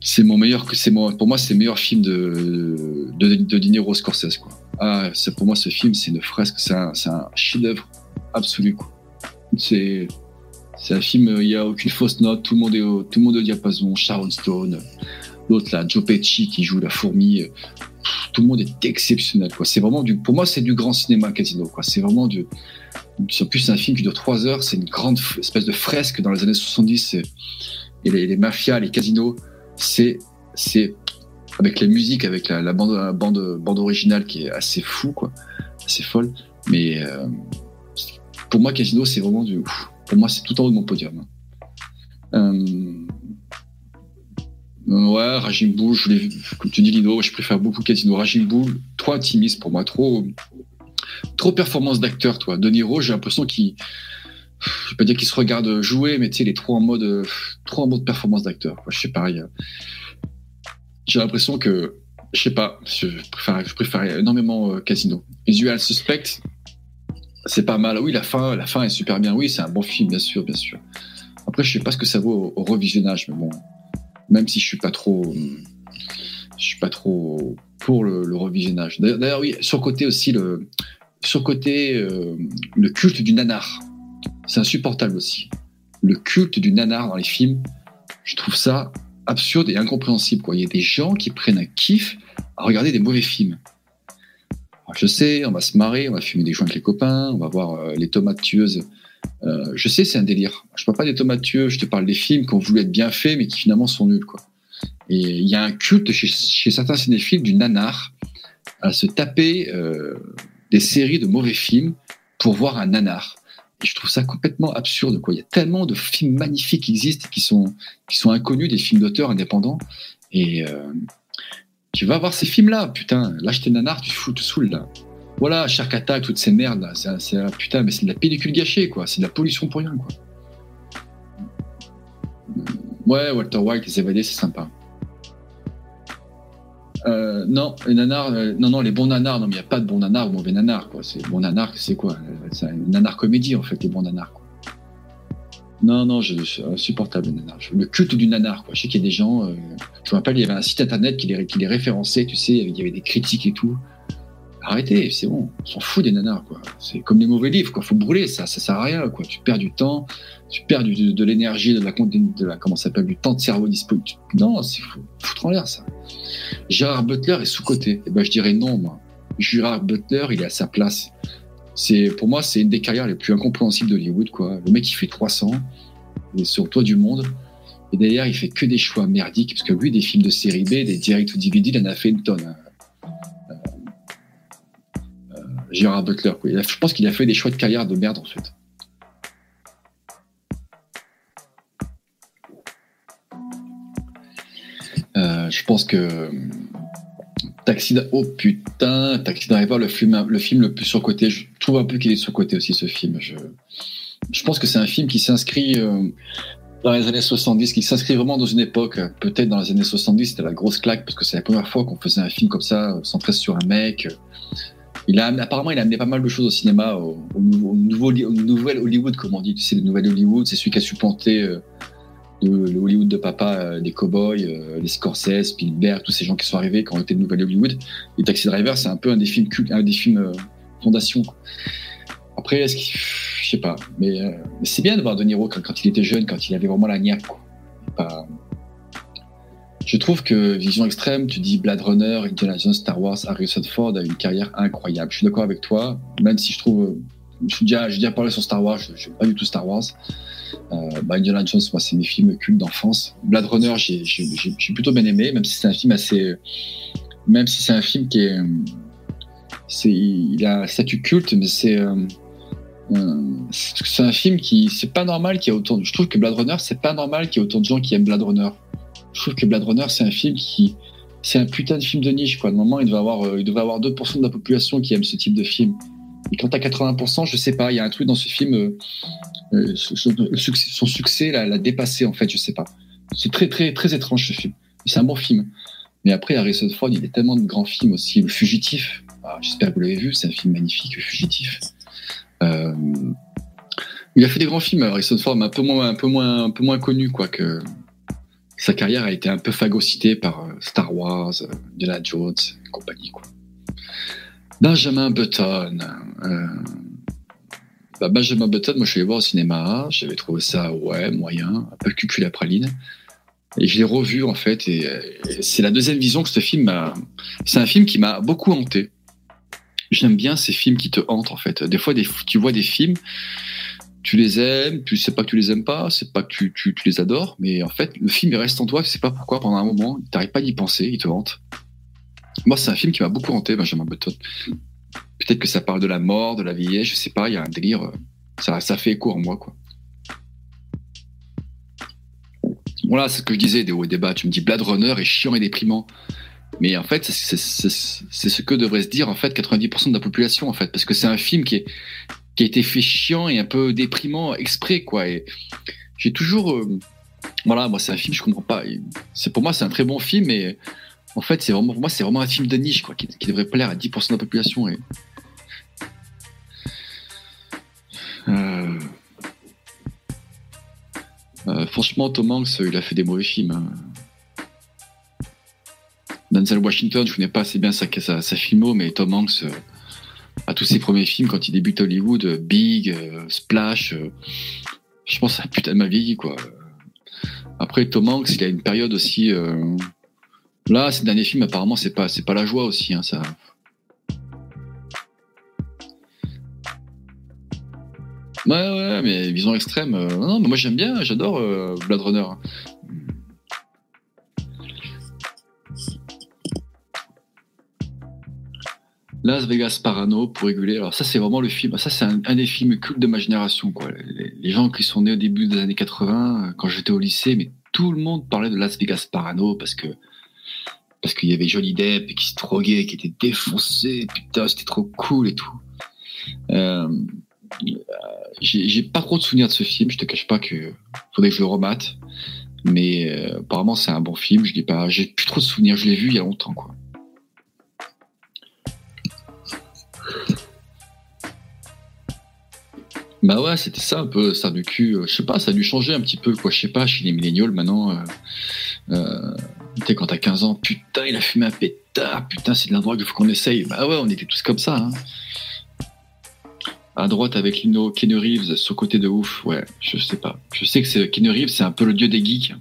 c'est mon meilleur, c'est mon, pour moi, c'est le meilleur film de, de, de De Scorsese, quoi. Ah, c'est, pour moi, ce film, c'est une fresque, c'est un, un chef-d'œuvre absolu, quoi. C'est, c'est un film, euh, il n'y a aucune fausse note, tout le monde est au, tout le monde au diapason, Sharon Stone, l'autre là, Joe Pesci qui joue la fourmi, euh, tout le monde est exceptionnel, quoi. C'est vraiment du, pour moi, c'est du grand cinéma Casino, quoi. C'est vraiment du, en plus, un film qui dure trois heures, c'est une grande espèce de fresque dans les années 70, c'est- et les, mafias, les casinos, c'est, c'est, avec la musique, avec la, bande, la bande, bande originale qui est assez fou, quoi, assez folle, mais, euh, pour moi, Casino, c'est vraiment du, pour moi, c'est tout en haut de mon podium. Euh, Ouais, Raging Bull, je l'ai vu, comme tu dis Lino, je préfère beaucoup Casino. Raging Bull, trop intimiste pour moi, trop, trop performance d'acteur, toi. De Niro, j'ai l'impression qu'il, je vais pas dire qu'il se regarde jouer, mais tu sais, il est trop en mode, trop en mode performance d'acteur. Je sais pas, j'ai l'impression que, je sais pas, je préfère, je préfère énormément euh, Casino. Usual Suspect, c'est pas mal. Oui, la fin, la fin est super bien. Oui, c'est un bon film, bien sûr, bien sûr. Après, je sais pas ce que ça vaut au, au revisionnage, mais bon, même si je suis pas trop, suis pas trop pour le, revisionnage. D'ailleurs, oui, surcoté aussi le, surcoté euh, le culte du nanar. C'est insupportable aussi. Le culte du nanar dans les films, je trouve ça absurde et incompréhensible. Il y a des gens qui prennent un kiff à regarder des mauvais films. Je sais, on va se marrer, on va fumer des joints avec les copains, on va voir euh, les tomates tueuses. Euh, je sais, c'est un délire. Je parle pas des tueuses, je te parle des films qui ont voulu être bien faits, mais qui finalement sont nuls. Quoi. Et il y a un culte chez, chez certains cinéphiles du nanar. à se taper euh, des séries de mauvais films pour voir un nanar. Et je trouve ça complètement absurde. Quoi. Il y a tellement de films magnifiques qui existent, qui sont, qui sont inconnus, des films d'auteurs indépendants. Et euh, tu vas voir ces films-là, putain. Lâche tes nanars, tu te fous, te saoules là. Voilà, Shark Attack, toutes ces merdes. C'est, putain, mais c'est de la pellicule gâchée, quoi. C'est de la pollution pour rien, quoi. Ouais, Walter White, les évadés, c'est sympa. Euh, non, les nanars, euh, non, non, les bons nanars, non, mais il n'y a pas de bons nanars ou mauvais nanars, quoi. C'est bon nanar, c'est quoi? C'est une nanar comédie, en fait, les bons nanars. Non, non, je, je insupportable, les nanars. Le culte du nanar, quoi. Je sais qu'il y a des gens, euh, je me rappelle, il y avait un site internet qui les, qui les référençait, tu sais, il y avait des critiques et tout. Arrêtez, c'est bon, on s'en fout des nanars, quoi. C'est comme les mauvais livres, quoi. Faut brûler, ça, ça sert à rien, quoi. Tu perds du temps, tu perds de, l'énergie, de la, de la, comment ça s'appelle, du temps de cerveau disponible. Non, c'est fou- foutre en l'air, ça. Gérard Butler est sous-coté. Eh ben, je dirais non, moi. Gérard Butler, il est à sa place. C'est, pour moi, c'est une des carrières les plus incompréhensibles d'Hollywood, quoi. Le mec, il fait 300, il est sur le toit du monde. Et derrière, il fait que des choix merdiques, parce que lui, des films de série B, des direct ou DVD, il en a fait une tonne. hein. Gérard Butler, quoi. Je pense qu'il a fait des choix de carrière de merde, en fait. Euh, je pense que Taxi, oh putain, Taxi Driver, le film, le film le plus surcoté. Je trouve un peu qu'il est surcoté aussi ce film. Je, pense que c'est un film qui s'inscrit euh, dans les années 70, qui s'inscrit vraiment dans une époque. Peut-être dans les années 70, c'était la grosse claque parce que c'est la première fois qu'on faisait un film comme ça, centré sur un mec. Il a, apparemment, il a amené pas mal de choses au cinéma, au, au nouveau, au nouvel Hollywood, comme on dit. Tu sais, le nouvel Hollywood, c'est celui qui a supplanté euh, le, Hollywood de papa, euh, les cowboys, euh, les Scorsese, Spielberg, tous ces gens qui sont arrivés, qui ont été le nouvel Hollywood. Et Taxi Driver, c'est un peu un des films un des films euh, fondation. Après, qu'il, je sais pas, mais, euh, c'est bien de voir De Niro quand, quand il était jeune, quand il avait vraiment la niaque. Je trouve que Vision Extrême, tu dis Blade Runner, Indiana Jones, Star Wars, Harrison Ford a une carrière incroyable. Je suis d'accord avec toi, même si je trouve, suis déjà, j'ai déjà parlé sur Star Wars, je n'aime pas du tout Star Wars. Euh, bah, Indiana Jones, moi, c'est mes films cultes d'enfance. Blade Runner, j'ai, j'ai, j'ai- j'ai plutôt bien aimé, même si c'est un film assez, même si c'est un film qui est, c'est, il a un statut culte, mais c'est, euh, euh, c'est un film qui, c'est pas normal qu'il y ait autant. Je trouve que Blade Runner, c'est pas normal qu'il y ait autant de gens qui aiment Blade Runner. Je trouve que Blade Runner, c'est un film qui, c'est un putain de film de niche, quoi. Normalement, il devait avoir, euh, il devait avoir 2% de la population qui aime ce type de film. Et quand t'as 80%, je sais pas, il y a un truc dans ce film, euh, euh, son, succès, l'a, dépassé, en fait, je sais pas. C'est très, très, très étrange, ce film. C'est un bon film. Mais après, Harrison Ford, il a tellement de grands films aussi. Le Fugitif, ah, j'espère que vous l'avez vu, c'est un film magnifique, Le Fugitif. Euh, il a fait des grands films, Harrison Ford, mais un peu moins, un peu moins, un peu moins connu, quoi, que sa carrière a été un peu phagocytée par euh, Star Wars, euh, Indiana Jones, et compagnie, quoi. Benjamin Button. euh, bah, Benjamin Button, moi je suis allé voir au cinéma, j'avais trouvé ça, ouais, moyen, un peu cucul à praline. Et je l'ai revu en fait, et, euh, et c'est la deuxième vision que ce film m'a. C'est un film qui m'a beaucoup hanté. J'aime bien ces films qui te hantent en fait. Des fois, tu vois des films, tu les aimes, tu sais pas que tu les aimes pas, c'est pas que tu, tu, les adores, mais en fait, le film il reste en toi, tu sais pas pourquoi, pendant un moment, t'arrives pas d'y penser, il te hante. Moi, c'est un film qui m'a beaucoup hanté, Benjamin Button. Peut-être que ça parle de la mort, de la vieillesse, je sais pas, il y a un délire. euh, Ça, ça fait écho en moi, quoi. Voilà, c'est ce que je disais des hauts et des bas. Tu me dis Blade Runner est chiant et déprimant. Mais en fait, c'est- c'est c'est- c'est ce que devrait se dire en fait 90% de la population en fait, parce que c'est un film qui, est, qui a été fait chiant et un peu déprimant exprès quoi. J'ai toujours, euh, voilà, moi c'est un film je comprends pas. C'est pour moi c'est un très bon film, mais en fait c'est vraiment pour moi c'est vraiment un film de niche quoi, qui, devrait plaire à 10% de la population. Euh, euh, franchement, Tom Hanks, il a fait des mauvais films. hein. Denzel Washington, je connais pas assez bien sa, sa, sa filmo, mais Tom Hanks, à tous ses premiers films, quand il débute à Hollywood, euh, Big, euh, Splash, euh, je pense a putain mal vieilli, quoi. Après, Tom Hanks, il a une période aussi. Là, ces derniers films, apparemment, c'est pas, pas la joie aussi, hein, ça. Ouais, ouais, mais vision extrême. Non, mais moi j'aime bien, j'adore euh, Blade Runner. Las Vegas Parano pour réguler. Alors ça, c'est vraiment le film. Ça, c'est un, des films cultes de ma génération. Quoi. Les, gens qui sont nés au début des années 80, euh, quand j'étais au lycée, mais tout le monde parlait de Las Vegas Parano parce que parce qu'il y avait Johnny Depp qui se droguait, qui était défoncé. Putain, c'était trop cool et tout. Euh, euh, j'ai pas trop de souvenirs de ce film. Je te cache pas que faudrait que je le remate. Mais euh, apparemment, c'est un bon film. Je dis pas. J'ai plus trop de souvenirs. Je l'ai vu il y a longtemps, quoi. Bah ouais, c'était ça un peu, ça du cul. euh, Je sais pas, ça a dû changer un petit peu, quoi. Je sais pas, chez les millénials maintenant. Euh, euh, quand t'as 15 ans, putain, il a fumé un pétard, putain, c'est de la drogue, il faut qu'on essaye. Bah ouais, on était tous comme ça. Hein. À droite avec Lino Keanu Reeves, sur côté de ouf, ouais, je sais pas. Je sais que Keanu Reeves, c'est un peu le dieu des geeks.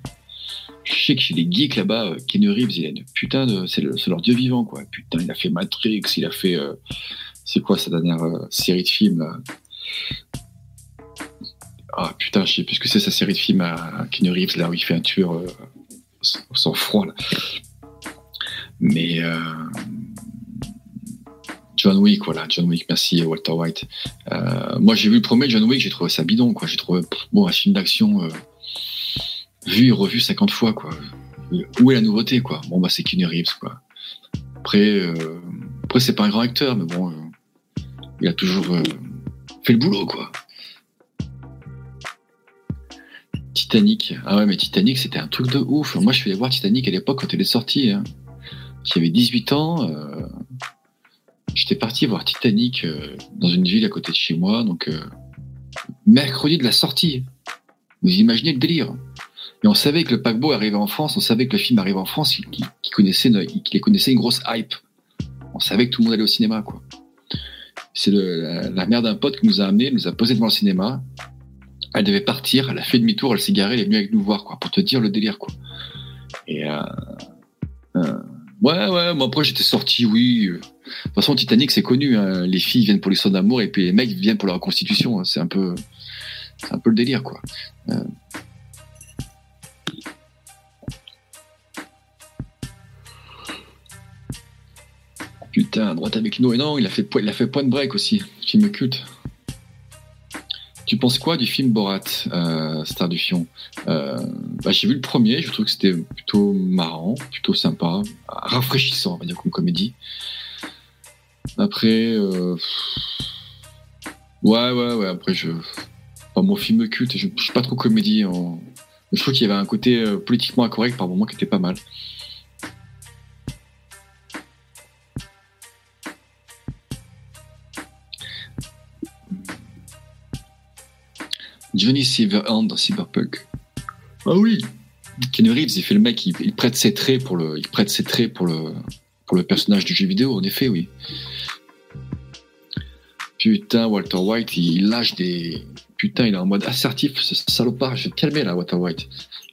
Je sais que chez les geeks là-bas, euh, Keanu Reeves, il a une putain de. C'est le- c'est leur dieu vivant, quoi. Putain, il a fait Matrix, il a fait. c'est quoi sa dernière série de films, Ah putain, je sais plus ce que c'est sa série de films à Keanu Reeves, là où il fait un tueur euh, sans- froid. Mais. euh, John Wick, voilà, John Wick, merci Walter White. Euh, moi, j'ai vu le premier John Wick, j'ai trouvé ça bidon, quoi. J'ai trouvé, bon, un film d'action vu et revu 50 fois, quoi. Où est la nouveauté, quoi? Bon, bah, c'est Keanu Reeves, quoi. Après, après c'est pas un grand acteur, mais bon, il a toujours fait le boulot, quoi. Titanic. Ah ouais, mais Titanic, c'était un truc de ouf. Moi, je suis allé voir Titanic à l'époque quand elle est sortie. Hein. J'avais 18 ans. euh, J'étais parti voir Titanic euh, dans une ville à côté de chez moi, donc euh, mercredi de la sortie. Vous imaginez le délire Et on savait que le paquebot arrivait en France, on savait que le film arrivait en France, qu'il connaissait, une- connaissait une grosse hype. On savait que tout le monde allait au cinéma, quoi. C'est la, mère d'un pote qui nous a amené, nous a posé devant le cinéma. Elle devait partir, elle a fait demi-tour, elle s'est garée, elle est venue avec nous voir, quoi, pour te dire le délire, quoi. Et euh, euh, ouais, ouais, moi après j'étais sorti, oui. de toute façon, Titanic, c'est connu. hein. Les filles viennent pour l'histoire d'amour et puis les mecs viennent pour la reconstitution. hein. C'est un peu, c'est un peu le délire, quoi. Euh. Putain, droite avec nous. Et non, il a fait, il a fait Point Break aussi, film culte. Tu penses quoi du film Borat, euh, Star du Fion euh, bah, J'ai vu le premier, je trouve que c'était plutôt marrant, plutôt sympa, rafraîchissant, on va dire, comme comédie. Après, euh... ouais, ouais, ouais. Après, je, pas mon film culte. Je, je suis pas trop comédie. En... Je trouve qu'il y avait un côté politiquement incorrect par moment qui était pas mal. Johnny Silverhand dans Cyberpunk. Ah oui. Keanu Reeves, il fait le mec, il, il prête ses traits pour le, il prête ses traits pour le, pour le personnage du jeu vidéo, en effet, oui. Putain, Walter White, il lâche des. Putain, il est en mode assertif, ce salopard. Je vais te calmer là, Walter White.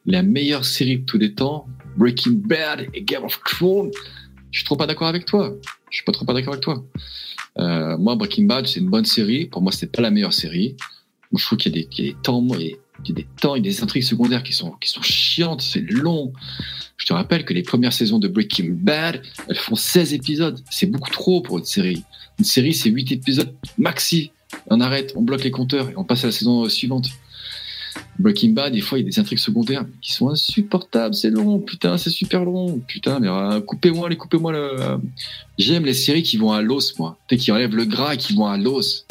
La meilleure série de tous les temps, Breaking Bad et Game of Thrones. Je suis trop pas d'accord avec toi. Je suis pas trop pas d'accord avec toi. Euh, moi, Breaking Bad, c'est une bonne série. Pour moi, c'est pas la meilleure série. Je trouve qu'il y a des, temps, a- il y a des temps et des intrigues secondaires qui sont, qui sont chiantes, c'est long. Je te rappelle que les premières saisons de Breaking Bad, elles font 16 épisodes. C'est beaucoup trop pour une série. Une série, c'est 8 épisodes maxi. On arrête, on bloque les compteurs et on passe à la saison suivante. Breaking Bad, des fois, il y a des intrigues secondaires qui sont insupportables. C'est long, putain, c'est super long. Putain, mais euh, coupez-moi, les coupez-moi le. euh, J'aime les séries qui vont à l'os, moi. Tu qui enlèvent le gras et qui vont à l'os.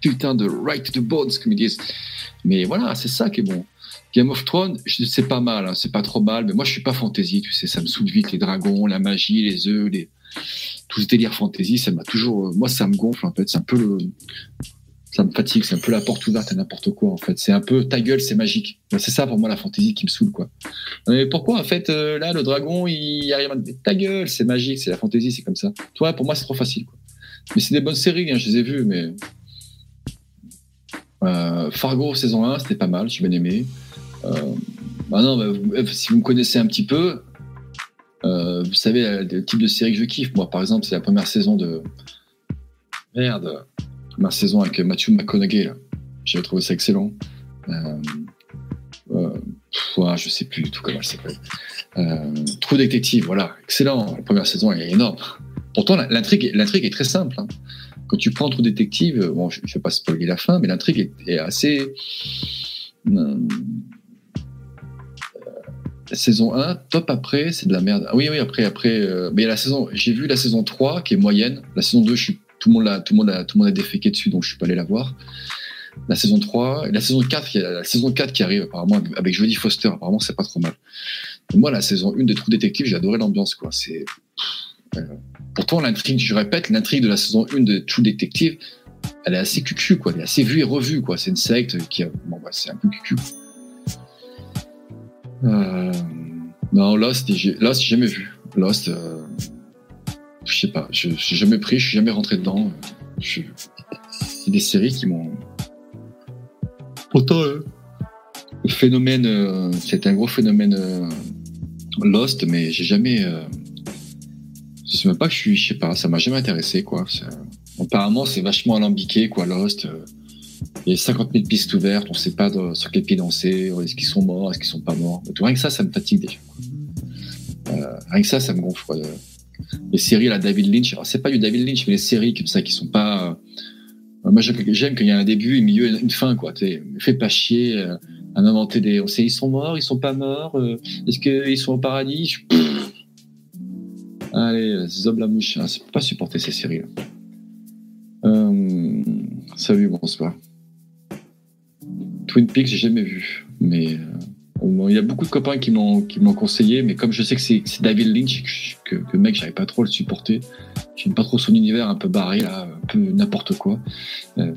Putain de right to bones, comme ils disent. Mais voilà, c'est ça qui est bon. Game of Thrones, c'est pas mal, hein, c'est pas trop mal, mais moi je suis pas fantasy, tu sais, ça me saoule vite les dragons, la magie, les œufs, tout ce délire fantasy, ça m'a toujours, euh, moi ça me gonfle en fait, c'est un peu le, ça me fatigue, c'est un peu la porte ouverte à n'importe quoi en fait, c'est un peu ta gueule, c'est magique. C'est ça pour moi la fantasy qui me saoule quoi. Mais pourquoi en fait euh, là le dragon il arrive à ta gueule, c'est magique, c'est la fantasy, c'est comme ça. Toi pour moi c'est trop facile quoi. Mais c'est des bonnes séries, hein, je les ai vues, mais euh, Fargo saison 1, c'était pas mal, j'ai bien aimé. Euh, bah non, bah, euh, si vous me connaissez un petit peu, euh, vous savez le type de série que je kiffe. Moi, par exemple, c'est la première saison de. Merde, première saison avec Matthew McConaughey. J'avais trouvé ça excellent. Pff, ouais, je sais plus du tout comment elle s'appelle. True Detective, voilà, excellent. La première saison elle est énorme. Pourtant, l'intrigue est très simple. hein. Quand tu prends True Détective, euh, bon, je ne vais pas spoiler la fin, mais l'intrigue est, assez. euh, la saison 1, top après, c'est de la merde. Ah oui, oui, après, après. euh, mais la saison, j'ai vu la saison 3 qui est moyenne. La saison 2, je suis, tout le monde tout le monde a, tout le monde a déféqué dessus, donc je suis pas allé la voir. La saison 3, et la saison 4, il y a la saison 4 qui arrive apparemment avec Jodie Foster. Apparemment, c'est pas trop mal. Moi, la saison 1 de True Detective, j'ai adoré l'ambiance, quoi. C'est, euh, pourtant, l'intrigue, je répète, l'intrigue de la saison 1 de True Detective, elle est assez cucu, quoi. Elle est assez vue et revue, quoi. C'est une secte qui a, bon, bah, c'est un peu cucu. Euh, non, Lost, j'ai, Lost, j'ai jamais vu. Lost, euh, je sais pas, je, j'ai jamais pris, je suis jamais rentré dedans. Je, c'est des séries qui m'ont. Pourtant, euh, le phénomène, euh, c'est un gros phénomène euh, Lost, mais j'ai jamais. Je sais même pas que je suis, je sais pas, ça m'a jamais intéressé, quoi. Apparemment, c'est vachement alambiqué, quoi, Lost. euh, il y a 50 000 pistes ouvertes, on sait pas sur quel pied danser, est-ce qu'ils sont morts, est-ce qu'ils sont pas morts. Tout, rien que ça, ça me fatigue déjà. Euh, rien que ça, ça me gonfle. Les séries, la David Lynch, alors c'est pas du David Lynch, mais les séries comme ça qui sont pas. euh, moi, j'aime qu'il y a un début, un milieu, une fin, quoi. Fais pas chier à m'inventer des. On sait, ils sont morts, ils sont pas morts, est-ce qu'ils sont au paradis? Allez, euh, zob la mouche, hein, je peux pas supporter ces séries-là. Euh, salut, bonsoir. Twin Peaks, j'ai jamais vu, mais euh, il y a beaucoup de copains qui m'ont qui m'ont conseillé, mais comme je sais que c'est David Lynch, que, je- que, mec, j'arrive pas trop à le supporter. J'aime pas trop son univers un peu barré là, un peu n'importe quoi. Euh,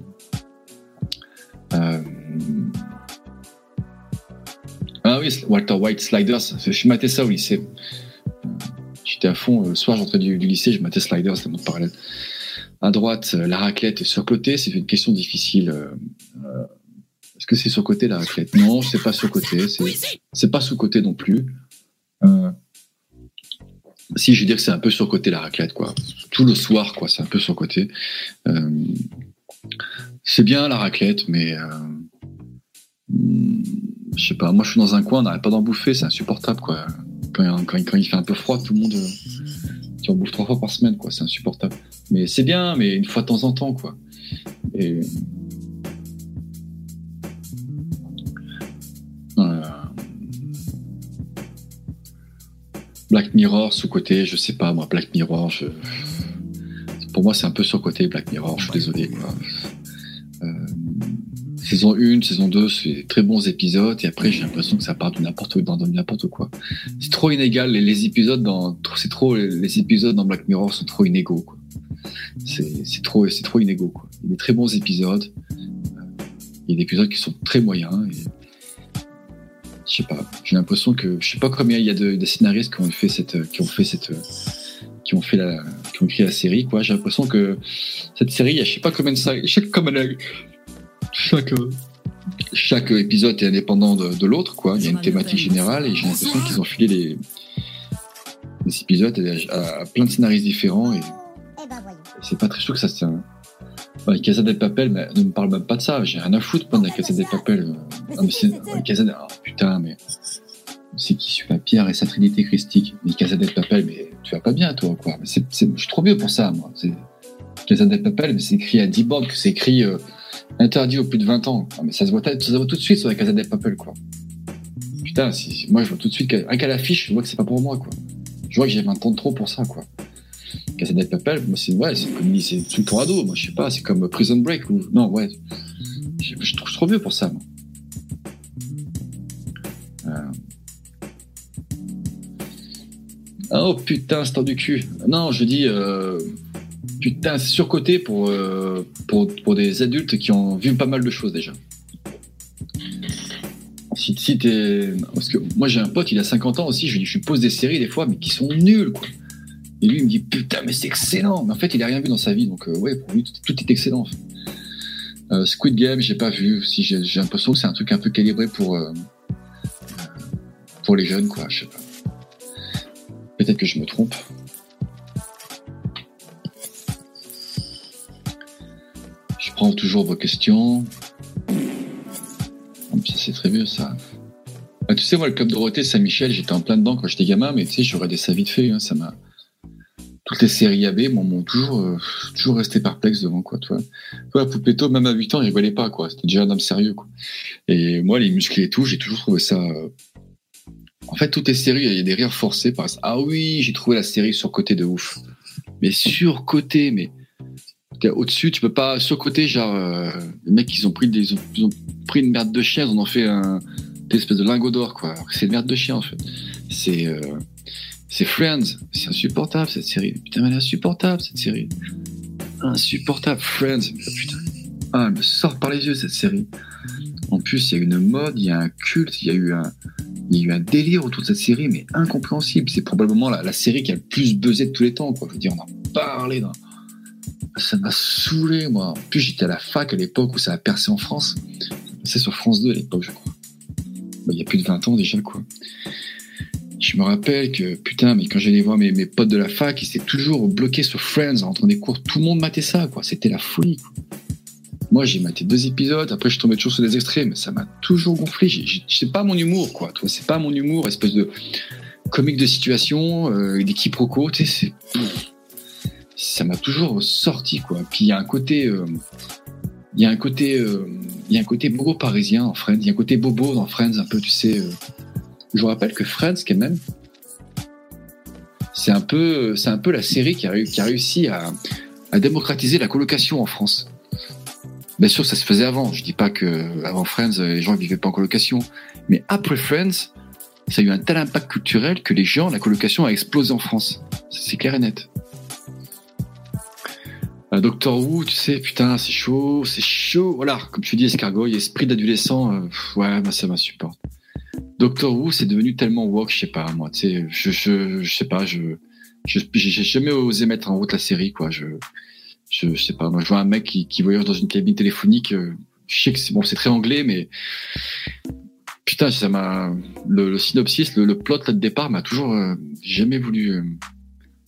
Ah oui, Walter White Sliders, je matais ça au lycée. Euh, J'étais à fond, euh, le soir j'entrais du, lycée, je matais Sliders, c'était mon parallèle. À droite, euh, la raclette est surcotée, c'est une question difficile. euh, euh, Est-ce que c'est surcoté la raclette? Non, c'est pas surcoté, c'est pas sous-côté non plus. Euh, si, je vais dire que c'est un peu surcoté la raclette, quoi. Tout le soir, quoi, c'est un peu surcoté. Euh, c'est bien la raclette, mais euh, hmm, je sais pas. Moi, je suis dans un coin, on n'arrête pas d'en bouffer, c'est insupportable, quoi. Quand, il fait un peu froid, tout le monde, euh, tu en bouffes trois fois par semaine, quoi. C'est insupportable. Mais c'est bien, mais une fois de temps en temps, quoi. Euh, Black Mirror sous-côté, je sais pas moi, Black Mirror, je... pour moi c'est un peu surcoté Black Mirror, je suis désolé. Quoi. Saison 1, saison 2, c'est très bons épisodes, et après j'ai l'impression que ça part de n'importe dans, dans n'importe quoi. C'est trop inégal, les, épisodes dans, c'est trop, les épisodes dans Black Mirror sont trop inégaux. C'est, trop, c'est trop inégaux. Il y a des très bons épisodes, euh, il y a des épisodes qui sont très moyens. Je sais pas. J'ai l'impression que je sais pas combien il y a de, scénaristes qui ont fait cette, qui ont fait cette, qui ont fait la, qui ont écrit la série. J'ai l'impression que cette série, il y a je sais pas combien de chaque comme elle, chaque chaque épisode est indépendant de, de l'autre. Quoi. Il y a une thématique générale et j'ai l'impression qu'ils ont filé les, les épisodes à, à plein de scénaristes différents et c'est pas très sûr que ça se tient. Ouais, Casa del Papel, mais ne me parle même pas de ça. J'ai rien à foutre pendant la Casa del Papel. Non, mais c'est ouais, Casa del... oh, putain, mais c'est qui suit la pierre et sa trinité christique. Mais Casa del Papel, mais tu vas pas bien, toi, quoi? Mais c'est, c'est... Je suis trop vieux pour ça, moi. C'est... Casa del Papel, mais c'est écrit à 10 bornes, que c'est écrit euh, interdit aux plus de 20 ans. Non, mais ça se, voit, ça se voit tout de suite sur la Casa del Papel, quoi. Putain, si, moi, je vois tout de suite, rien qu'à l'affiche, je vois que c'est pas pour moi, quoi. Je vois que j'ai 20 ans de trop pour ça, quoi. Casa del Papel, moi, c'est, ouais, c'est comme, c'est truc pour ado, moi, je sais pas, c'est comme Prison Break, ou, non, ouais. Je, trouve trop vieux pour ça, moi. Euh... Oh putain, c'est du cul. Non, je dis, euh... putain, c'est surcoté pour, euh... pour, pour des adultes qui ont vu pas mal de choses déjà. Si, si t'es. Parce que moi, j'ai un pote, il a 50 ans aussi, je lui je lui pose des séries des fois, mais qui sont nulles, quoi. Et lui, il me dit putain, mais c'est excellent. Mais en fait, il a rien vu dans sa vie, donc euh, ouais, pour lui, tout, est excellent. Euh, Squid Game, j'ai pas vu. Si j'ai j'ai l'impression que c'est un truc un peu calibré pour euh, pour les jeunes, quoi. Je sais pas. Peut-être que je me trompe. Prends toujours vos questions. Ça c'est très vieux ça. Ah, tu sais, moi, le club Dorothée Saint-Michel, j'étais en plein dedans quand j'étais gamin, mais tu sais, je regardais ça vite fait. hein, ça m'a toutes les séries AB m'ont toujours, euh, toujours resté perplexe devant, quoi, tu vois. Toi, Poupetto, même à 8 ans, il rigolait pas, quoi. C'était déjà un homme sérieux, quoi. Et moi, les musclés et tout, j'ai toujours trouvé ça. euh, En fait, toutes les séries, il y a des rires forcés par Ah oui, j'ai trouvé la série surcotée de ouf. Mais surcotée, mais. T'es Au-dessus, tu peux pas. Surcoté, genre. euh, Les mecs, ils ont pris des. Ils ont, pris une merde de chien, ils en ont fait un. Une espèce de lingot d'or, quoi. C'est une merde de chien, en fait. C'est. euh, C'est Friends. C'est insupportable, cette série. Putain, mais elle est insupportable, cette série. Insupportable. Friends. Putain. Ah, elle me sort par les yeux, cette série. En plus, il y a une mode, il y a un culte, il y a eu un, il y a eu un délire autour de cette série, mais incompréhensible. C'est probablement la, la série qui a le plus buzzé de tous les temps, quoi. Je veux dire, on en parlait. Dans... Ça m'a saoulé, moi. En plus, j'étais à la fac à l'époque où ça a percé en France. C'est sur France 2 à l'époque, je crois. Bah, il y a plus de 20 ans déjà, quoi. Je me rappelle que, putain, mais quand j'allais voir mes, potes de la fac, ils étaient toujours bloqués sur Friends en rentrant des cours. Tout le monde matait ça, quoi. C'était la folie, quoi. Moi, j'ai maté deux épisodes. Après, je tombais toujours sur des extraits, mais ça m'a toujours gonflé. C'est pas mon humour, quoi. Toi, c'est pas mon humour, espèce de comique de situation, euh, des quiproquos. Tu sais, ça m'a toujours sorti, quoi. Puis il y a un côté, euh, il y a un côté, euh, il y a un côté bobo parisien en Friends. Il y a un côté bobo dans Friends, un peu, tu sais. euh. Je vous rappelle que Friends, quand même, c'est un peu, c'est un peu la série qui a, réussi à, démocratiser la colocation en France. Bien sûr, ça se faisait avant. Je dis pas que avant Friends, les gens ne vivaient pas en colocation, mais après Friends, ça a eu un tel impact culturel que les gens, la colocation a explosé en France. C'est clair et net. Euh, Doctor Who, tu sais, putain, c'est chaud, c'est chaud. Voilà, comme tu dis, escargot, esprit d'adolescent. euh, ouais, moi, ça m'insupporte. Doctor Who, c'est devenu tellement woke, je sais pas, moi, tu sais, je, je, sais pas, je, je, j'ai jamais osé mettre en route la série, quoi. Je, je, sais pas, moi, je vois un mec qui, voyage dans une cabine téléphonique. euh, je sais que c'est bon, c'est très anglais, mais putain, ça m'a le, synopsis, le, plot là de départ m'a toujours jamais voulu.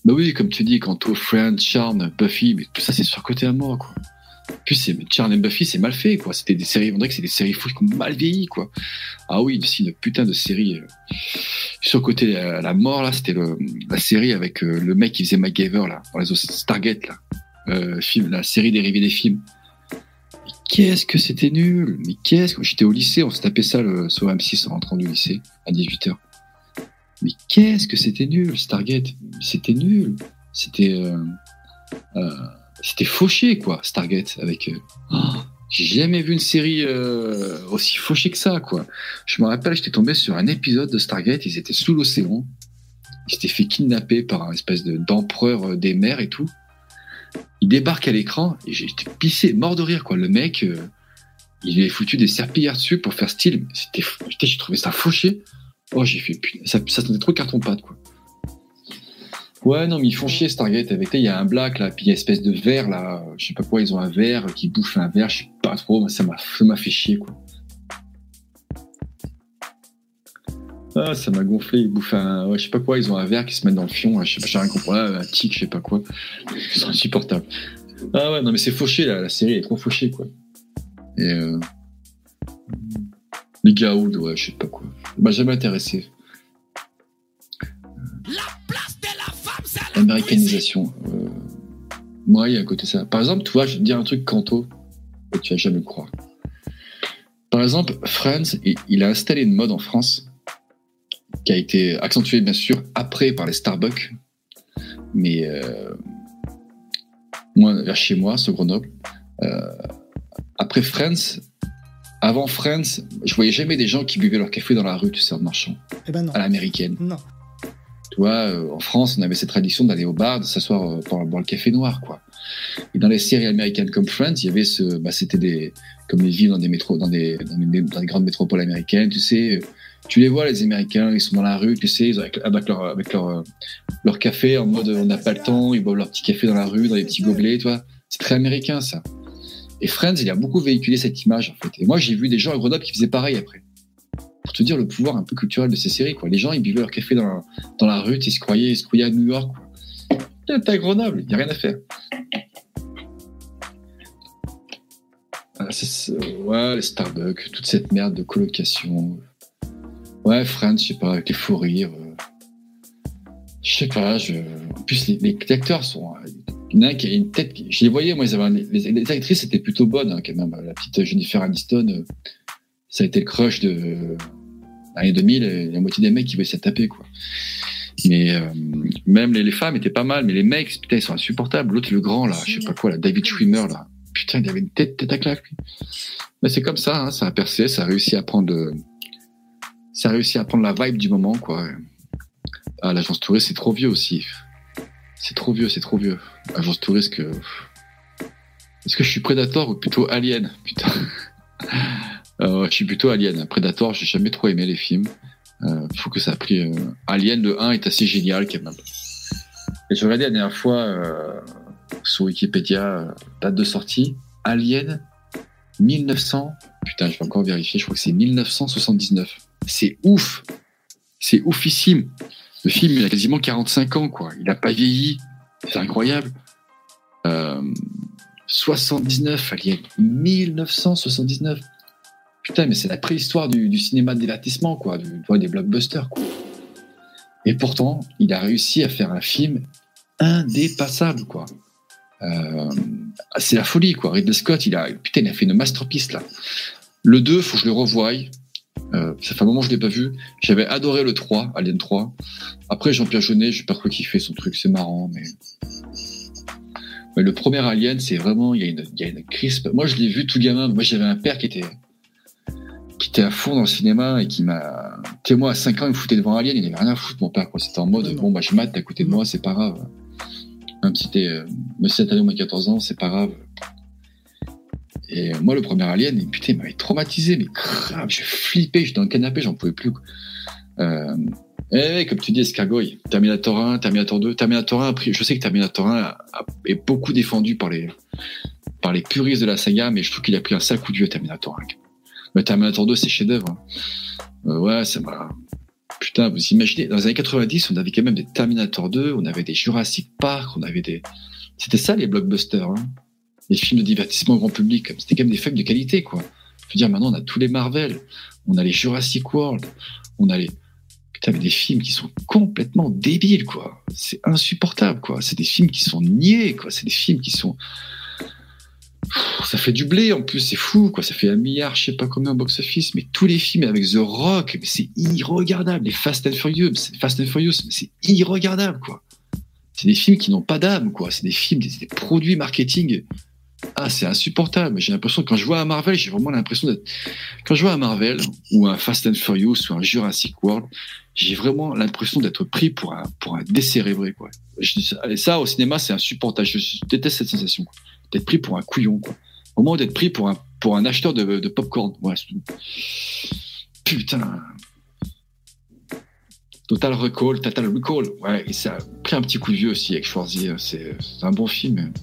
Euh, Bah oui, comme tu dis, quant aux Friends, Charm, Buffy, mais tout ça c'est surcoté à mort, quoi. Plus c'est et Buffy, c'est mal fait, quoi. C'était des séries, on dirait que c'est des séries fous qui ont mal vieilli, quoi. Ah oui, c'est une putain de série euh, surcoté à la mort là. C'était la série avec euh, le mec qui faisait MacGyver là, dans les Stargate là, euh, film, la série dérivée des films. Mais qu'est-ce que c'était nul Mais qu'est-ce que j'étais au lycée, on se tapait ça le, sur M6 en rentrant du lycée à 18h. Mais qu'est-ce que c'était nul, Stargate C'était nul. C'était euh, euh, c'était fauché quoi, Stargate avec. euh, oh, j'ai jamais vu une série euh, aussi fauchée que ça quoi. Je me rappelle, j'étais tombé sur un épisode de Stargate, ils étaient sous l'océan, ils s'étaient fait kidnapper par un espèce de- d'empereur des mers et tout. Il débarque à l'écran et j'étais pissé, mort de rire quoi. Le mec, il avait foutu des serpillères dessus pour faire style. C'était, j'ai trouvé ça fauché. Oh, j'ai fait ça, ça sentait trop carton pâte quoi. Ouais, non, mais ils font chier Stargate avec là, il y a un black là, puis il y a une espèce de verre là, je sais pas quoi, ils ont un verre qui bouffe un verre, je sais pas trop, ça m'a, fait chier quoi. Ah, ça m'a gonflé, ils bouffent un, ouais, je sais pas quoi, ils ont un verre qui se met dans le fion, je sais pas, j'ai rien compris, Ah, un tic, je sais pas quoi. C'est insupportable. Ah ouais, non, mais c'est fauché là, la série est trop fauchée quoi. Et euh... Les Gaoud, ouais, je sais pas quoi. M'a jamais intéressé. La place de la femme, c'est la Américanisation. Euh... Moi, il y a un côté ça. Par exemple, tu vois, je vais te dire un truc Kanto, et tu vas jamais me croire. Par exemple, Friends, il, a installé une mode en France qui a été accentuée, bien sûr, après par les Starbucks. Mais euh, moi, vers chez moi, sur Grenoble, euh, après Friends, avant Friends, je voyais jamais des gens qui buvaient leur café dans la rue, tu sais, en marchant, Eh ben non. à l'américaine. Non. Tu vois, euh, en France, on avait cette tradition d'aller au bar, de s'asseoir euh, pour boire le café noir, quoi. Et dans les séries américaines comme Friends, il y avait ce, bah, c'était des, comme les villes dans des métros, dans des, dans des, dans des grandes métropoles américaines, tu sais. euh, Tu les vois, les Américains, ils sont dans la rue, tu sais, ils ont avec, avec leur, avec leur, leur café en mode, on n'a pas le temps, ils boivent leur petit café dans la rue, dans les petits gobelets, tu vois. C'est très américain, ça. Et Friends, il a beaucoup véhiculé cette image, en fait. Et moi, j'ai vu des gens à Grenoble qui faisaient pareil après. Pour te dire le pouvoir un peu culturel de ces séries. Les gens, ils buvaient leur café dans la, rue, ils se croyaient, ils se croyaient à New York, T'es à Grenoble, il n'y a rien à faire. Ah, ouais, les Starbucks, toute cette merde de colocation. Ouais, Friends, je sais pas, avec les faux rires. euh. Je sais pas, en plus les, les acteurs sont. Il y en a qui a une tête. Je les voyais, moi, ils avaient les, les actrices étaient plutôt bonnes hein, quand même. La petite Jennifer Aniston, euh, ça a été le crush de l'année 2000, et la moitié des mecs qui voulaient se taper, quoi. Mais euh, même les, femmes étaient pas mal, mais les mecs, putain, ils sont insupportables. L'autre, le grand, là, je sais pas quoi, là, David Schwimmer, là. Putain, il avait une tête, tête à claque. Mais c'est comme ça, hein, ça a percé, ça a réussi à prendre le- ça a réussi à prendre la vibe du moment, quoi. Ah, l'agence touriste, c'est trop vieux aussi. C'est trop vieux, c'est trop vieux. Agence touriste que. Est-ce que je suis Predator ou plutôt Alien? Putain. Euh, je suis plutôt Alien. Predator, j'ai jamais trop aimé les films. Euh, faut que ça a pris. euh, Alien, le 1 est assez génial quand même. Et je regardais la dernière fois euh, sur Wikipédia, euh, date de sortie. Alien 1900. Putain, je vais encore vérifier. Je crois que c'est 1979. C'est ouf. C'est oufissime. Le film, il a quasiment 45 ans, quoi. Il n'a pas vieilli. C'est incroyable. Euh, 79, Alien. 1979. Putain, mais c'est la préhistoire du, cinéma de divertissement, quoi. Du, des blockbusters, quoi. Et pourtant, il a réussi à faire un film indépassable, quoi. Euh, c'est la folie, quoi. Ridley Scott, il a, putain, il a fait une masterpiece, là. Le 2, faut que je le revoie. Euh, ça fait un moment que je l'ai pas vu. J'avais adoré le 3, Alien 3. Après, Jean-Pierre Jeunet, j'ai pas trop kiffé son truc, c'est marrant, mais... mais le premier Alien, c'est vraiment, il y a une, il y a une crispe. Moi, je l'ai vu tout gamin. Moi, j'avais un père qui était, qui était à fond dans le cinéma et qui m'a, tu sais, moi, à 5 ans, il me foutait devant Alien, il avait rien à foutre, mon père, quoi. C'était en mode, bon, bah, je mate à côté de moi, c'est pas grave. Même si t'es, euh, si t'as moins 14 ans, c'est pas grave. Et moi, le premier Alien, il- putain, il m'avait traumatisé, mais grave, je flippais, j'étais dans le canapé, j'en pouvais plus. Euh, et comme tu dis, Escargoy, Terminator 1, Terminator 2, Terminator 1, après, je sais que Terminator 1 a- a- est beaucoup défendu par les, par les puristes de la saga, mais je trouve qu'il a pris un sale coup de vieux Terminator 1. Le Terminator 2, c'est chef-d'œuvre. hein. Euh, ouais, ça m'a. Putain, vous imaginez, dans les années 90, on avait quand même des Terminator 2, on avait des Jurassic Park, on avait des. C'était ça les blockbusters, hein. Les films de divertissement grand public. C'était quand même des films de qualité, quoi. Je veux dire, maintenant, on a tous les Marvel, on a les Jurassic World, on a les. Putain, mais des films qui sont complètement débiles, quoi. C'est insupportable, quoi. C'est des films qui sont niais, quoi. C'est des films qui sont. Ça fait du blé en plus, c'est fou, quoi. Ça fait un milliard, je sais pas combien au box-office, mais tous les films avec The Rock, mais c'est irregardable. Les Fast and Furious, Fast and Furious, mais c'est irregardable, quoi. C'est des films qui n'ont pas d'âme, quoi. C'est des films, des produits marketing. Ah, c'est insupportable. J'ai l'impression, quand je vois un Marvel, j'ai vraiment l'impression d'être. Quand je vois un Marvel, ou un Fast and Furious, ou un Jurassic World, j'ai vraiment l'impression d'être pris pour un, pour un décérébré, quoi. Et ça, au cinéma, c'est insupportable. Je, déteste cette sensation. D'être pris pour un couillon, quoi. Au moins d'être pris pour un, pour un acheteur de, de popcorn. Putain. Total Recall, Total Recall. Ouais, ça a pris un petit coup de vieux aussi avec Schwarzy. C'est c'est un bon film.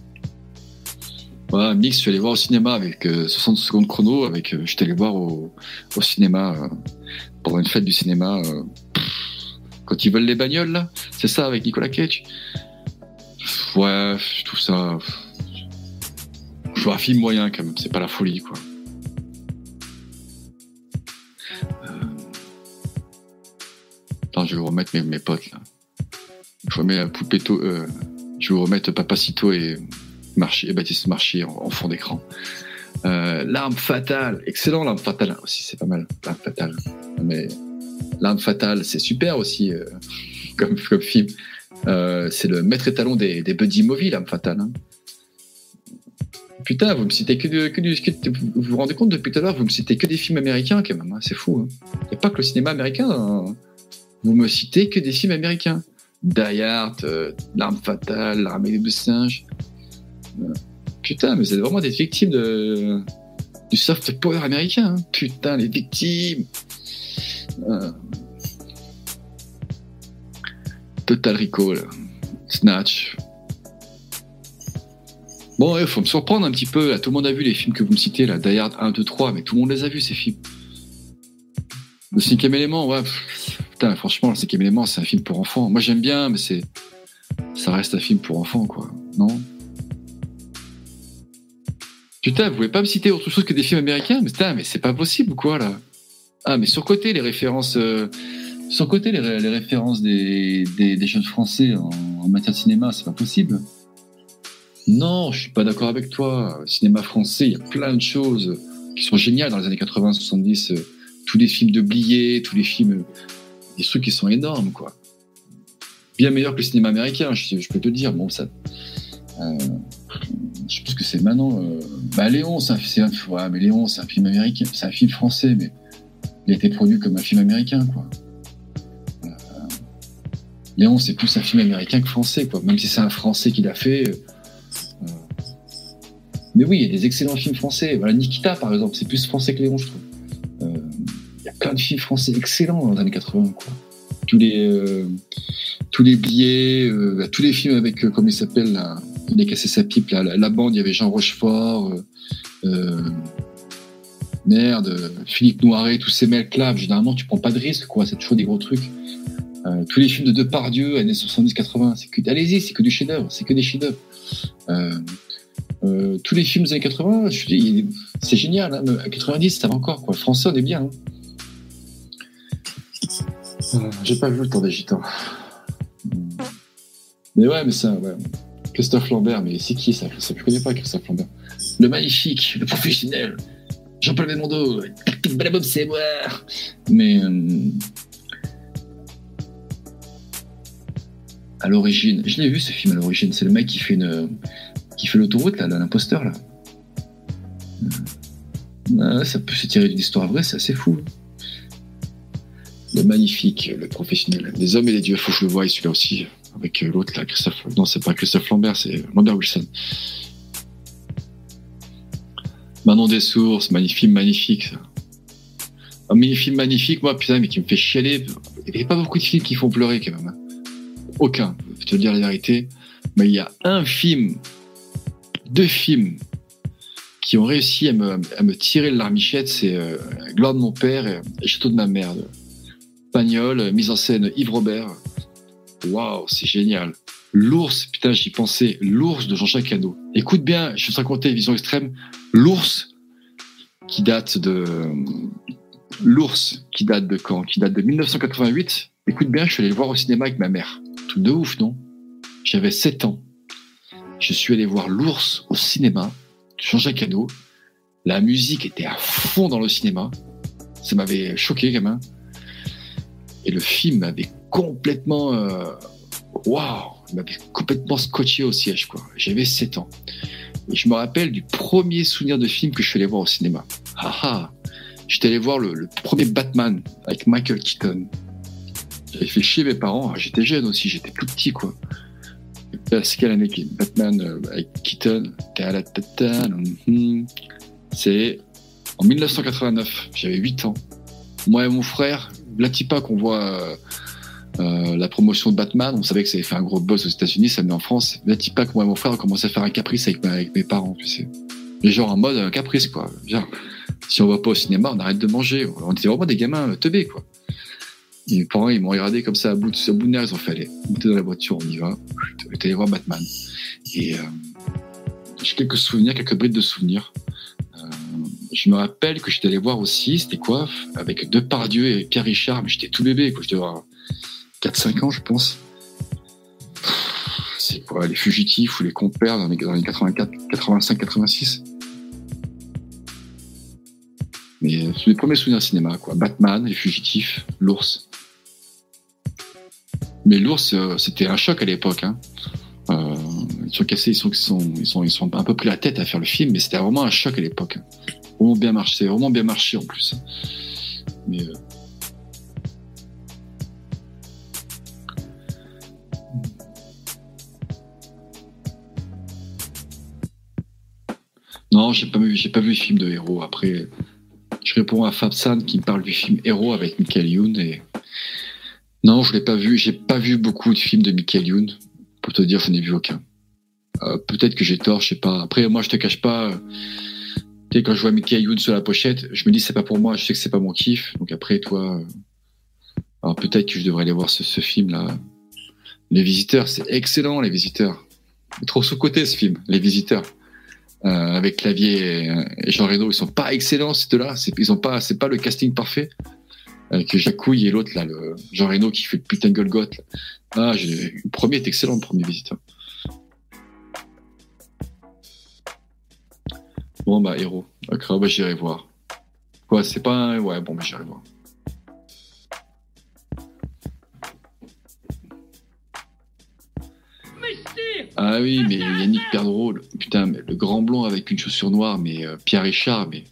Ouais, Mix, je suis allé voir au cinéma avec euh, 60 secondes chrono. Avec, euh, je suis allé voir au, cinéma euh, pendant une fête du cinéma. euh, quand ils veulent les bagnoles, là. C'est ça avec Nicolas Cage? Ouais, trouve ça. Je vois un film moyen quand même. C'est pas la folie, quoi. Attends, je vais vous remettre mes, potes là. Je remets euh, je vais vous remettre Papacito et, Marchi, et Baptiste Marchi en, fond d'écran. Euh, L'arme fatale, excellent l'arme fatale aussi, c'est pas mal. L'arme fatale, mais l'arme fatale, c'est super aussi euh, comme, film. Euh, c'est le maître étalon des, des buddy movies, l'arme fatale. hein. Putain, vous me citez que, du- vous vous rendez compte depuis tout à l'heure, vous me citez que des films américains quand même, hein, c'est fou. Il n'y a pas que le cinéma américain. hein. Vous me citez que des films américains. Die Hard, euh, L'arme fatale, L'armée des singes. Putain, mais êtes vraiment des victimes de, du soft power américain. hein. Putain, les victimes. Euh, Total Recall, Snatch. Bon, il faut me surprendre un petit peu. Tout le monde a vu les films que vous me citez, là, Die Hard 1, 2, 3, mais tout le monde les a vus, ces films. Le cinquième élément, ouais. Putain, franchement, le cinquième élément, c'est un film pour enfants. Moi, j'aime bien, mais c'est. Ça reste un film pour enfants, quoi. Non? Putain, vous pouvez pas me citer autre chose que des films américains Mais putain, mais c'est pas possible, ou quoi, là Ah, mais surcoté, les références. euh, Sur côté, les, ré- les références des, des, jeunes français en, matière de cinéma, c'est pas possible. Non, je suis pas d'accord avec toi. Cinéma français, il y a plein de choses qui sont géniales dans les années 80, 70. euh, Tous les films de Blier, tous les films, euh, des trucs qui sont énormes, quoi. Bien meilleur que le cinéma américain, je, je peux te dire. Bon, ça. Je ce que c'est maintenant. euh, bah, Léon, c'est un, Léon, c'est un film américain, c'est un film français, mais il a été produit comme un film américain. Euh, Léon, c'est plus un film américain que français, quoi. Même si c'est un français qui l'a fait. euh, mais oui, il y a des excellents films français. Nikita, par exemple, c'est plus français que Léon, je trouve. Il y a plein de films français excellents dans les années 80, quoi. Tous les, billets, tous les films avec, comment il s'appelle, il a cassé sa pipe, là, la, bande, il y avait Jean Rochefort, euh, euh, merde, Philippe Noiret, tous ces mecs-là. Généralement, tu prends pas de risque, quoi. C'est toujours des gros trucs. Euh, tous les films de Depardieu, années 70-80, c'est que, allez-y, c'est que du chef-d'œuvre, c'est que des chefs-d'œuvre. Tous les films des années 80, je c'est génial. Hein, à 90, ça va encore. Quoi. Français, on est bien. hein. J'ai pas vu le temps des gitans. Mais ouais, mais ça, ouais. Christophe Lambert, mais c'est qui ça? Christophe Je connais pas Christophe Lambert. Le magnifique, le professionnel. Jean-Paul Belmondo, c'est moi. Mais euh, à l'origine, je l'ai vu ce film à l'origine. C'est le mec qui fait une qui fait l'autoroute, là, l'imposteur, là. Ah, ça peut se tirer d'une histoire vraie, c'est assez fou. Le magnifique, le professionnel. Les hommes et les dieux, faut que je le voie, celui-là aussi. Avec euh, l'autre, là, Christophe. Non, c'est pas Christophe Lambert, c'est Lambert Wilson. Manon des sources, magnifique, magnifique, ça. Un mini-film magnifique, moi, putain, mais qui me fait chialer. Il n'y a pas beaucoup de films qui font pleurer, quand même. hein. Aucun, je vais te dire la vérité. Mais il y a un film deux films qui ont réussi à me, à me tirer le larmichette, c'est euh, Gloire de mon père et, et Château de ma mère. de Pagnol, euh, mise en scène Yves Robert. Waouh, c'est génial. L'ours, putain, j'y pensais. L'ours de Jean-Jacques Hano. Écoute bien, je vais te raconter Vision Extrême. L'ours qui date de... L'ours qui date de quand? Qui date de 1988. Écoute bien, je suis allé le voir au cinéma avec ma mère. Tout de ouf, non? J'avais 7 ans je suis allé voir l'ours au cinéma, Jean-Jacques Hano. La musique était à fond dans le cinéma. Ça m'avait choqué, gamin. Et le film m'avait complètement. euh, Waouh Il m'avait complètement scotché au siège, quoi. J'avais 7 ans. Et je me rappelle du premier souvenir de film que je suis allé voir au cinéma. Ah ah J'étais allé voir le, premier Batman avec Michael Keaton. J'avais fait chier mes parents. Ah, J'étais jeune aussi, j'étais tout petit, quoi. C'est quelle année Batman euh, avec Keaton mhm. C'est en 1989. J'avais 8 ans. Moi et mon frère, Latipa qu'on voit euh, la promotion de Batman, on savait que ça avait fait un gros buzz aux États-Unis, ça venait en France. Latipa, que moi et mon frère, on commençait à faire un caprice avec, mes parents, tu sais. Mais genre en mode euh, caprice, quoi. Genre, si on va pas au cinéma, on arrête de manger. On était vraiment des gamins euh, teubés, quoi. Et mes parents, ils m'ont regardé comme ça à bout de, à bout de nerfs, ils ont fait, allez, montez dans la voiture, on y va. Est allé voir Batman. Et euh, j'ai quelques souvenirs, quelques brides de souvenirs. Je me rappelle que j'étais allé voir aussi, c'était quoi Avec Depardieu et Pierre Richard, mais j'étais tout bébé, quoi. Avoir 4-5 ans, je pense. C'est quoi Les fugitifs ou les compères dans les, dans les 84, 85, 86 Mais c'est mes premiers souvenirs cinéma, quoi. Batman, les fugitifs, l'ours. Mais l'ours, euh, c'était un choc à l'époque. Hein. Euh, ils sont cassés, ils sont, ils, sont, ils, sont, ils sont un peu pris la tête à faire le film, mais c'était vraiment un choc à l'époque. Vraiment bien marché, c'est vraiment bien marché en plus. Mais euh, non, j'ai pas vu, pas vu le film de héros. Après, je réponds à Fabsan qui me parle du film Héros avec Michael Youn et non, je l'ai pas vu. J'ai pas vu beaucoup de films de Michael Youn. Pour te dire, je n'ai vu aucun. Euh, Peut-être que j'ai tort, je sais pas. Après, moi, je te cache pas. tu sais, quand je vois Michael Youn sur la pochette, je me dis c'est pas pour moi. Je sais que c'est pas mon kiff. Donc après, toi, euh, alors peut-être que je devrais aller voir ce, ce film là. Les Visiteurs, c'est excellent, Les Visiteurs. Trop sous côté ce film, Les Visiteurs. Euh, avec Clavier et, Jean Reno, ils sont pas excellents ces deux-là. Ils ont pas, c'est pas le casting parfait. avec Jacouille et l'autre là, le Jean Reno qui fait le putain de Golgoth. Ah, le premier est excellent, le premier visiteur. Bon bah héros, d'accord, bah j'irai voir. Quoi, c'est pas ouais bon bah j'irai voir. Ah oui, mais Yannick Perdreau, le- putain, mais le grand blond avec une chaussure noire, mais euh, Pierre Richard, mais,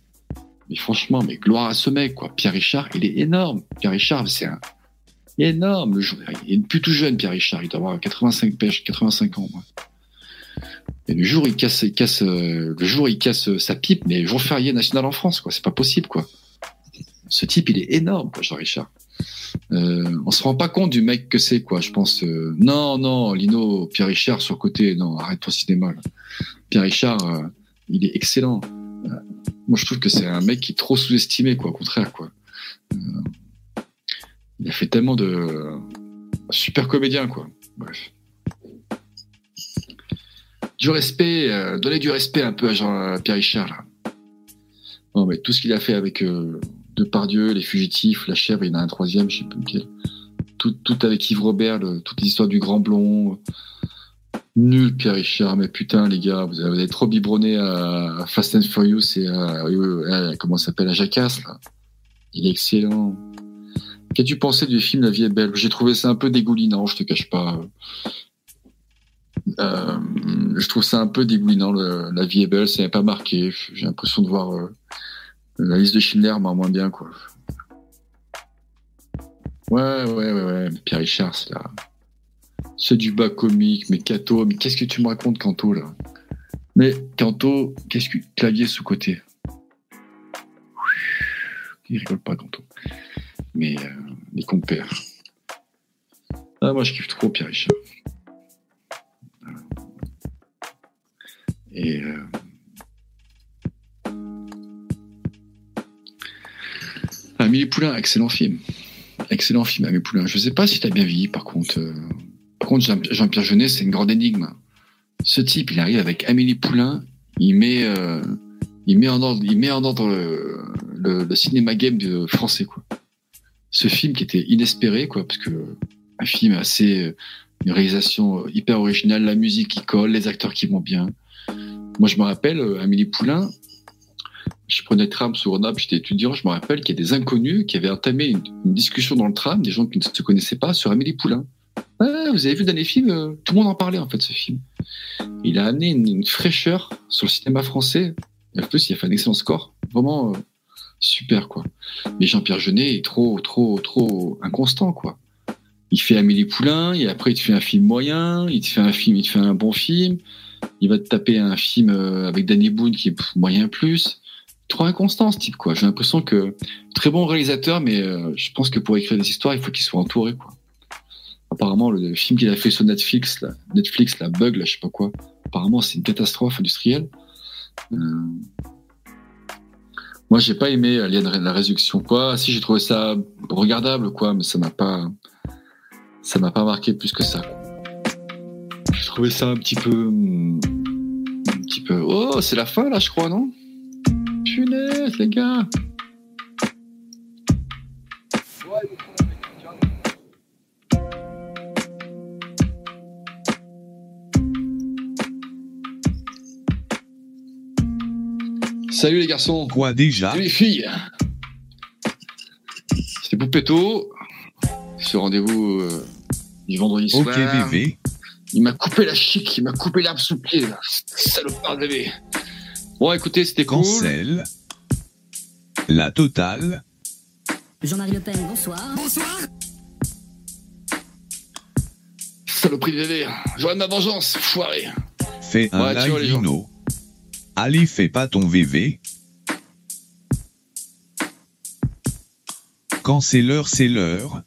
mais franchement, mais gloire à ce mec, quoi. Pierre Richard, il est énorme. Pierre Richard, c'est un énorme. Le jour- Il est plus tout jeune, Pierre Richard. Il doit avoir 85, pêches, 85 ans. moi. Et le jour, il casse, euh, le jour, il casse euh, sa pipe, mais jour férié national en France, quoi. C'est pas possible, quoi. Ce type, il est énorme, quoi, Jean Richard. Euh, on se rend pas compte du mec que c'est, quoi. Je pense. euh, non, non, Lino, Pierre Richard sur le côté. Non, arrête ton cinéma. Pierre Richard, euh, il est excellent. Euh, moi, je trouve que c'est un mec qui est trop sous-estimé, quoi. Au contraire, quoi. Il a fait tellement de super comédien, quoi. Bref. Du respect, donnez du respect un peu à Jean à Pierre Richard. Non, mais tout ce qu'il a fait avec Depardieu, Les Fugitifs, La Chèvre, il y en a un troisième, je sais plus lequel. Tout, tout avec Yves Robert, le- toute l'histoire du grand blond. Nul, Pierre Richard, mais putain, les gars, vous avez, trop biberonné à, Fast and Furious et à, à- à- comment s'appelle, à Jacasse, là. Il est excellent. Qu'as-tu pensé du film La vie est belle? J'ai trouvé ça un peu dégoulinant, je te cache pas. Euh, je trouve ça un peu dégoulinant. La vie est belle, ça n'est pas marqué. J'ai l'impression de voir euh, la liste de Schindler, mais en moins bien, quoi. Ouais, ouais, ouais, ouais. Pierre Richard, c'est là. C'est du bas comique, mais Cato, mais qu'est-ce que tu me racontes, Canto, là? Mais Canto, qu'est-ce que clavier sous-côté? Il rigole pas, Canto. Mais euh, les compères. Ah, moi, je kiffe trop Pierre Richard. Et euh, Amélie Poulain, excellent film. Excellent film, Amélie Poulain. Je sais pas si t'as bien vieilli, par contre. euh, Par contre, Jean- Jean-Pierre Jeunet, c'est une grande énigme. Ce type, il arrive avec Amélie Poulain, il met, euh, il met en ordre, il met en ordre le, le- cinéma game français, quoi. Ce film qui était inespéré, quoi, parce que un film assez, euh, une réalisation euh, hyper originale, la musique qui colle, les acteurs qui vont bien. Moi, je me rappelle, Amélie Poulain, je prenais le tram sur Grenoble, j'étais étudiant, je me rappelle qu'il y a des inconnus qui avaient entamé une, discussion dans le tram, des gens qui ne se connaissaient pas, sur Amélie Poulain. Ouais, vous avez vu dans les films, euh, tout le monde en parlait en fait, ce film. Il a amené une, fraîcheur sur le cinéma français. En plus, il a fait un excellent score. Vraiment euh, super, quoi. Mais Jean-Pierre Jeunet est trop, trop, trop inconstant, quoi. Il fait Amélie Poulain, et après, il te fait un film moyen, il te fait un film, il te fait un bon film. Il va te taper un film euh, avec Danny Boone qui est moyen plus. Trop inconstant, ce type, quoi. J'ai l'impression que très bon réalisateur, mais euh, je pense que pour écrire des histoires, il faut qu'il soit entouré, quoi. Apparemment, le film qu'il a fait sur Netflix, là, Netflix, la Bug, là, je sais pas quoi. Apparemment, c'est une catastrophe industrielle. Euh, Moi, j'ai pas aimé Alien la Résurrection, quoi. Si, j'ai trouvé ça regardable, quoi, mais ça m'a pas, ça m'a pas marqué plus que ça. J'ai trouvé ça un petit peu, hum, un petit peu. Oh, c'est la fin là, je crois, non? Les gars. Salut les garçons. Quoi déjà Salut les filles. C'était Poupetto. Ce rendez-vous euh, du vendredi Ok soir. VV, Il m'a coupé la chic, il m'a coupé l'herbe sous le pied, là. Salopard de bébé. Bon, écoutez, c'était cool. cancel. La totale. Jean-Marie Le Pen, bonsoir. Bonsoir. Saloperie de bébé. J'aurai ma vengeance, foiré. Fais un Ouais, tu vois, les live gens. Lino. Allez, fais pas ton VV. Quand c'est l'heure, c'est l'heure.